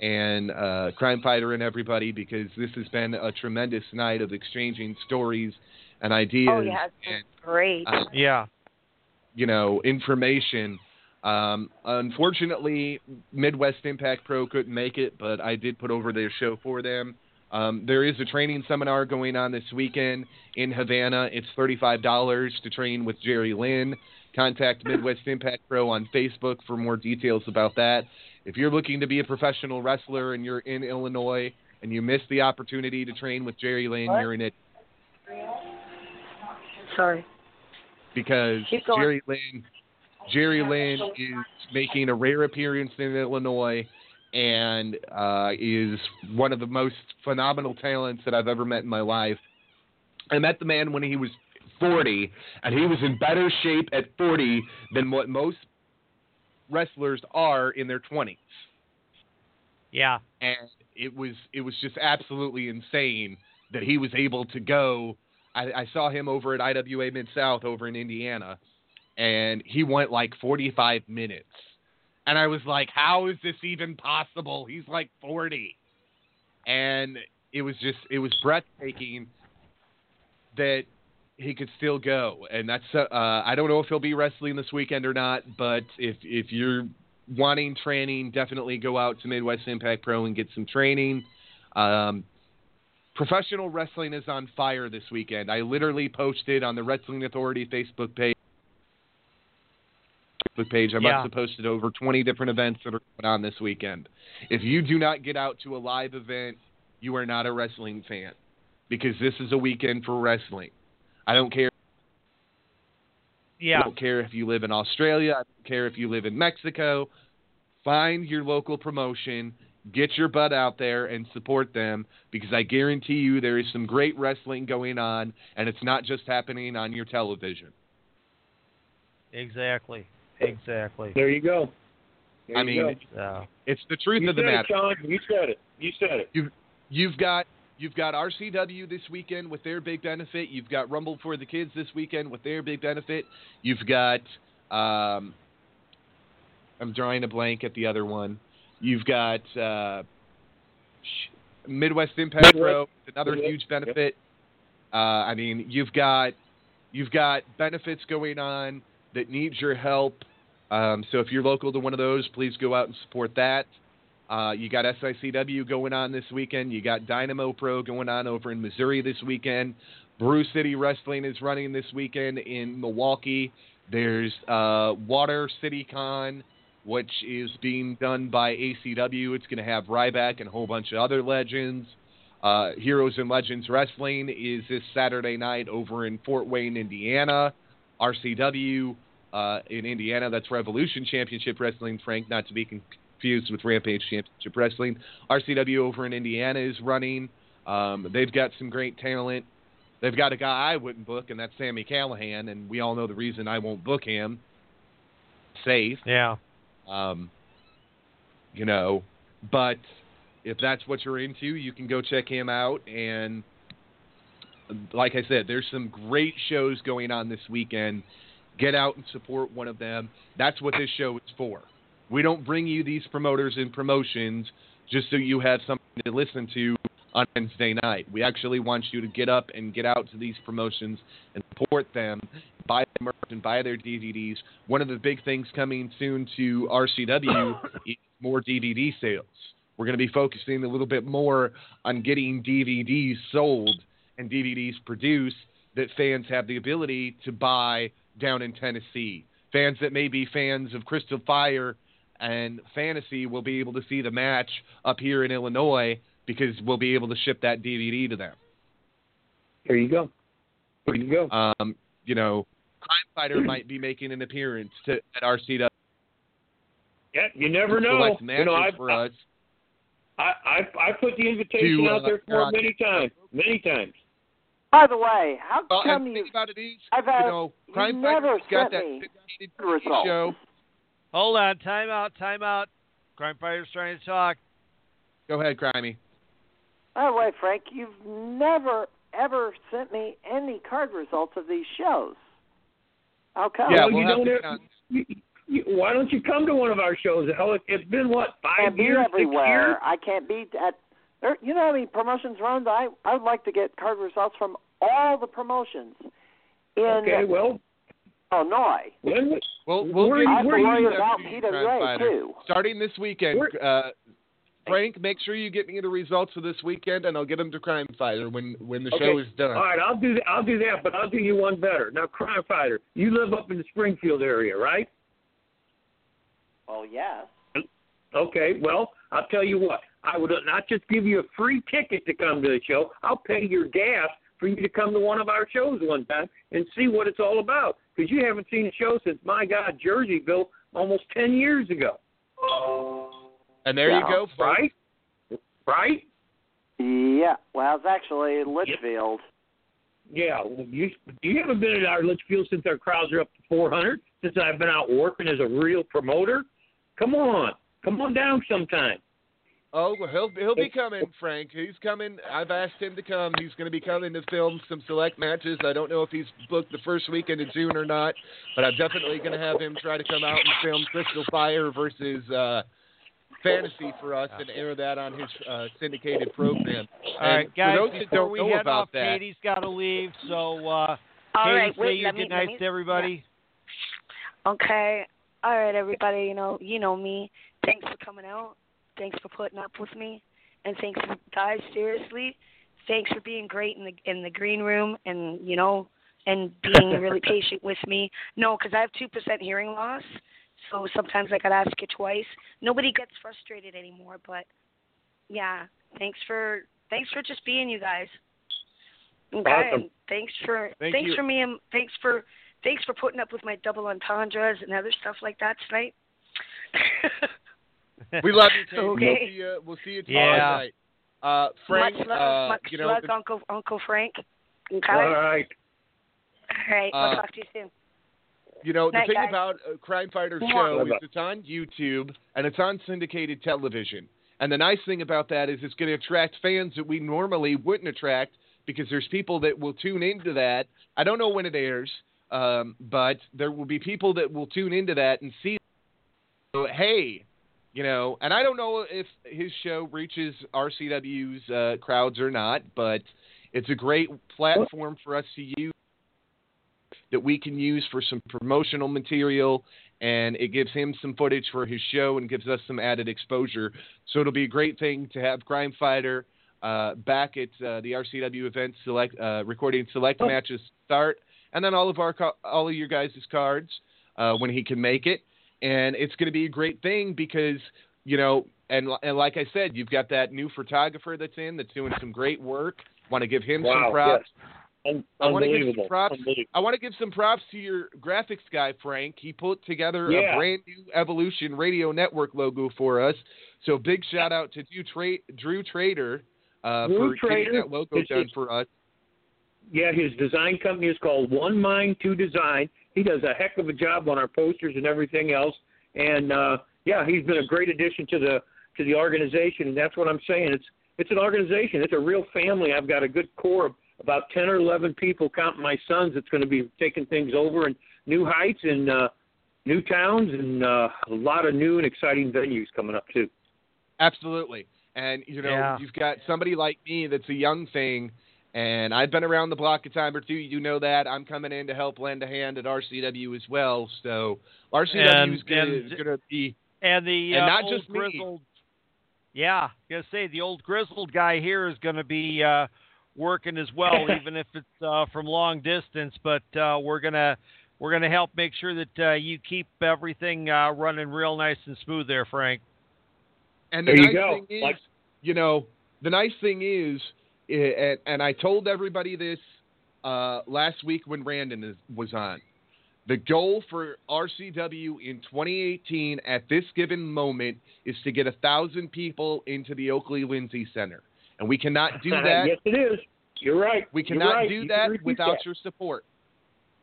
and uh, Crime Fighter and everybody, because this has been a tremendous night of exchanging stories and ideas. Oh yeah, it's been and great. uh, Yeah. you know, information. Um, unfortunately, Midwest Impact Pro couldn't make it, but I did put over their show for them. Um, there is a training seminar going on this weekend in Havana. It's $35 to train with Jerry Lynn. Contact Midwest Impact Pro on Facebook for more details about that. If you're looking to be a professional wrestler and you're in Illinois and you missed the opportunity to train with Jerry Lynn, What? you're in it Sorry. because Jerry Lynn Jerry Lynn is making a rare appearance in Illinois and uh, is one of the most phenomenal talents that I've ever met in my life. I met the man when he was 40, and he was in better shape at 40 than what most wrestlers are in their 20s. Yeah. And it was it was just absolutely insane that he was able to go. I, I saw him over at IWA Mid South over in Indiana, and he went like 45 minutes. And I was like, how is this even possible? He's like 40. And it was just, it was breathtaking that he could still go. And that's, uh, I don't know if he'll be wrestling this weekend or not, but if, if you're wanting training, definitely go out to Midwest Impact Pro and get some training. Um, professional wrestling is on fire this weekend. I literally posted on the Wrestling Authority Facebook page Facebook page. I must Yeah. have posted over 20 different events that are going on this weekend. If you do not get out to a live event, you are not a wrestling fan because this is a weekend for wrestling. I don't care. Yeah. I don't care if you live in Australia. I don't care if you live in Mexico. Find your local promotion, get your butt out there, and support them because I guarantee you there is some great wrestling going on, and it's not just happening on your television. Exactly. Exactly. There you go. There I you mean, Yeah. it's the truth You of the said it, matter. Sean. You said it. You said it. You've you've got you've got RCW this weekend with their big benefit. You've got Rumble for the Kids this weekend with their big benefit. You've got um, I'm drawing a blank at the other one. You've got uh, Midwest Impact Midwest. Pro, another Midwest, huge benefit. Uh, I mean, you've got you've got benefits going on that needs your help. Um, so if you're local to one of those, please go out and support that. Uh, you got SICW going on this weekend. You got Dynamo Pro going on over in Missouri this weekend. Brew City Wrestling is running this weekend in Milwaukee. There's uh, Water City Con, which is being done by ACW. It's going to have Ryback and a whole bunch of other legends. Uh, Heroes and Legends Wrestling is this Saturday night over in Fort Wayne, Indiana. RCW uh, in Indiana, that's Revolution Championship Wrestling, Frank, not to be confused with Rampage Championship Wrestling. RCW over in Indiana is running. Um, they've got some great talent. They've got a guy I wouldn't book, and that's Sami Callihan, and we all know the reason I won't book him. Safe. Yeah. Um, you know, but if that's what you're into, you can go check him out. And like I said, there's some great shows going on this weekend. Get out and support one of them. That's what this show is for. We don't bring you these promoters and promotions just so you have something to listen to on Wednesday night. We actually want you to get up and get out to these promotions and support them, buy their merch and buy their DVDs. One of the big things coming soon to RCW is more DVD sales. We're going to be focusing a little bit more on getting DVDs sold and DVDs produced that fans have the ability to buy down in Tennessee. Fans that may be fans of Crystal Fire and Fantasy will be able to see the match up here in Illinois because we'll be able to ship that DVD to them. There you go. There you go. Um, you know, Crime Fighter might be making an appearance to, at RCW. Yeah, you never know. You know, I, for us. I, I I put the invitation To, uh, out there for uh, many times, many times. By the way, how Well, come and the you? thing about it is, I've you had, know, Crime you never Fighter's got that me syndicated show. Hold on. Time out. Time out. Crime Fighter's trying to talk. Go ahead, Crimey. By the way, Frank, you've never ever sent me any card results of these shows. How come? Yeah, well, we'll you don't to have- count- you, you, why don't you come to one of our shows? Hell, it, it's been what five can't years, six everywhere. years. I can't be at. There, you know how many promotions run? I I would like to get card results from all the promotions in Okay, well, Illinois. when, We'll, we'll Where- get I have to where worry you about to PWA Crime Fighter. too. Starting this weekend, Where- uh, Frank, make sure you get me the results for this weekend, and I'll get them to Crime Fighter when when the okay. show is done. All right, I'll do that. I'll do that, but I'll do you one better. Now, Crime Fighter, you live up in the Springfield area, right? Oh yes. Okay, well, I'll tell you what. I would not just give you a free ticket to come to the show. I'll pay your gas for you to come to one of our shows one time and see what it's all about. Because you haven't seen a show since, my God, Jerseyville almost 10 years ago. And there you go, folks. Right? Right? Yeah. Well, it's actually Litchfield. Yeah. Well, you you haven't been at our Litchfield since our crowds are up to 400, since I've been out working as a real promoter. Come on. Come on down sometime. Oh, well, he'll he'll be coming, Frank. He's coming. I've asked him to come. He's going to be coming to film some select matches. I don't know if he's booked the first weekend of June or not, but I'm definitely going to have him try to come out and film Crystal Fire versus uh, Fantasy for us and air that on his uh, syndicated program. All right, And guys. for those that before don't we know head about off, that, Katie's got to leave. So, uh, All Katie, right, say wait, your let me- good let nights me- to everybody. Okay. All right, everybody. You know, you know me. Thanks for coming out. Thanks for putting up with me, and thanks, guys. Seriously, thanks for being great in the in the green room, and you know, and being really patient with me. No, because I have two percent hearing loss, so sometimes I gotta ask you twice. Nobody gets frustrated anymore, but yeah, thanks for thanks for just being you guys. Okay, Awesome. and thanks for Thank thanks you. for me and thanks for thanks for putting up with my double entendres and other stuff like that tonight. we love you, Katie. We'll Okay. see you. We'll see you tomorrow Yeah. night. Uh, Frank, much love, uh, much you know, love, the- Uncle Uncle Frank. Okay. All right. All right. Uh, we'll talk to you soon. You know, the thing guys. about uh, Crime Fighter Yeah. Show is it's on YouTube and it's on syndicated television. And the nice thing about that is it's going to attract fans that we normally wouldn't attract because there's people that will tune into that. I don't know when it airs, um, but there will be people that will tune into that and see. So, hey, you know, and I don't know if his show reaches RCW's uh, crowds or not, but it's a great platform for us to use that we can use for some promotional material and it gives him some footage for his show and gives us some added exposure. So it'll be a great thing to have Crime Fighter uh, back at uh, the RCW event, select uh, recording select matches start, and then all of our all of your guys' cards uh, when he can make it. And it's going to be a great thing because you know, and and like I said, you've got that new photographer that's in that's doing some great work. Want to give him Wow, some props. yes. Un- I want to give some props. I want to give some props to your graphics guy, Frank. He put together Yeah. a brand new Evolution Radio Network logo for us. So big shout out to Drew, Tra- Drew Trader uh, Drew for getting that logo done just- for us. Yeah, his design company is called One Mind Two Design. He does a heck of a job on our posters and everything else. And uh yeah, he's been a great addition to the to the organization and that's what I'm saying. It's it's an organization. It's a real family. I've got a good core of about ten or eleven people, counting my sons, that's going to be taking things over and new heights and uh new towns and uh a lot of new and exciting venues coming up too. Absolutely. And you know, Yeah. you've got somebody like me that's a young thing, and I've been around the block a time or two. You know that I'm coming in to help lend a hand at RCW as well. So RCW is gonna, be And the And uh, not old just me. grizzled, yeah, gonna say the old grizzled guy here is gonna be uh, working as well, even if it's uh, from long distance. But uh, we're gonna we're gonna help make sure that uh, you keep everything uh, running real nice and smooth there, Frank. And the There you nice go. thing is, Like- you know, the nice thing is, and, and I told everybody this uh, last week when Brandon is, was on. The goal for RCW in 2018 at this given moment is to get a thousand people into the Oakley Lindsay Center, and we cannot do that. yes, it is. You're right. We cannot right. do You that without that. your support.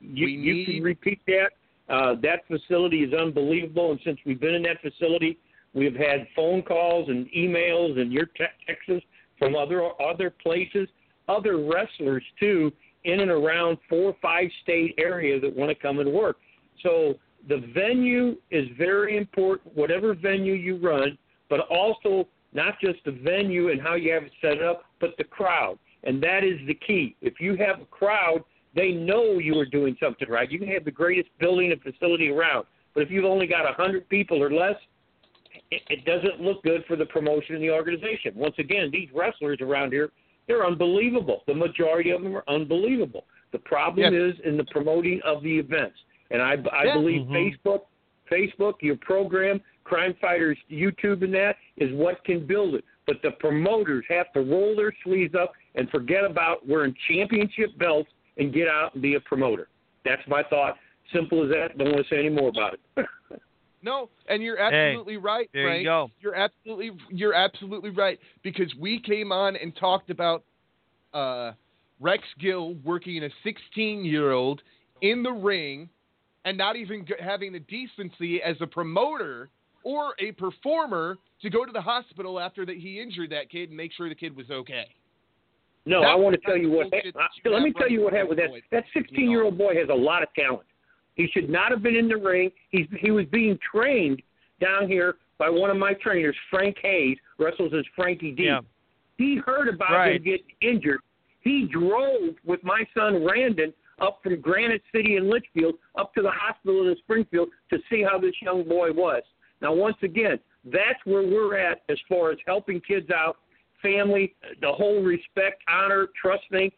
You, We you need- can repeat that. Uh, that facility is unbelievable, and since we've been in that facility, we've had phone calls and emails and your te- texts from other other places, other wrestlers too, in and around four or five state area that want to come and work. So the venue is very important, whatever venue you run, but also not just the venue and how you have it set up, but the crowd. And that is the key. If you have a crowd, they know you are doing something right. You can have the greatest building and facility around, but if you've only got a hundred people or less, it, it doesn't look good for the promotion and the organization. Once again, these wrestlers around here, they're unbelievable. The majority of them are unbelievable. The problem Yes. is in the promoting of the events, and I, I Yeah. believe Mhm. Facebook, Facebook, your program, Crime Fighters, YouTube, and that is what can build it. But the promoters have to roll their sleeves up and forget about wearing championship belts and get out and be a promoter. That's my thought. Simple as that. Don't want to say any more about it. No, and you're absolutely right, there you Frank. go. You're absolutely you're absolutely right because we came on and talked about uh, Rex Gill working a 16 year old in the ring and not even having the decency as a promoter or a performer to go to the hospital after that he injured that kid and make sure the kid was okay. No, That's I want to tell you what. bullshit that you let me tell you what happened with that. That 16 year old boy has a lot of talent. He should not have been in the ring. He's he was being trained down here by one of my trainers, Frank Hayes, wrestles as Frankie D. Yeah. He heard about Right. him getting injured. He drove with my son Brandon up from Granite City and Litchfield up to the hospital in Springfield to see how this young boy was. Now, once again, that's where we're at as far as helping kids out, family, the whole respect, honor, trust thing.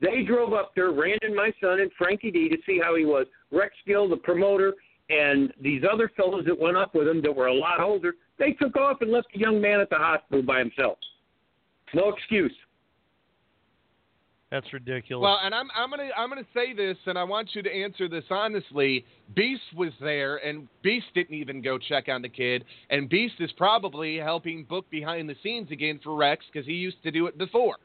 They drove up there, Brandon, my son, and Frankie D to see how he was. Rex Gill, the promoter, and these other fellows that went up with him that were a lot older, they took off and left the young man at the hospital by himself. No excuse. That's ridiculous. Well, and I'm I'm gonna I'm gonna say this, and I want you to answer this honestly. Beast was there, and Beast didn't even go check on the kid, and Beast is probably helping book behind the scenes again for Rex because he used to do it before.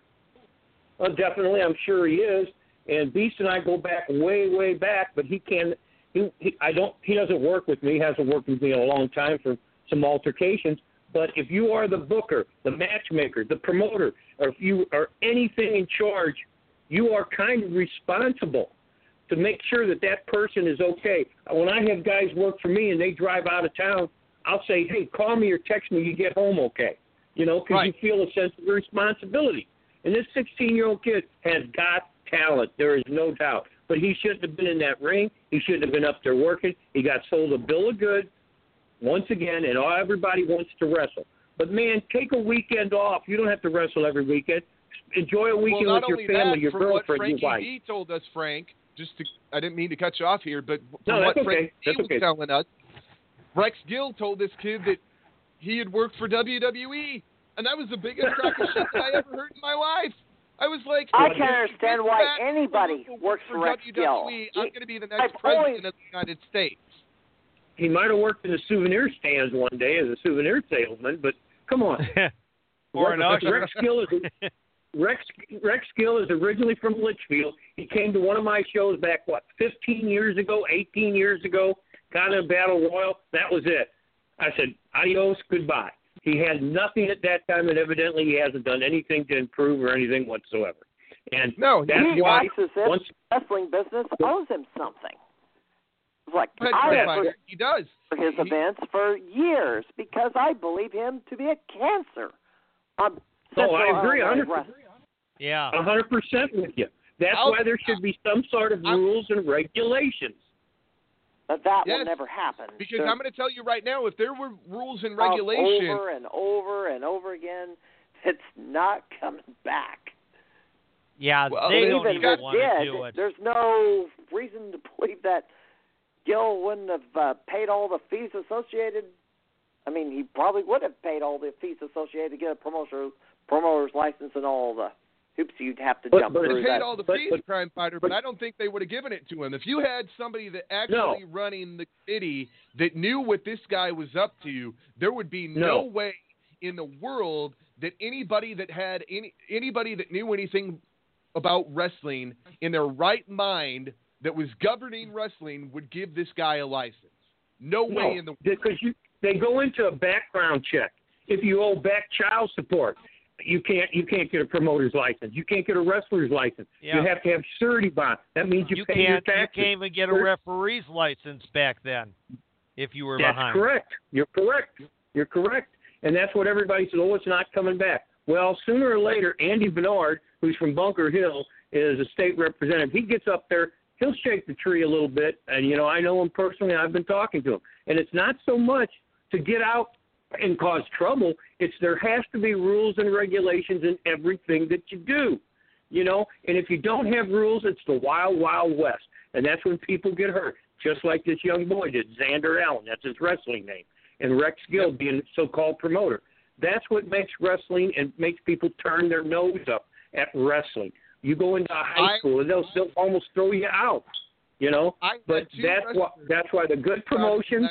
Well, definitely, I'm sure he is. And Beast and I go back way, way back, but he can. He, he, I don't. He doesn't work with me. He hasn't worked with me in a long time for some altercations. But if you are the booker, the matchmaker, the promoter, or if you are anything in charge, you are kind of responsible to make sure that that person is okay. When I have guys work for me and they drive out of town, I'll say, "Hey, call me or text me. You get home okay." You know, because you feel a sense of responsibility. And this 16-year-old kid has got talent. There is no doubt. But he shouldn't have been in that ring. He shouldn't have been up there working. He got sold a bill of goods once again, and all everybody wants to wrestle. But man, take a weekend off. You don't have to wrestle every weekend. Enjoy a weekend well, with your family, that, your girlfriend, your wife. D told us, Frank. Just to, I didn't mean to cut you off here, but from No, what okay. Frankie D That's was okay. telling us, Rex Gill told this kid that he had worked for WWE, and that was the biggest crock of shit that I ever heard in my life. I was like, I can't understand why anybody works for Rex WWE, Gill. I'm going to be the next I've president always- of the United States. He might have worked in the souvenir stands one day as a souvenir salesman, but come on. or an Rex, usher. Rex Gill is Rex Rex Gill is originally from Litchfield. He came to one of my shows back what 15 years ago, 18 years ago. Got in a battle royal. That was it. I said adios, goodbye. He had nothing at that time, and evidently he hasn't done anything to improve or anything whatsoever. And no, that's he why acts as if once wrestling business owes him something. Like But I Fred worked he does. for his events for years because I believe him to be a cancer. Um, Oh, I agree, Central 100%. Yeah. a hundred percent with you. That's I'll- why there should be some sort of rules and regulations. But that Yes, will never happen. Because There- I'm going to tell you right now, if there were rules and regulations, over and over and over again. It's not coming back. Yeah, Well, they they don't even even if want it to did, do it. there's no reason to believe that Gill wouldn't have uh, paid all the fees associated. I mean, he probably would have paid all the fees associated to get a promoter promoter's license and all the hoops you'd have to But- jump but- they through. paid that. all the but- fees, but- Crime Fighter, but, I don't think they would have given it to him. If you had somebody that actually running the city that knew what this guy was up to, there would be no, No. way in the world that anybody that had any anybody that knew anything about wrestling in their right mind that was governing wrestling would give this guy a license. No, way in the world. because you they go into a background check. If you owe back child support, you can't you can't get a promoter's license. You can't get a wrestler's license. Yeah. You have to have surety bond. That means you, You pay your can't. You taxes. can't even get a referee's license back then, if you were That's behind. correct. You're correct. You're correct. And that's what everybody says, oh, it's not coming back. Well, sooner or later, Andy Bernard, who's from Bunker Hill, is a state representative. He gets up there, he'll shake the tree a little bit. And, you know, I know him personally. I've been talking to him. And it's not so much to get out and cause trouble. It's there has to be rules and regulations in everything that you do. You know, and if you don't have rules, it's the wild, wild west. And that's when people get hurt, just like this young boy did, Xander Allen. That's his wrestling name. And Rex Gill being a so called promoter. That's what makes wrestling and makes people turn their nose up at wrestling. You go into a high I- school and they'll still almost throw you out. You know? I But that's why that's why the good promotions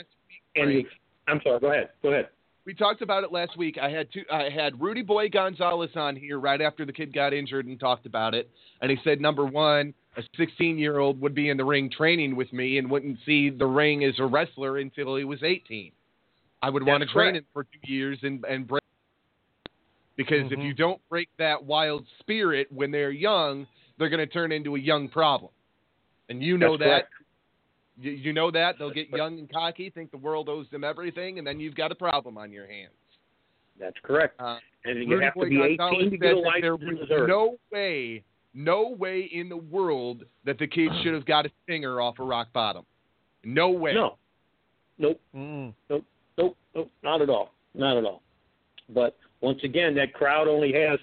and the, I'm sorry, go ahead. Go ahead. We talked about it last week. I had two. I had Rudy Boy Gonzalez on here right after the kid got injured and talked about it. And he said, number one, a 16 year old would be in the ring training with me and wouldn't see the ring as a wrestler until he was 18. I would want to That's train him for two years and and break because if Mhm. you don't break that wild spirit when they're young, they're going to turn into a young problem, and you know That's that. correct. You, you know that they'll get young and cocky, think the world owes them everything, and then you've got a problem on your hands. That's correct. Uh, and you Rudy have to be Gonzalez 18 to said get a that there license in was Missouri. no way, no way in the world that the kid should have got a stinger off of rock bottom. No way. No. Nope. Mm. Nope. Nope. Nope. Not at all. Not at all. But once again, that crowd only has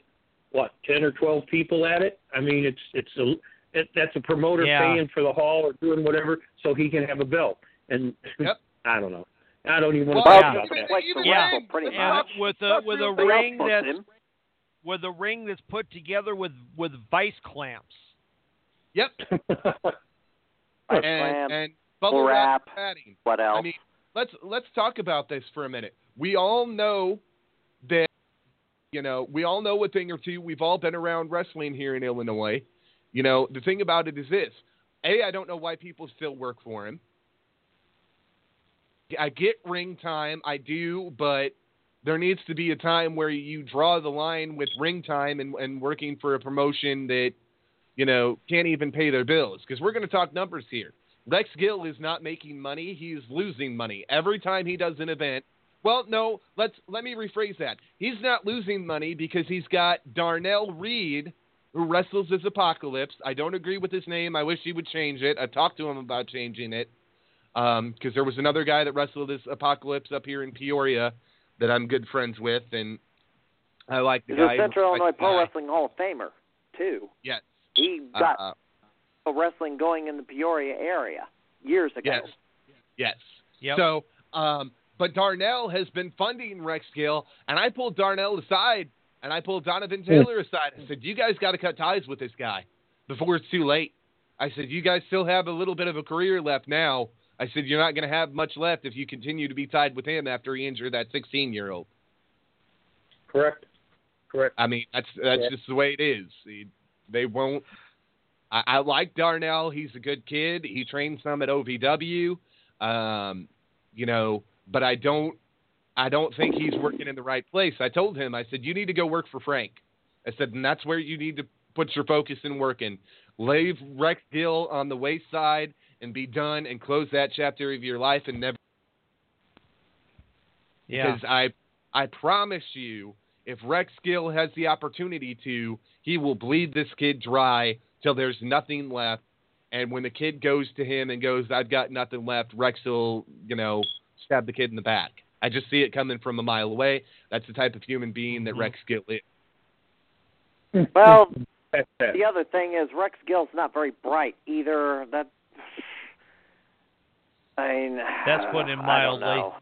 what ten or twelve people at it. I mean, it's it's a it, that's a promoter Yeah. paying for the hall or doing whatever so he can have a belt. And I don't know. I don't even want to talk yeah. about that. Like Yeah, wrestle, pretty and much. with a with a ring puts that's him. with a ring that's put together with with vice clamps. Yep. Vice and clamp, and bubble wrap. wrap padding. What else? I mean, let's let's talk about this for a minute. We all know that you know we all know a thing or two. We've all been around wrestling here in Illinois. You know, the thing about it is this: a, I don't know why people still work for him. I get ring time, I do, but there needs to be a time where you draw the line with ring time and, and working for a promotion that you know can't even pay their bills. Because we're going to talk numbers here. Rex Gill is not making money; he's losing money every time he does an event. Well, no, let's let me rephrase that. He's not losing money because he's got Darnell Reed, who wrestles as Apocalypse. I don't agree with his name. I wish he would change it. I talked to him about changing it because there was another guy that wrestled as Apocalypse up here in Peoria that I'm good friends with, and I like the He's a guy. Central I like Illinois the Pro. Wrestling Hall of Famer too. Yes. He got Uh, pro wrestling going in the Peoria area years ago. Yes. Yes. Yep. So, um, but Darnell has been funding Rex Gill, and I pulled Darnell aside, and I pulled Donovan Taylor aside. and said, "You guys got to cut ties with this guy before it's too late." I said, "You guys still have a little bit of a career left now." I said, "You're not going to have much left if you continue to be tied with him after he injured that 16-year-old." Correct. Correct. I mean, that's that's Yeah. just the way it is. He- They won't. I, I like Darnell. He's a good kid. He trained some at OVW, um, you know, but I don't. I don't think he's working in the right place. I told him. I said, you need to go work for Frank. I said, and that's where you need to put your focus in working. Leave Rex Gill on the wayside and be done and close that chapter of your life and never Yeah. because I I promise you, if Rex Gill has the opportunity to, he will bleed this kid dry till there's nothing left. And when the kid goes to him and goes, "I've got nothing left," Rex will, you know, stab the kid in the back. I just see it coming from a mile away. That's the type of human being that Mhm. Rex Gill is. Well, the other thing is Rex Gill's not very bright either. That I mean, That's putting it I mildly. know.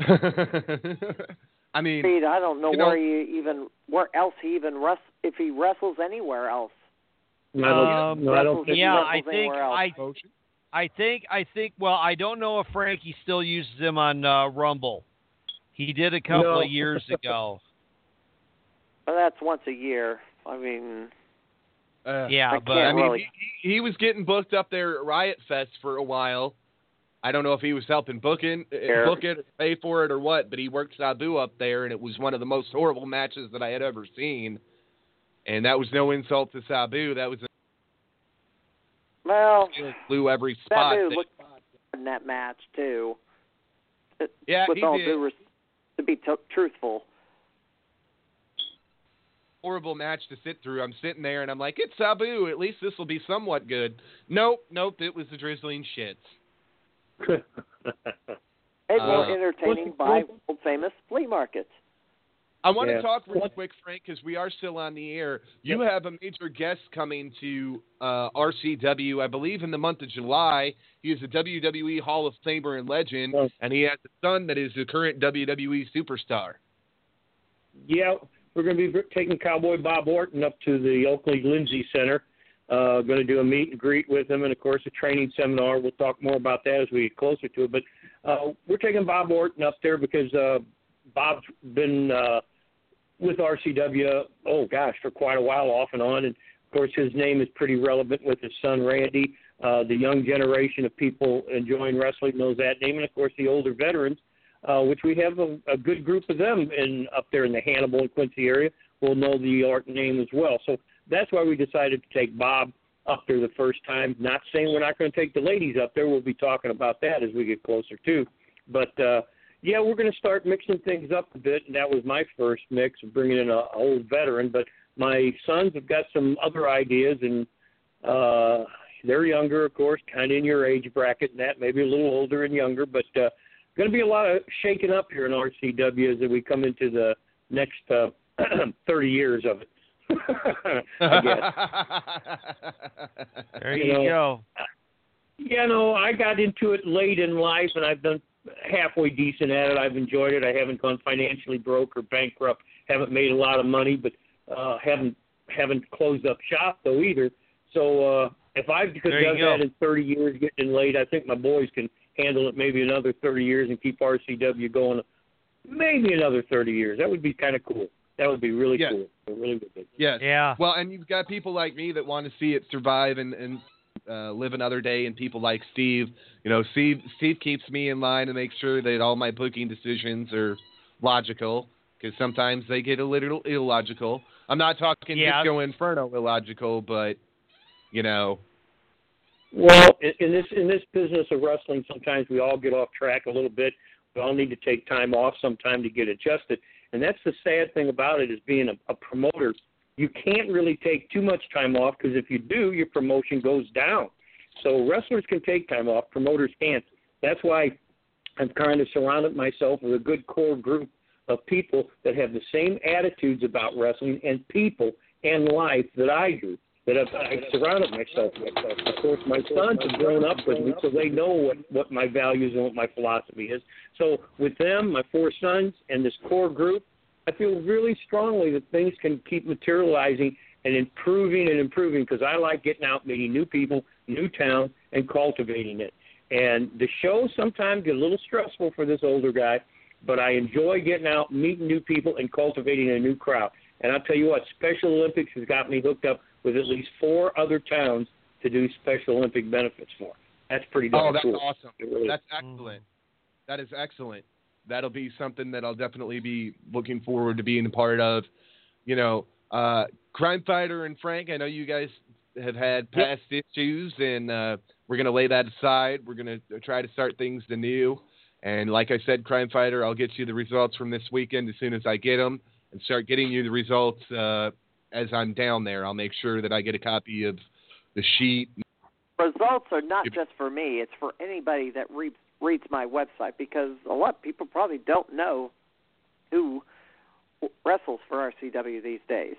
I mean, Reed, I don't know you know- where he even where else he even wrest if he wrestles anywhere else. I don't, Um, no, I don't think yeah, I wrestles think anywhere else. I I think I think well, I don't know if Frankie still uses him on uh, Rumble. He did a couple No. of years ago. But that's once a year. I mean, Uh, Yeah, I but I can't mean, really. he, he was getting booked up there at Riot Fest for a while. I don't know if he was helping booking, uh, Sure. book it, pay for it, or what. But he worked Sabu up there, and it was one of the most horrible matches that I had ever seen. And that was no insult to Sabu. That was a Well, blew every spot. Sabu that- looked good in that match too. Yeah, with he all did. due res- to be t- truthful. horrible match to sit through. I'm sitting there, and I'm like, it's Sabu. At least this will be somewhat good. Nope, nope. It was the drizzling shits. It was Uh, entertaining by world famous flea markets. I want Yeah. to talk real quick, Frank, because we are still on the air. You have a major guest coming to uh, RCW, I believe, in the month of July. He is a WWE Hall of Famer and legend, Oh. and he has a son that is the current WWE superstar. Yeah, we're going to be taking Cowboy Bob Orton up to the Oakley Lindsay Center. Uh, going to do a meet and greet with him, and of course a training seminar. We'll talk more about that as we get closer to it. But uh, we're taking Bob Orton up there because uh, Bob's been uh, with RCW. Oh gosh, for quite a while, off and on. And of course, his name is pretty relevant with his son Randy. Uh, the young generation of people enjoying wrestling knows that name, and of course, the older veterans uh, which we have a, a good group of them in up there in the Hannibal and Quincy area. Will know the Orton name as well. So that's why we decided to take Bob up there the first time. Not saying we're not going to take the ladies up there. We'll be talking about that as we get closer too. But uh, yeah, we're going to start mixing things up a bit, and that was my first mix, of bringing in a, a old veteran. But my sons have got some other ideas, and uh, they're younger, of course, kind of in your age bracket, and that maybe a little older and younger. But uh, going to be a lot of shaking up here in RCW as we come into the next uh, 30 years of it. I guess. there you, you know, go. You know, I got into it late in life, and I've done halfway decent at it. I've enjoyed it. I haven't gone financially broke or bankrupt. Haven't made a lot of money, but uh, haven't haven't closed up shop though either. So uh, if I could have done that in 30 years, getting late, I think my boys can handle it maybe another 30 years and keep RCW going maybe another 30 years. That would be kind of cool. That would be really yes. cool. It really would be. Yes. Yeah. Well, and you've got people like me that want to see it survive and and uh, live another day, and people like Steve. You know, Steve Steve keeps me in line to make sure that all my booking decisions are logical because sometimes they get a little illogical. I'm not talking yeah. Disco Inferno illogical, but you know. Well, in, in this in this business of wrestling, sometimes we all get off track a little bit. We all need to take time off sometime to get adjusted. And that's the sad thing about it is being a, a promoter. You can't really take too much time off because if you do, your promotion goes down. So wrestlers can take time off, promoters can't. That's why I've kind of surrounded myself with a good core group of people that have the same attitudes about wrestling and people and life that I do. That I've, I've surrounded myself with. Of course, my sons have grown up with me, so they know what what my values and what my philosophy is. So with them, my four sons, and this core group, I feel really strongly that things can keep materializing and improving and improving because I like getting out, meeting new people, new towns, and cultivating it. And the shows sometimes get a little stressful for this older guy, but I enjoy getting out, meeting new people, and cultivating a new crowd. And I'll tell you what, Special Olympics has got me hooked up with at least four other towns to do Special Olympic benefits for. That's pretty darn cool. Oh, that's cool. awesome. Really That's excellent. That is excellent. That'll be something that I'll definitely be looking forward to being a part of. You know, uh, Crime Fighter and Frank, I know you guys have had past issues, and uh, we're going to lay that aside. We're going to try to start things anew. And like I said, Crime Fighter, I'll get you the results from this weekend as soon as I get them and start getting you the results uh, as I'm down there. I'll make sure that I get a copy of the sheet. Results are not just for me; it's for anybody that reads reads my website because a lot of people probably don't know who wrestles for RCW these days.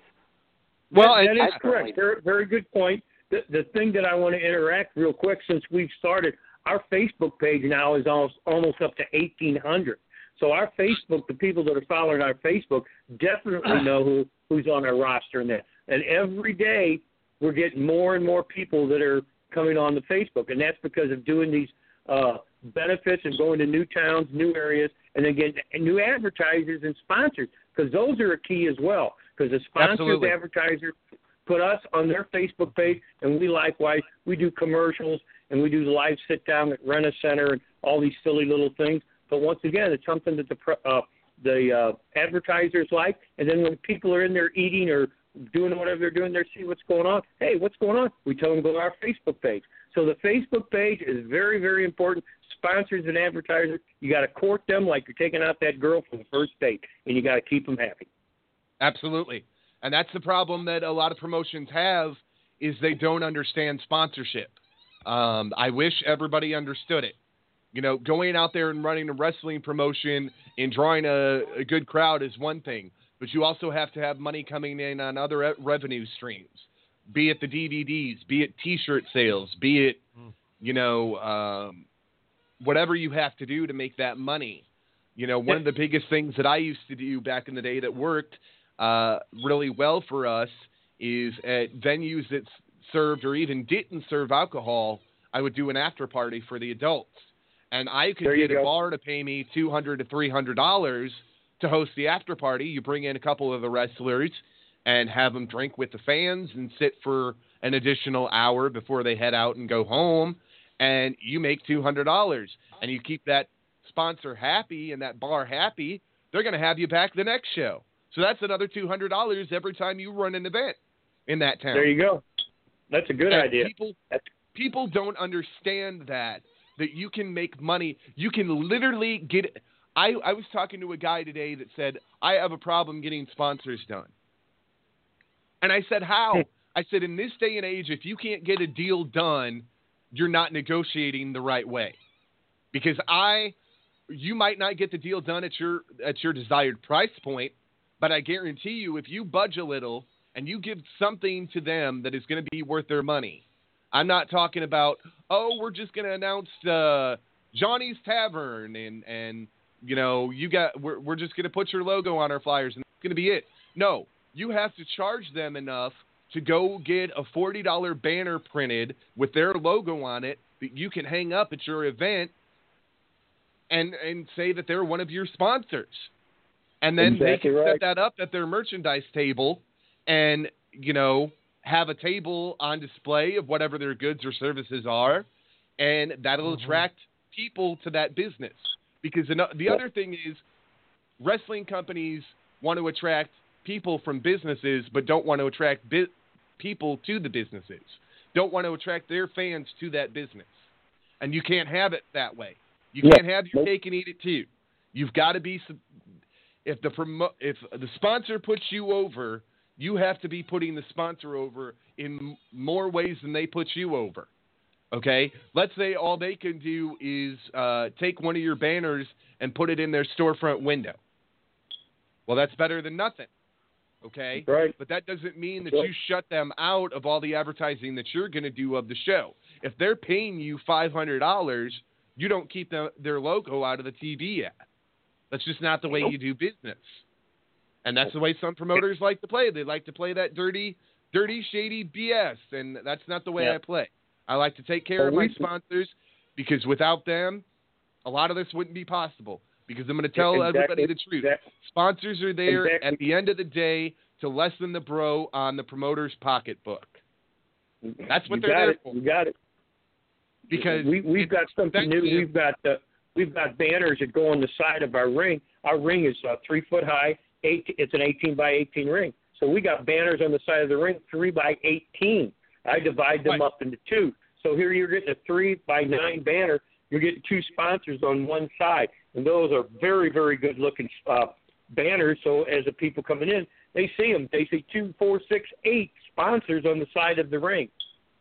Well, That- that that is is correct. Very, very good point. The, the thing that I want to interact real quick since we've started, our Facebook page now is almost almost up to 1,800. So our Facebook, the people that are following our Facebook, definitely know who who's on our roster and that. And every day we're getting more and more people that are coming on the Facebook, and that's because of doing these uh, benefits and going to new towns, new areas, and then getting new advertisers and sponsors because those are a key as well. Because the sponsors, Absolutely. advertisers put us on their Facebook page, and we likewise we do commercials and we do the live sit down at Rent a Center and all these silly little things. But once again, it's something that the uh, the uh, advertisers like, and then when people are in there eating or doing whatever they're doing, they see what's going on. Hey, what's going on? We tell them to go to our Facebook page. So the Facebook page is very, very important. Sponsors and advertisers, you got to court them like you're taking out that girl for the first date, and you got to keep them happy. Absolutely. And that's the problem that a lot of promotions have is they don't understand sponsorship. Um, I wish everybody understood it. You know, going out there and running a wrestling promotion and drawing a, a good crowd is one thing, but you also have to have money coming in on other re- revenue streams, be it the DVDs, be it T-shirt sales, be it, you know, um, whatever you have to do to make that money. You know, one of the biggest things that I used to do back in the day that worked uh, really well for us is at venues that served or even didn't serve alcohol, I would do an after party for the adults, and I could get a bar to pay me two hundred to three hundred dollars to host the after party. You bring in a couple of the wrestlers and have them drink with the fans and sit for an additional hour before they head out and go home, and you make two hundred dollars, and you keep that sponsor happy and that bar happy, they're going to have you back the next show. So that's another two hundred dollars every time you run an event in that town. There you go. That's a good And idea. People people don't understand that that you can make money. You can literally get. I I was talking to a guy today that said I have a problem getting sponsors done, and I said how. I said in this day and age, if you can't get a deal done, you're not negotiating the right way, because I. You might not get the deal done at your at your desired price point, but I guarantee you, if you budge a little and you give something to them that is going to be worth their money, I'm not talking about oh we're just going to announce uh, Johnny's Tavern and and you know you got we're we're just going to put your logo on our flyers and that's going to be it. No, you have to charge them enough to go get a forty dollar banner printed with their logo on it that you can hang up at your event and and say that they're one of your sponsors. And then they can right. set that up at their merchandise table and, you know, have a table on display of whatever their goods or services are. And that'll mm-hmm. attract people to that business. Because the other thing is, wrestling companies want to attract people from businesses, but don't want to attract bi- people to the businesses. Don't want to attract their fans to that business. And you can't have it that way. You Yeah. can't have your cake and eat it too. You've got to be. If the promo- if the sponsor puts you over, you have to be putting the sponsor over in more ways than they put you over. Okay, let's say all they can do is uh, take one of your banners and put it in their storefront window. Well, that's better than nothing. Okay, right. But that doesn't mean that you shut them out of all the advertising that you're going to do of the show. If they're paying you five hundred dollars, you don't keep the, their logo out of the TV ad. That's just not the way you do business. And that's the way some promoters like to play. They like to play that dirty, dirty, shady BS, and that's not the way Yeah. I play. I like to take care Well, of my sponsors because without them, a lot of this wouldn't be possible. Because I'm going to tell Exactly. everybody the truth. Exactly. Sponsors are there Exactly. at the end of the day to lessen the bro on the promoter's pocketbook. That's what you they're there it. for. You got it. Because we we've got something new. We've got uh, we've got banners that go on the side of our ring. Our ring is uh, three foot high. Eight. It's an 18 by 18 ring. So we got banners on the side of the ring, three by 18. I divide them up into two. So here you're getting a three by nine banner. You're getting two sponsors on one side, and those are very very good looking uh, banners. So as the people coming in, they see them. They see two, four, six, eight sponsors on the side of the ring.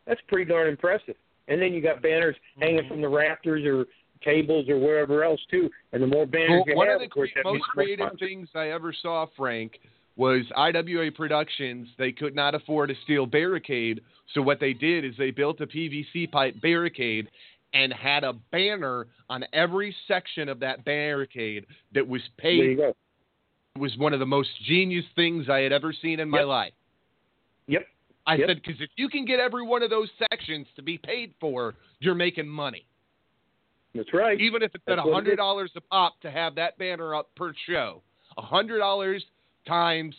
That's pretty darn impressive. And then you got banners hanging from the rafters or tables or wherever else too. And the more banners Well, you one have, of the of course, most creative sponsors. things I ever saw, Frank, was IWA Productions. They could not afford a steel barricade, so what they did is they built a PVC pipe barricade and had a banner on every section of that barricade that was There you paid. go. It was one of the most genius things I had ever seen in my Yep. life. Yep. I Yep. said, because if you can get every one of those sections to be paid for, you're making money. That's right. Even if it's at That's it hundred dollars a pop to have that banner up per show, hundred dollars times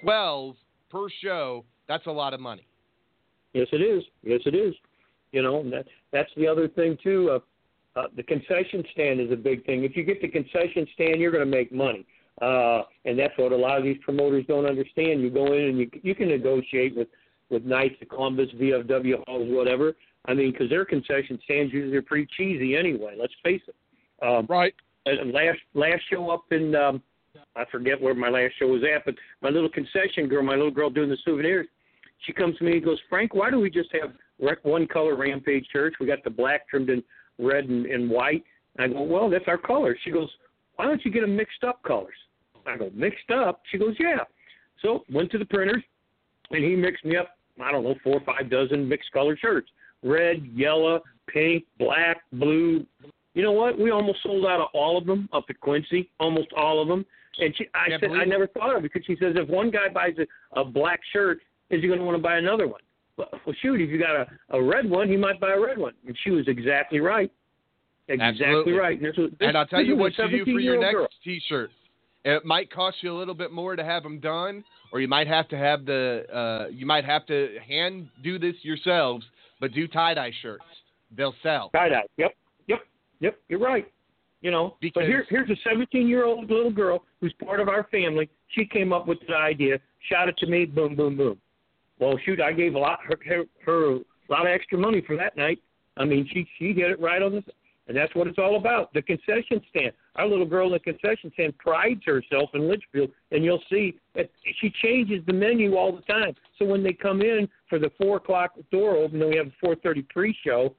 twelve per show, that's a lot of money. Yes, it is. Yes, it is. You know, that that's the other thing too. Uh, uh, the concession stand is a big thing. If you get the concession stand, you're going to make money, uh, and that's what a lot of these promoters don't understand. You go in and you you can negotiate with with Knights of Columbus, VFW halls, whatever. I mean, because their concession stands usually are pretty cheesy anyway. Let's face it. Um, right. And last last show up in um, I forget where my last show was at, but my little concession girl, my little girl doing the souvenirs, she comes to me and goes, Frank, why do we just have one color Rampage shirts? We got the black trimmed in red and, and white. And I go, well, that's our color. She goes, why don't you get them mixed up colors? I go, mixed up? She goes, yeah. So went to the printers, and he mixed me up, I don't know, four or five dozen mixed color shirts. Red, yellow, pink, black, blue. You know what? We almost sold out of all of them up at Quincy, almost all of them. And she, I Can't said, I never thought of it because she says if one guy buys a, a black shirt, is he going to want to buy another one? Well, shoot, if you got a, a red one, he might buy a red one. And she was exactly right. Exactly Absolutely. right. And, this was, this, and I'll tell you what you do for your next girl. T-shirt. It might cost you a little bit more to have them done, or you might have to have the uh, you might have to hand do this yourselves, but do tie dye shirts. They'll sell. Tie dye. Yep. Yep. Yep. You're right. You know, Because- but here, here's a 17 year old little girl who's part of our family. She came up with the idea, shot it to me, boom, boom, boom. Well, shoot, I gave a lot her, her, her a lot of extra money for that night. I mean, she she hit it right on the, and that's what it's all about. The concession stand. Our little girl in the concession stand prides herself in Litchfield, and you'll see that she changes the menu all the time. So when they come in for the four o'clock door open, then we have a 4:30 pre-show.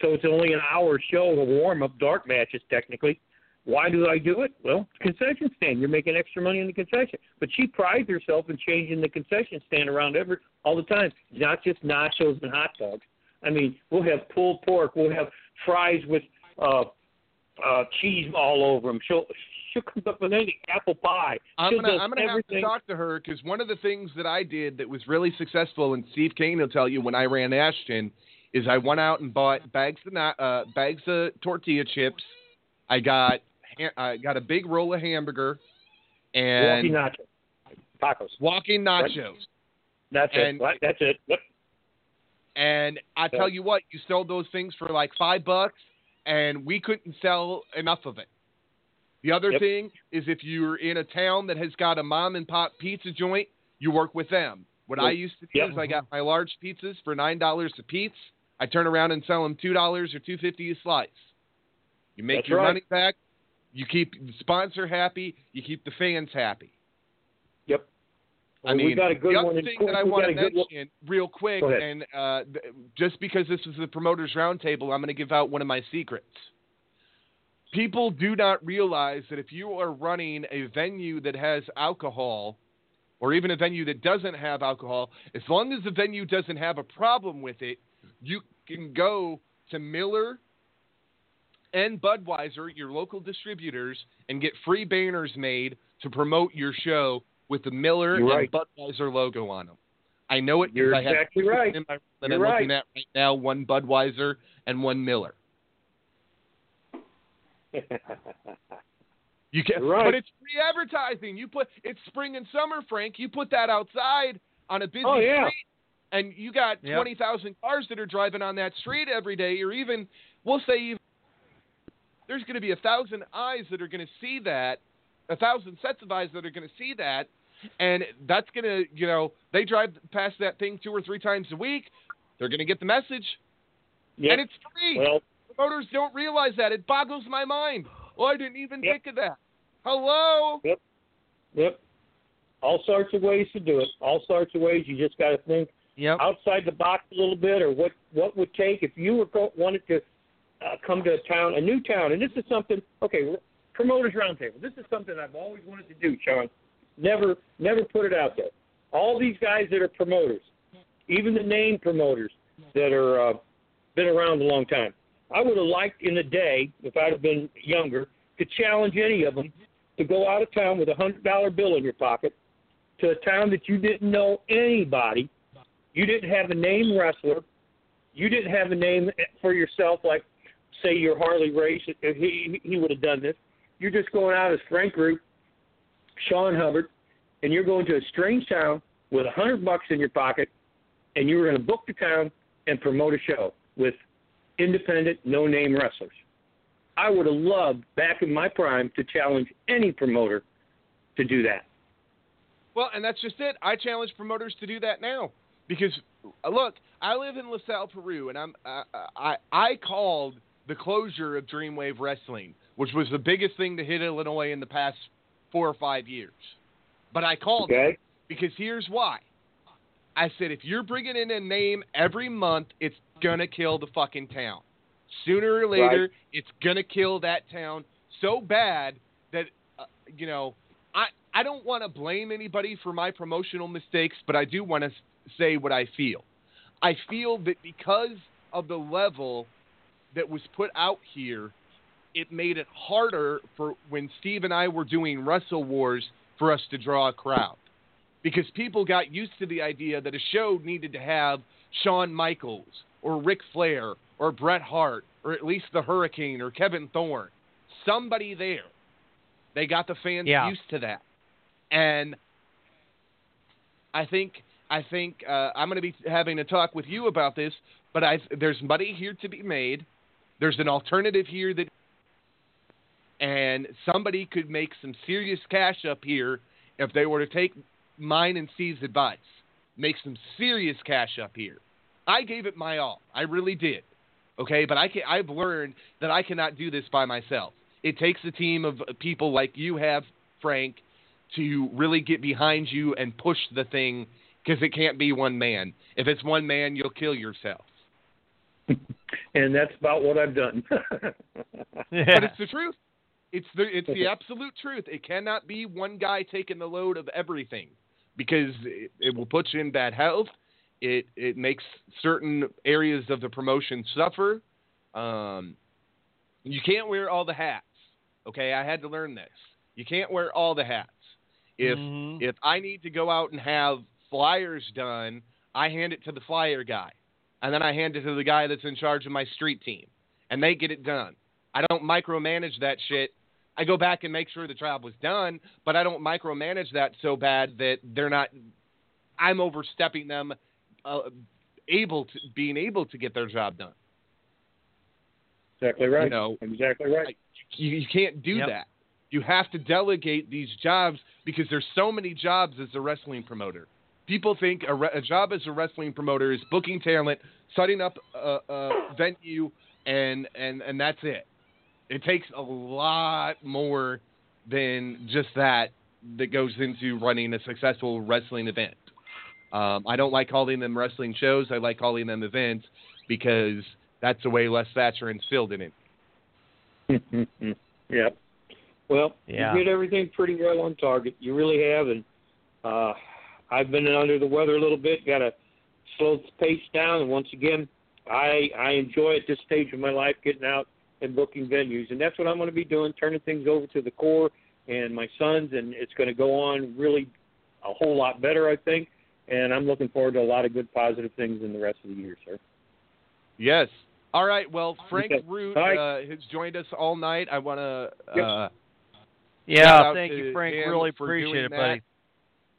So it's only an hour show, a warm up, dark matches technically. Why do I do it? Well, concession stand. You're making extra money in the concession. But she prides herself in changing the concession stand around every all the time. Not just nachos and hot dogs. I mean, we'll have pulled pork. We'll have fries with uh, uh, cheese all over them. She'll she'll come up with anything. Apple pie. I'm gonna I'm gonna have to talk to her because one of the things that I did that was really successful, and Steve Kane will tell you when I ran Ashton, is I went out and bought bags of uh, bags of tortilla chips. I got I uh, got a big roll of hamburger and Walking nachos. Tacos. walking nachos. That's And- it. That's it. Yep. And I tell you what, you sold those things for like five bucks, and we couldn't sell enough of it. The other Yep. thing is if you're in a town that has got a mom and pop pizza joint, you work with them. What I used to do Yep. is I mm-hmm. got my large pizzas for nine dollars a piece. I turn around and sell them two dollars or two fifty a slice. You make That's your right. money back. You keep the sponsor happy. You keep the fans happy. Yep. I we mean, got a good the other thing that I want to mention real quick, and uh, th- just because this is the promoters roundtable, I'm going to give out one of my secrets. People do not realize that if you are running a venue that has alcohol, or even a venue that doesn't have alcohol, as long as the venue doesn't have a problem with it, you can go to Miller and Budweiser, your local distributors, and get free banners made to promote your show with the Miller You're and right. Budweiser logo on them. I know it You're I exactly right. My, that You're I'm looking right. at right now, one Budweiser and one Miller. You can, You're right. but it's free advertising. You put it's spring and summer, Frank. You put that outside on a busy Oh, yeah. street, and you got Yep. twenty thousand cars that are driving on that street every day, or even we'll say even, there's going to be a thousand eyes that are going to see that, a thousand sets of eyes that are going to see that, and that's going to you know they drive past that thing two or three times a week. They're going to get the message, Yep. and it's free. Well, Promoters don't realize that. It boggles my mind. Oh, I didn't even Yep. think of that. Hello. Yep. Yep. All sorts of ways to do it. All sorts of ways. You just got to think Yep. outside the box a little bit, or what what would take if you were go, wanted to uh, come to a town, a new town, and this is something. Okay, promoters roundtable. This is something I've always wanted to do, Sean. Never never put it out there. All these guys that are promoters, even the name promoters that are uh, been around a long time. I would have liked in the day, if I'd have been younger, to challenge any of them to go out of town with a hundred dollar bill in your pocket to a town that you didn't know anybody, you didn't have a name wrestler, you didn't have a name for yourself like say your Harley Race. If he he would have done this. You're just going out as Frank Root, Sean Hubbard, and you're going to a strange town with a hundred bucks in your pocket, and you were going to book the town and promote a show with independent, no name wrestlers. I would have loved back in my prime to challenge any promoter to do that. Well, and that's just it. I challenge promoters to do that now because uh, look, I live in LaSalle, Peru, and I'm I I called the closure of Dreamwave Wrestling, which was the biggest thing to hit Illinois in the past four or five years. But I called it because here's why. I said if you're bringing in a name every month, it's gonna kill the fucking town. Sooner or later, Right. it's gonna kill that town so bad that uh, you know I I don't want to blame anybody for my promotional mistakes, but I do want to say what I feel. I feel that because of the level that was put out here, it made it harder for when Steve and I were doing Wrestle Wars for us to draw a crowd. Because people got used to the idea that a show needed to have Shawn Michaels or Ric Flair or Bret Hart or at least the Hurricane or Kevin Thorne. Somebody there. They got the fans Yeah. used to that. And I think I think uh, I'm going to be having a talk with you about this, but I there's money here to be made. There's an alternative here that and somebody could make some serious cash up here if they were to take mine and C's advice. Make some serious cash up here. I gave it my all. I really did. Okay, but I can, I've learned that I cannot do this by myself. It takes a team of people like you have, Frank, to really get behind you and push the thing because it can't be one man. If it's one man, you'll kill yourself. and that's about what I've done. But it's the truth. It's the it's the absolute truth. It cannot be one guy taking the load of everything because it, it will put you in bad health. It it makes certain areas of the promotion suffer. Um, you can't wear all the hats. Okay, I had to learn this. You can't wear all the hats. If if I need to go out and have flyers done, I hand it to the flyer guy, and then I hand it to the guy that's in charge of my street team, and they get it done. I don't micromanage that shit. I go back and make sure the job was done, but I don't micromanage that so bad that they're not. I'm overstepping them, uh, able to being able to get their job done. Exactly right. You know, exactly right. You, you can't do Yep. that. You have to delegate these jobs because there's so many jobs as a wrestling promoter. People think a, re- a job as a wrestling promoter is booking talent, setting up a, a venue, and and and that's it. It takes a lot more than just that that goes into running a successful wrestling event. Um, I don't like calling them wrestling shows. I like calling them events because that's the way Les Thatcher instilled in it. yep. Well, Yeah. you did everything pretty well on target. You really have, and uh, I've been under the weather a little bit. Got to slow the pace down, and once again, I I enjoy at this stage of my life getting out and booking venues, and that's what I'm going to be doing, turning things over to the core and my sons, and it's going to go on really a whole lot better, I think. And I'm looking forward to a lot of good, positive things in the rest of the year, sir. Yes. All right. Well, Frank Okay. Root All right. uh, has joined us all night. I want to. Yep. Uh, Yeah, thank to you, Frank. him Really appreciate it, buddy. that.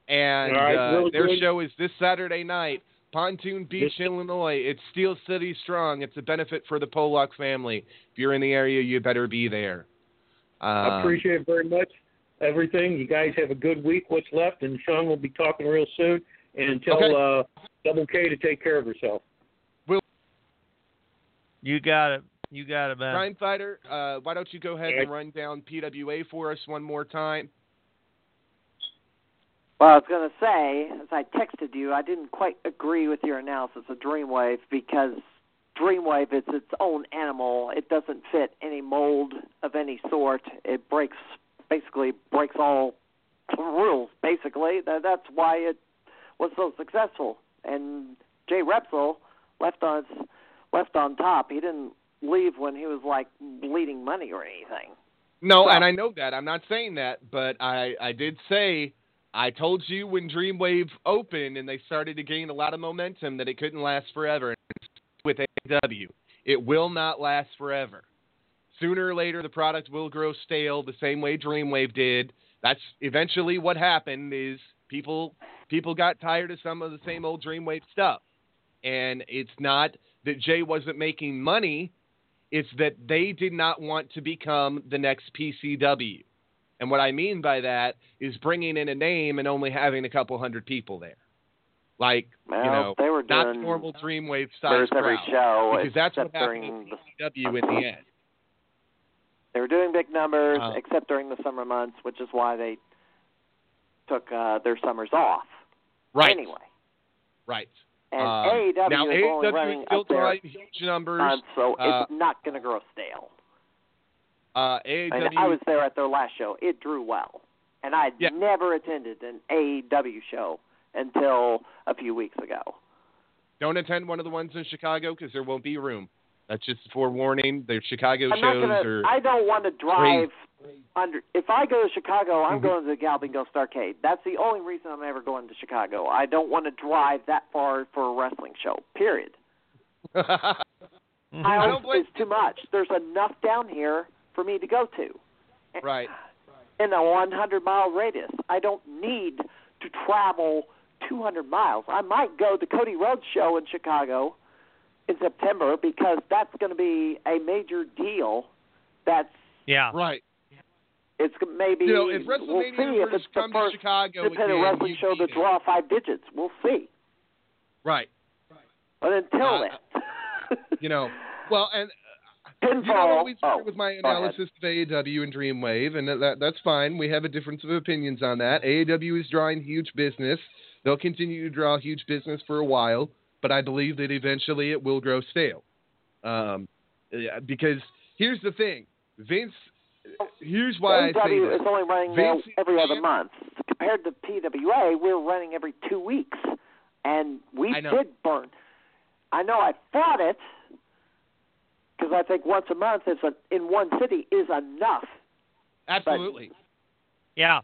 And All right, uh, their good. show is this Saturday night, Pontoon Beach, This- Illinois. It's Steel City Strong. It's a benefit for the Pollock family. If you're in the area, you better be there. I Um, appreciate it very much. Everything. You guys have a good week. What's left, and Sean will be talking real soon. And tell Okay. uh, Double K to take care of herself. Will. You got it. You got it, man. Crime Fighter, uh, why don't you go ahead and run down PWA for us one more time? Well, I was going to say, as I texted you, I didn't quite agree with your analysis of Dreamwave because Dreamwave is its own animal. It doesn't fit any mold of any sort. It breaks, basically breaks all rules. Basically, that, that's why it was so successful. And Jay Repsol left on left on top. He didn't leave when he was like bleeding money or anything. No, So- and I know that. I'm not saying that, but I, I did say I told you when Dreamwave opened and they started to gain a lot of momentum that it couldn't last forever with AAW. It will not last forever. Sooner or later the product will grow stale the same way Dreamwave did. That's eventually what happened is people people got tired of some of the same old Dreamwave stuff. And it's not that Jay wasn't making money, it's that they did not want to become the next PCW. And what I mean by that is bringing in a name and only having a couple hundred people there. Like, Well, you know, they were not the normal Dreamwave size crowd. show because that's what happened with PCW in the end. They were doing big numbers, Uh, except during the summer months, which is why they took uh, their summers off. Right. Anyway, Right. and Um, AAW now is only AAW running is still up there, huge numbers. months, so Uh, it's not going to grow stale. Uh, AAW. And I was there at their last show. It drew well, and I had Yeah. never attended an AAW show until a few weeks ago. Don't attend one of the ones in Chicago because there won't be room. That's just a forewarning. The Chicago I'm shows gonna. are. I don't want to drive under. If I go to Chicago, I'm Mhm. going to the Galloping Ghost Arcade. That's the only reason I'm ever going to Chicago. I don't want to drive that far for a wrestling show. Period. I, I don't blame it's too much. There's enough down here for me to go to right. in a 100 mile radius. I don't need to travel 200 miles. I might go to Cody Rhodes show in Chicago in September because that's going to be a major deal. That's Yeah. Right. It's maybe You know, if we'll see if were to it's the come to first Chicago independent again, wrestling show be to draw five digits. We'll see. Right. But until Uh, then, You know, well, and pinfall. you know what? We started oh, with my analysis of AAW and Dreamwave, and that, that that's fine. We have a difference of opinions on that. AAW is drawing huge business. They'll continue to draw huge business for a while, but I believe that eventually it will grow stale. Um, yeah, because here's the thing, Vince. Here's why I say AAW is only running Vince every other month. Compared to PWA, we're running every two weeks, and we did burn. I know I fought it because I think once a month is a, in one city is enough. Absolutely. Yeah.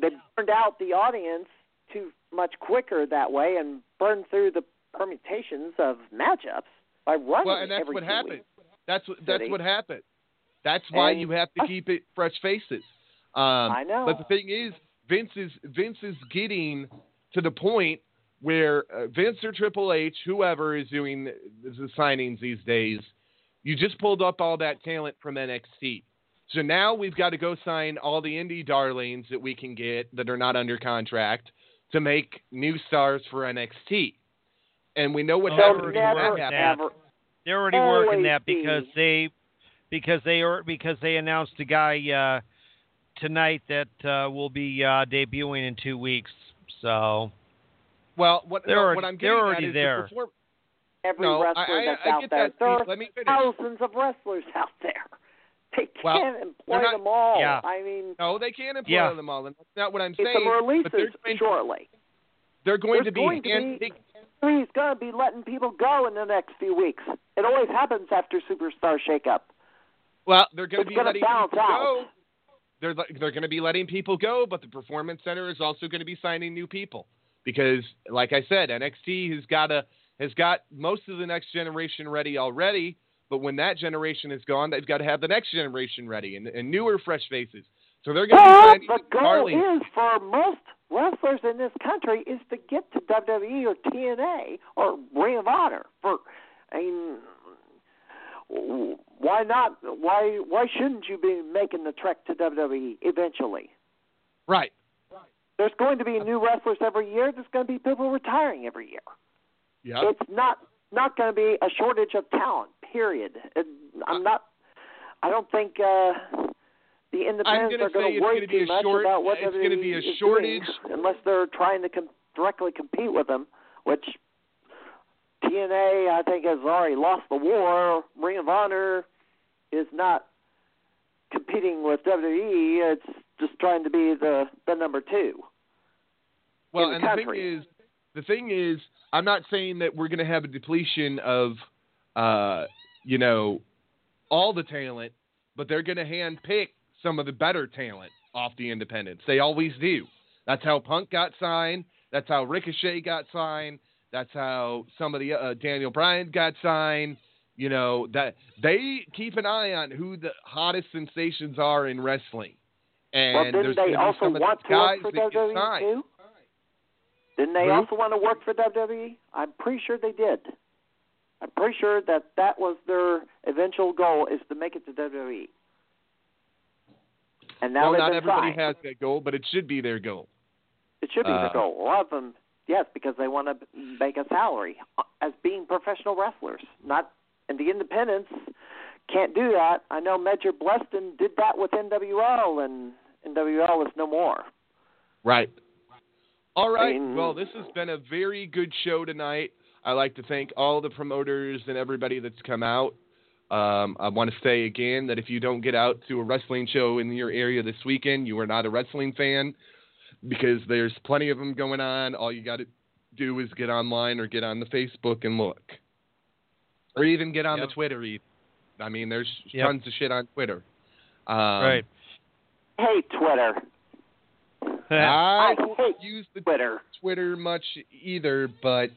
They burned out the audience too much quicker that way, and burned through the permutations of matchups by running Well, and that's every what happened. weeks. That's what that's City. what happened. That's why And- you have to keep it fresh faces. Um, I know. But the thing is, Vince is Vince is getting to the point where uh, Vince or Triple H, whoever is doing the, the signings these days, you just pulled up all that talent from NXT. So now we've got to go sign all the indie darlings that we can get that are not under contract to make new stars for NXT. And we know what Oh, happens they're already that working happens. that. They're already working Always that because be. they because they are because they announced a guy uh, tonight that uh, will be uh, debuting in two weeks. So Well, what, They're no, already- what I'm they're getting already at is there. The perform- Every No, I- wrestler I- that's I out get there. that, There are Let me finish. thousands of wrestlers out there. They can't employ not- them all. Yeah. I mean, No, they can't employ Yeah. them all, and that's not what I'm get saying. some but they're releases going, shortly. they're going There's to be going to be- He's going to be letting people go in the next few weeks. It always happens after superstar shakeup. Well, they're going It's to be gonna letting balance people out. go. They're they're going to be letting people go, but the performance center is also going to be signing new people because, like I said, NXT has got a has got most of the next generation ready already. But when that generation is gone, they've got to have the next generation ready and, and newer, fresh faces. So they're going to be the goal darlings. is for most wrestlers in this country is to get to WWE or TNA or Ring of Honor. For I mean, why not? Why why shouldn't you be making the trek to WWE eventually? Right. There's going to be new wrestlers every year. There's going to be people retiring every year. Yeah. It's not not going to be a shortage of talent. Period. It, I'm not. I don't think uh, the independents are going to worry too much short- about what it's gonna be a shortage. unless they're trying to com- directly compete with them, which TNA I think has already lost the war. Ring of Honor is not competing with WWE. It's just trying to be the the number two. Well, the and the thing is, the thing is, I'm not saying that we're going to have a depletion of, uh, you know, all the talent, but they're going to handpick some of the better talent off the independents. They always do. That's how Punk got signed. That's how Ricochet got signed. That's how some of the uh, Daniel Bryan got signed. You know that they keep an eye on who the hottest sensations are in wrestling. And well, didn't there's they also some of want to guys for that get WWE signed. too? Didn't they Who? also want to work for WWE? I'm pretty sure they did. I'm pretty sure that that was their eventual goal is to make it to WWE. And now well, not everybody signed. has that goal, but it should be their goal. It should be uh, their goal. A lot of them, yes, because they want to make a salary uh, as being professional wrestlers. Not and the independents can't do that. I know Major Bleston did that with NWL, and NWL is no more. Right. All right. mean- well, this has been a very good show tonight. I like to thank all the promoters and everybody that's come out. Um, I want to say again that if you don't get out to a wrestling show in your area this weekend, you are not a wrestling fan because there's plenty of them going on. All you got to do is get online or get on the Facebook and look, or even get on Yep. the Twitter. even. I mean, there's Yep. tons of shit on Twitter. Um, right. Hey, Twitter. I I don't hate use the Twitter. Twitter much either, but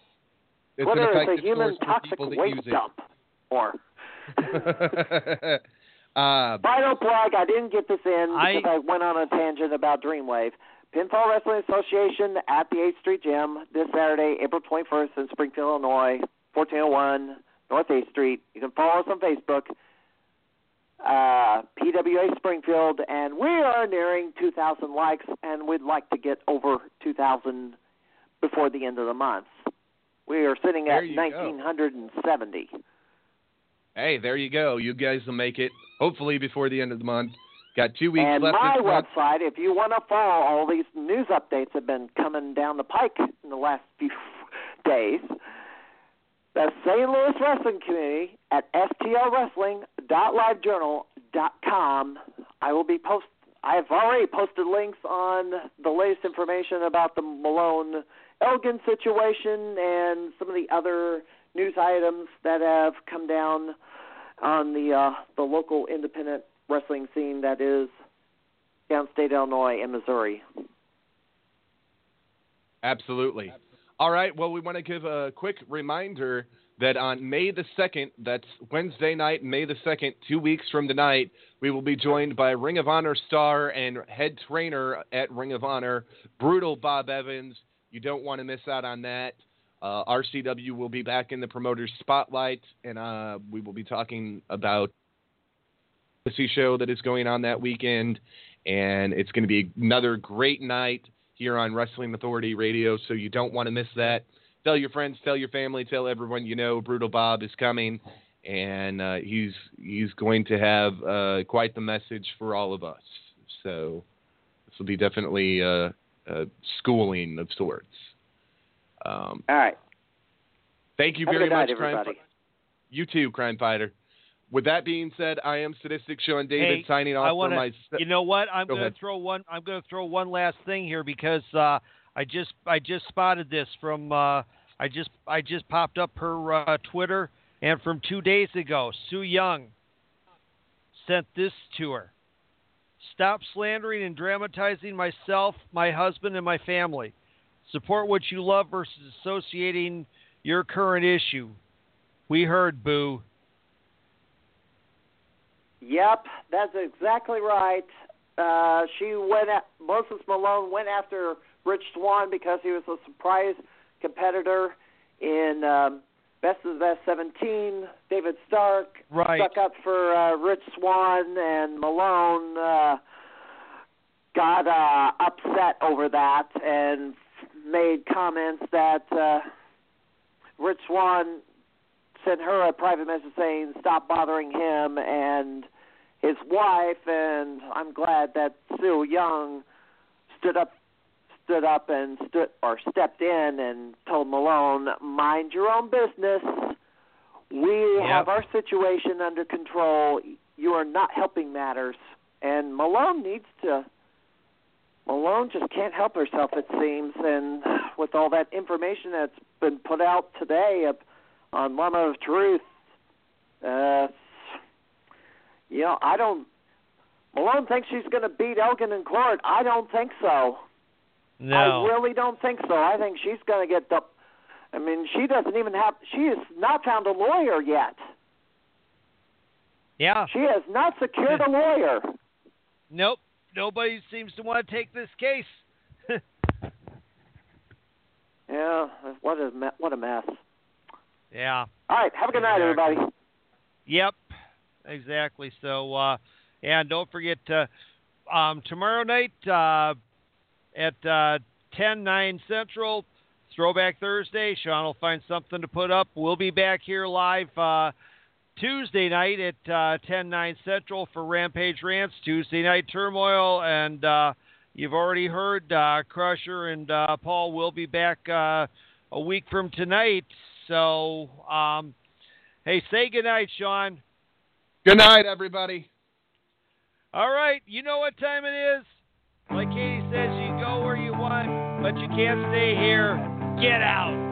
it's Twitter an is a human toxic waste dump. Or uh, final plug. I didn't get this in I- because I went on a tangent about Dreamwave. Pinfall Wrestling Association at the 8th Street Gym this Saturday, April 21st in Springfield, Illinois, 1401 North 8th Street. You can follow us on Facebook. Uh, PWA Springfield, and we are nearing 2,000 likes, and we'd like to get over 2,000 before the end of the month. We are sitting at you go. 1,970. Hey, there you go. You guys will make it hopefully before the end of the month. Got two weeks and left my this month. website, if you want to follow all these news updates have been coming down the pike in the last few days. The St. Louis Wrestling Community at stlwrestling.livejournal.com. I will be post. I've already posted links on the latest information about the Malone Elgin situation and some of the other news items that have come down on the uh, the local independent wrestling scene that is downstate Illinois and Missouri. Absolutely. All right. Well, we want to give a quick reminder that on May the 2nd, that's Wednesday night, May the 2nd, two weeks from tonight, we will be joined by Ring of Honor star and head trainer at Ring of Honor, Brutal Bob Evans. You don't want to miss out on that. Uh, RCW will be back in the promoter's spotlight, and uh, we will be talking about the show that is going on that weekend, and it's going to be another great night here on Wrestling Authority Radio, so you don't want to miss that. Tell your friends, tell your family, tell everyone you know Brutal Bob is coming, and uh, he's he's going to have uh, quite the message for all of us. So this will be definitely uh, a schooling of sorts. Um, All right. thank you very good night, much, Crime. everybody. You too, Crime Fighter. With that being said, I am Sadistic Sean David Hey, signing off I wanna, my. You know what? I'm Go going to throw one. I'm going to throw one last thing here because uh, I just I just spotted this from uh, I just I just popped up her uh, Twitter and from two days ago, Sue Yung sent this to her. Stop slandering and dramatizing myself, my husband, and my family. Support what you love versus associating your current issue. We heard, Boo. Yep, that's exactly right. Uh, she went at Moses Malone went after Rich Swann because he was a surprise competitor in um, Best of the Best 17. David Starr Right. stuck up for uh, Rich Swann, and Malone uh, got uh, upset over that and made comments that uh, Rich Swann sent her a private message saying stop bothering him and his wife and I'm glad that Sue Yung stood up stood up and stood or stepped in and told Malone mind your own business. We Yep. have our situation under control. You are not helping matters. And Malone needs to Malone just can't help herself it seems and with all that information that's been put out today up on Moment of Truth uh you know, I don't Malone thinks she's going to beat Elgin in court. I don't think so. No. I really don't think so. I think she's going to get the I mean, she doesn't even have she has not found a lawyer yet. Yeah. She has not secured a lawyer. Nope. Nobody seems to want to take this case. Yeah, what a what a mess. yeah. All right, have a good night everybody. Yep. Exactly. So, uh, and don't forget uh, um, tomorrow night uh, at uh, 10 9 Central, Throwback Thursday. Sean will find something to put up. We'll be back here live uh, Tuesday night at uh, 10 9 Central for Rampage Rants. Tuesday night turmoil, and uh, you've already heard uh, Krusher and uh, Paul will be back uh, a week from tonight. So, um, hey, say goodnight, Sean. Good night, everybody. All right, you know what time it is. Like Katie says, you go where you want, but you can't stay here. Get out.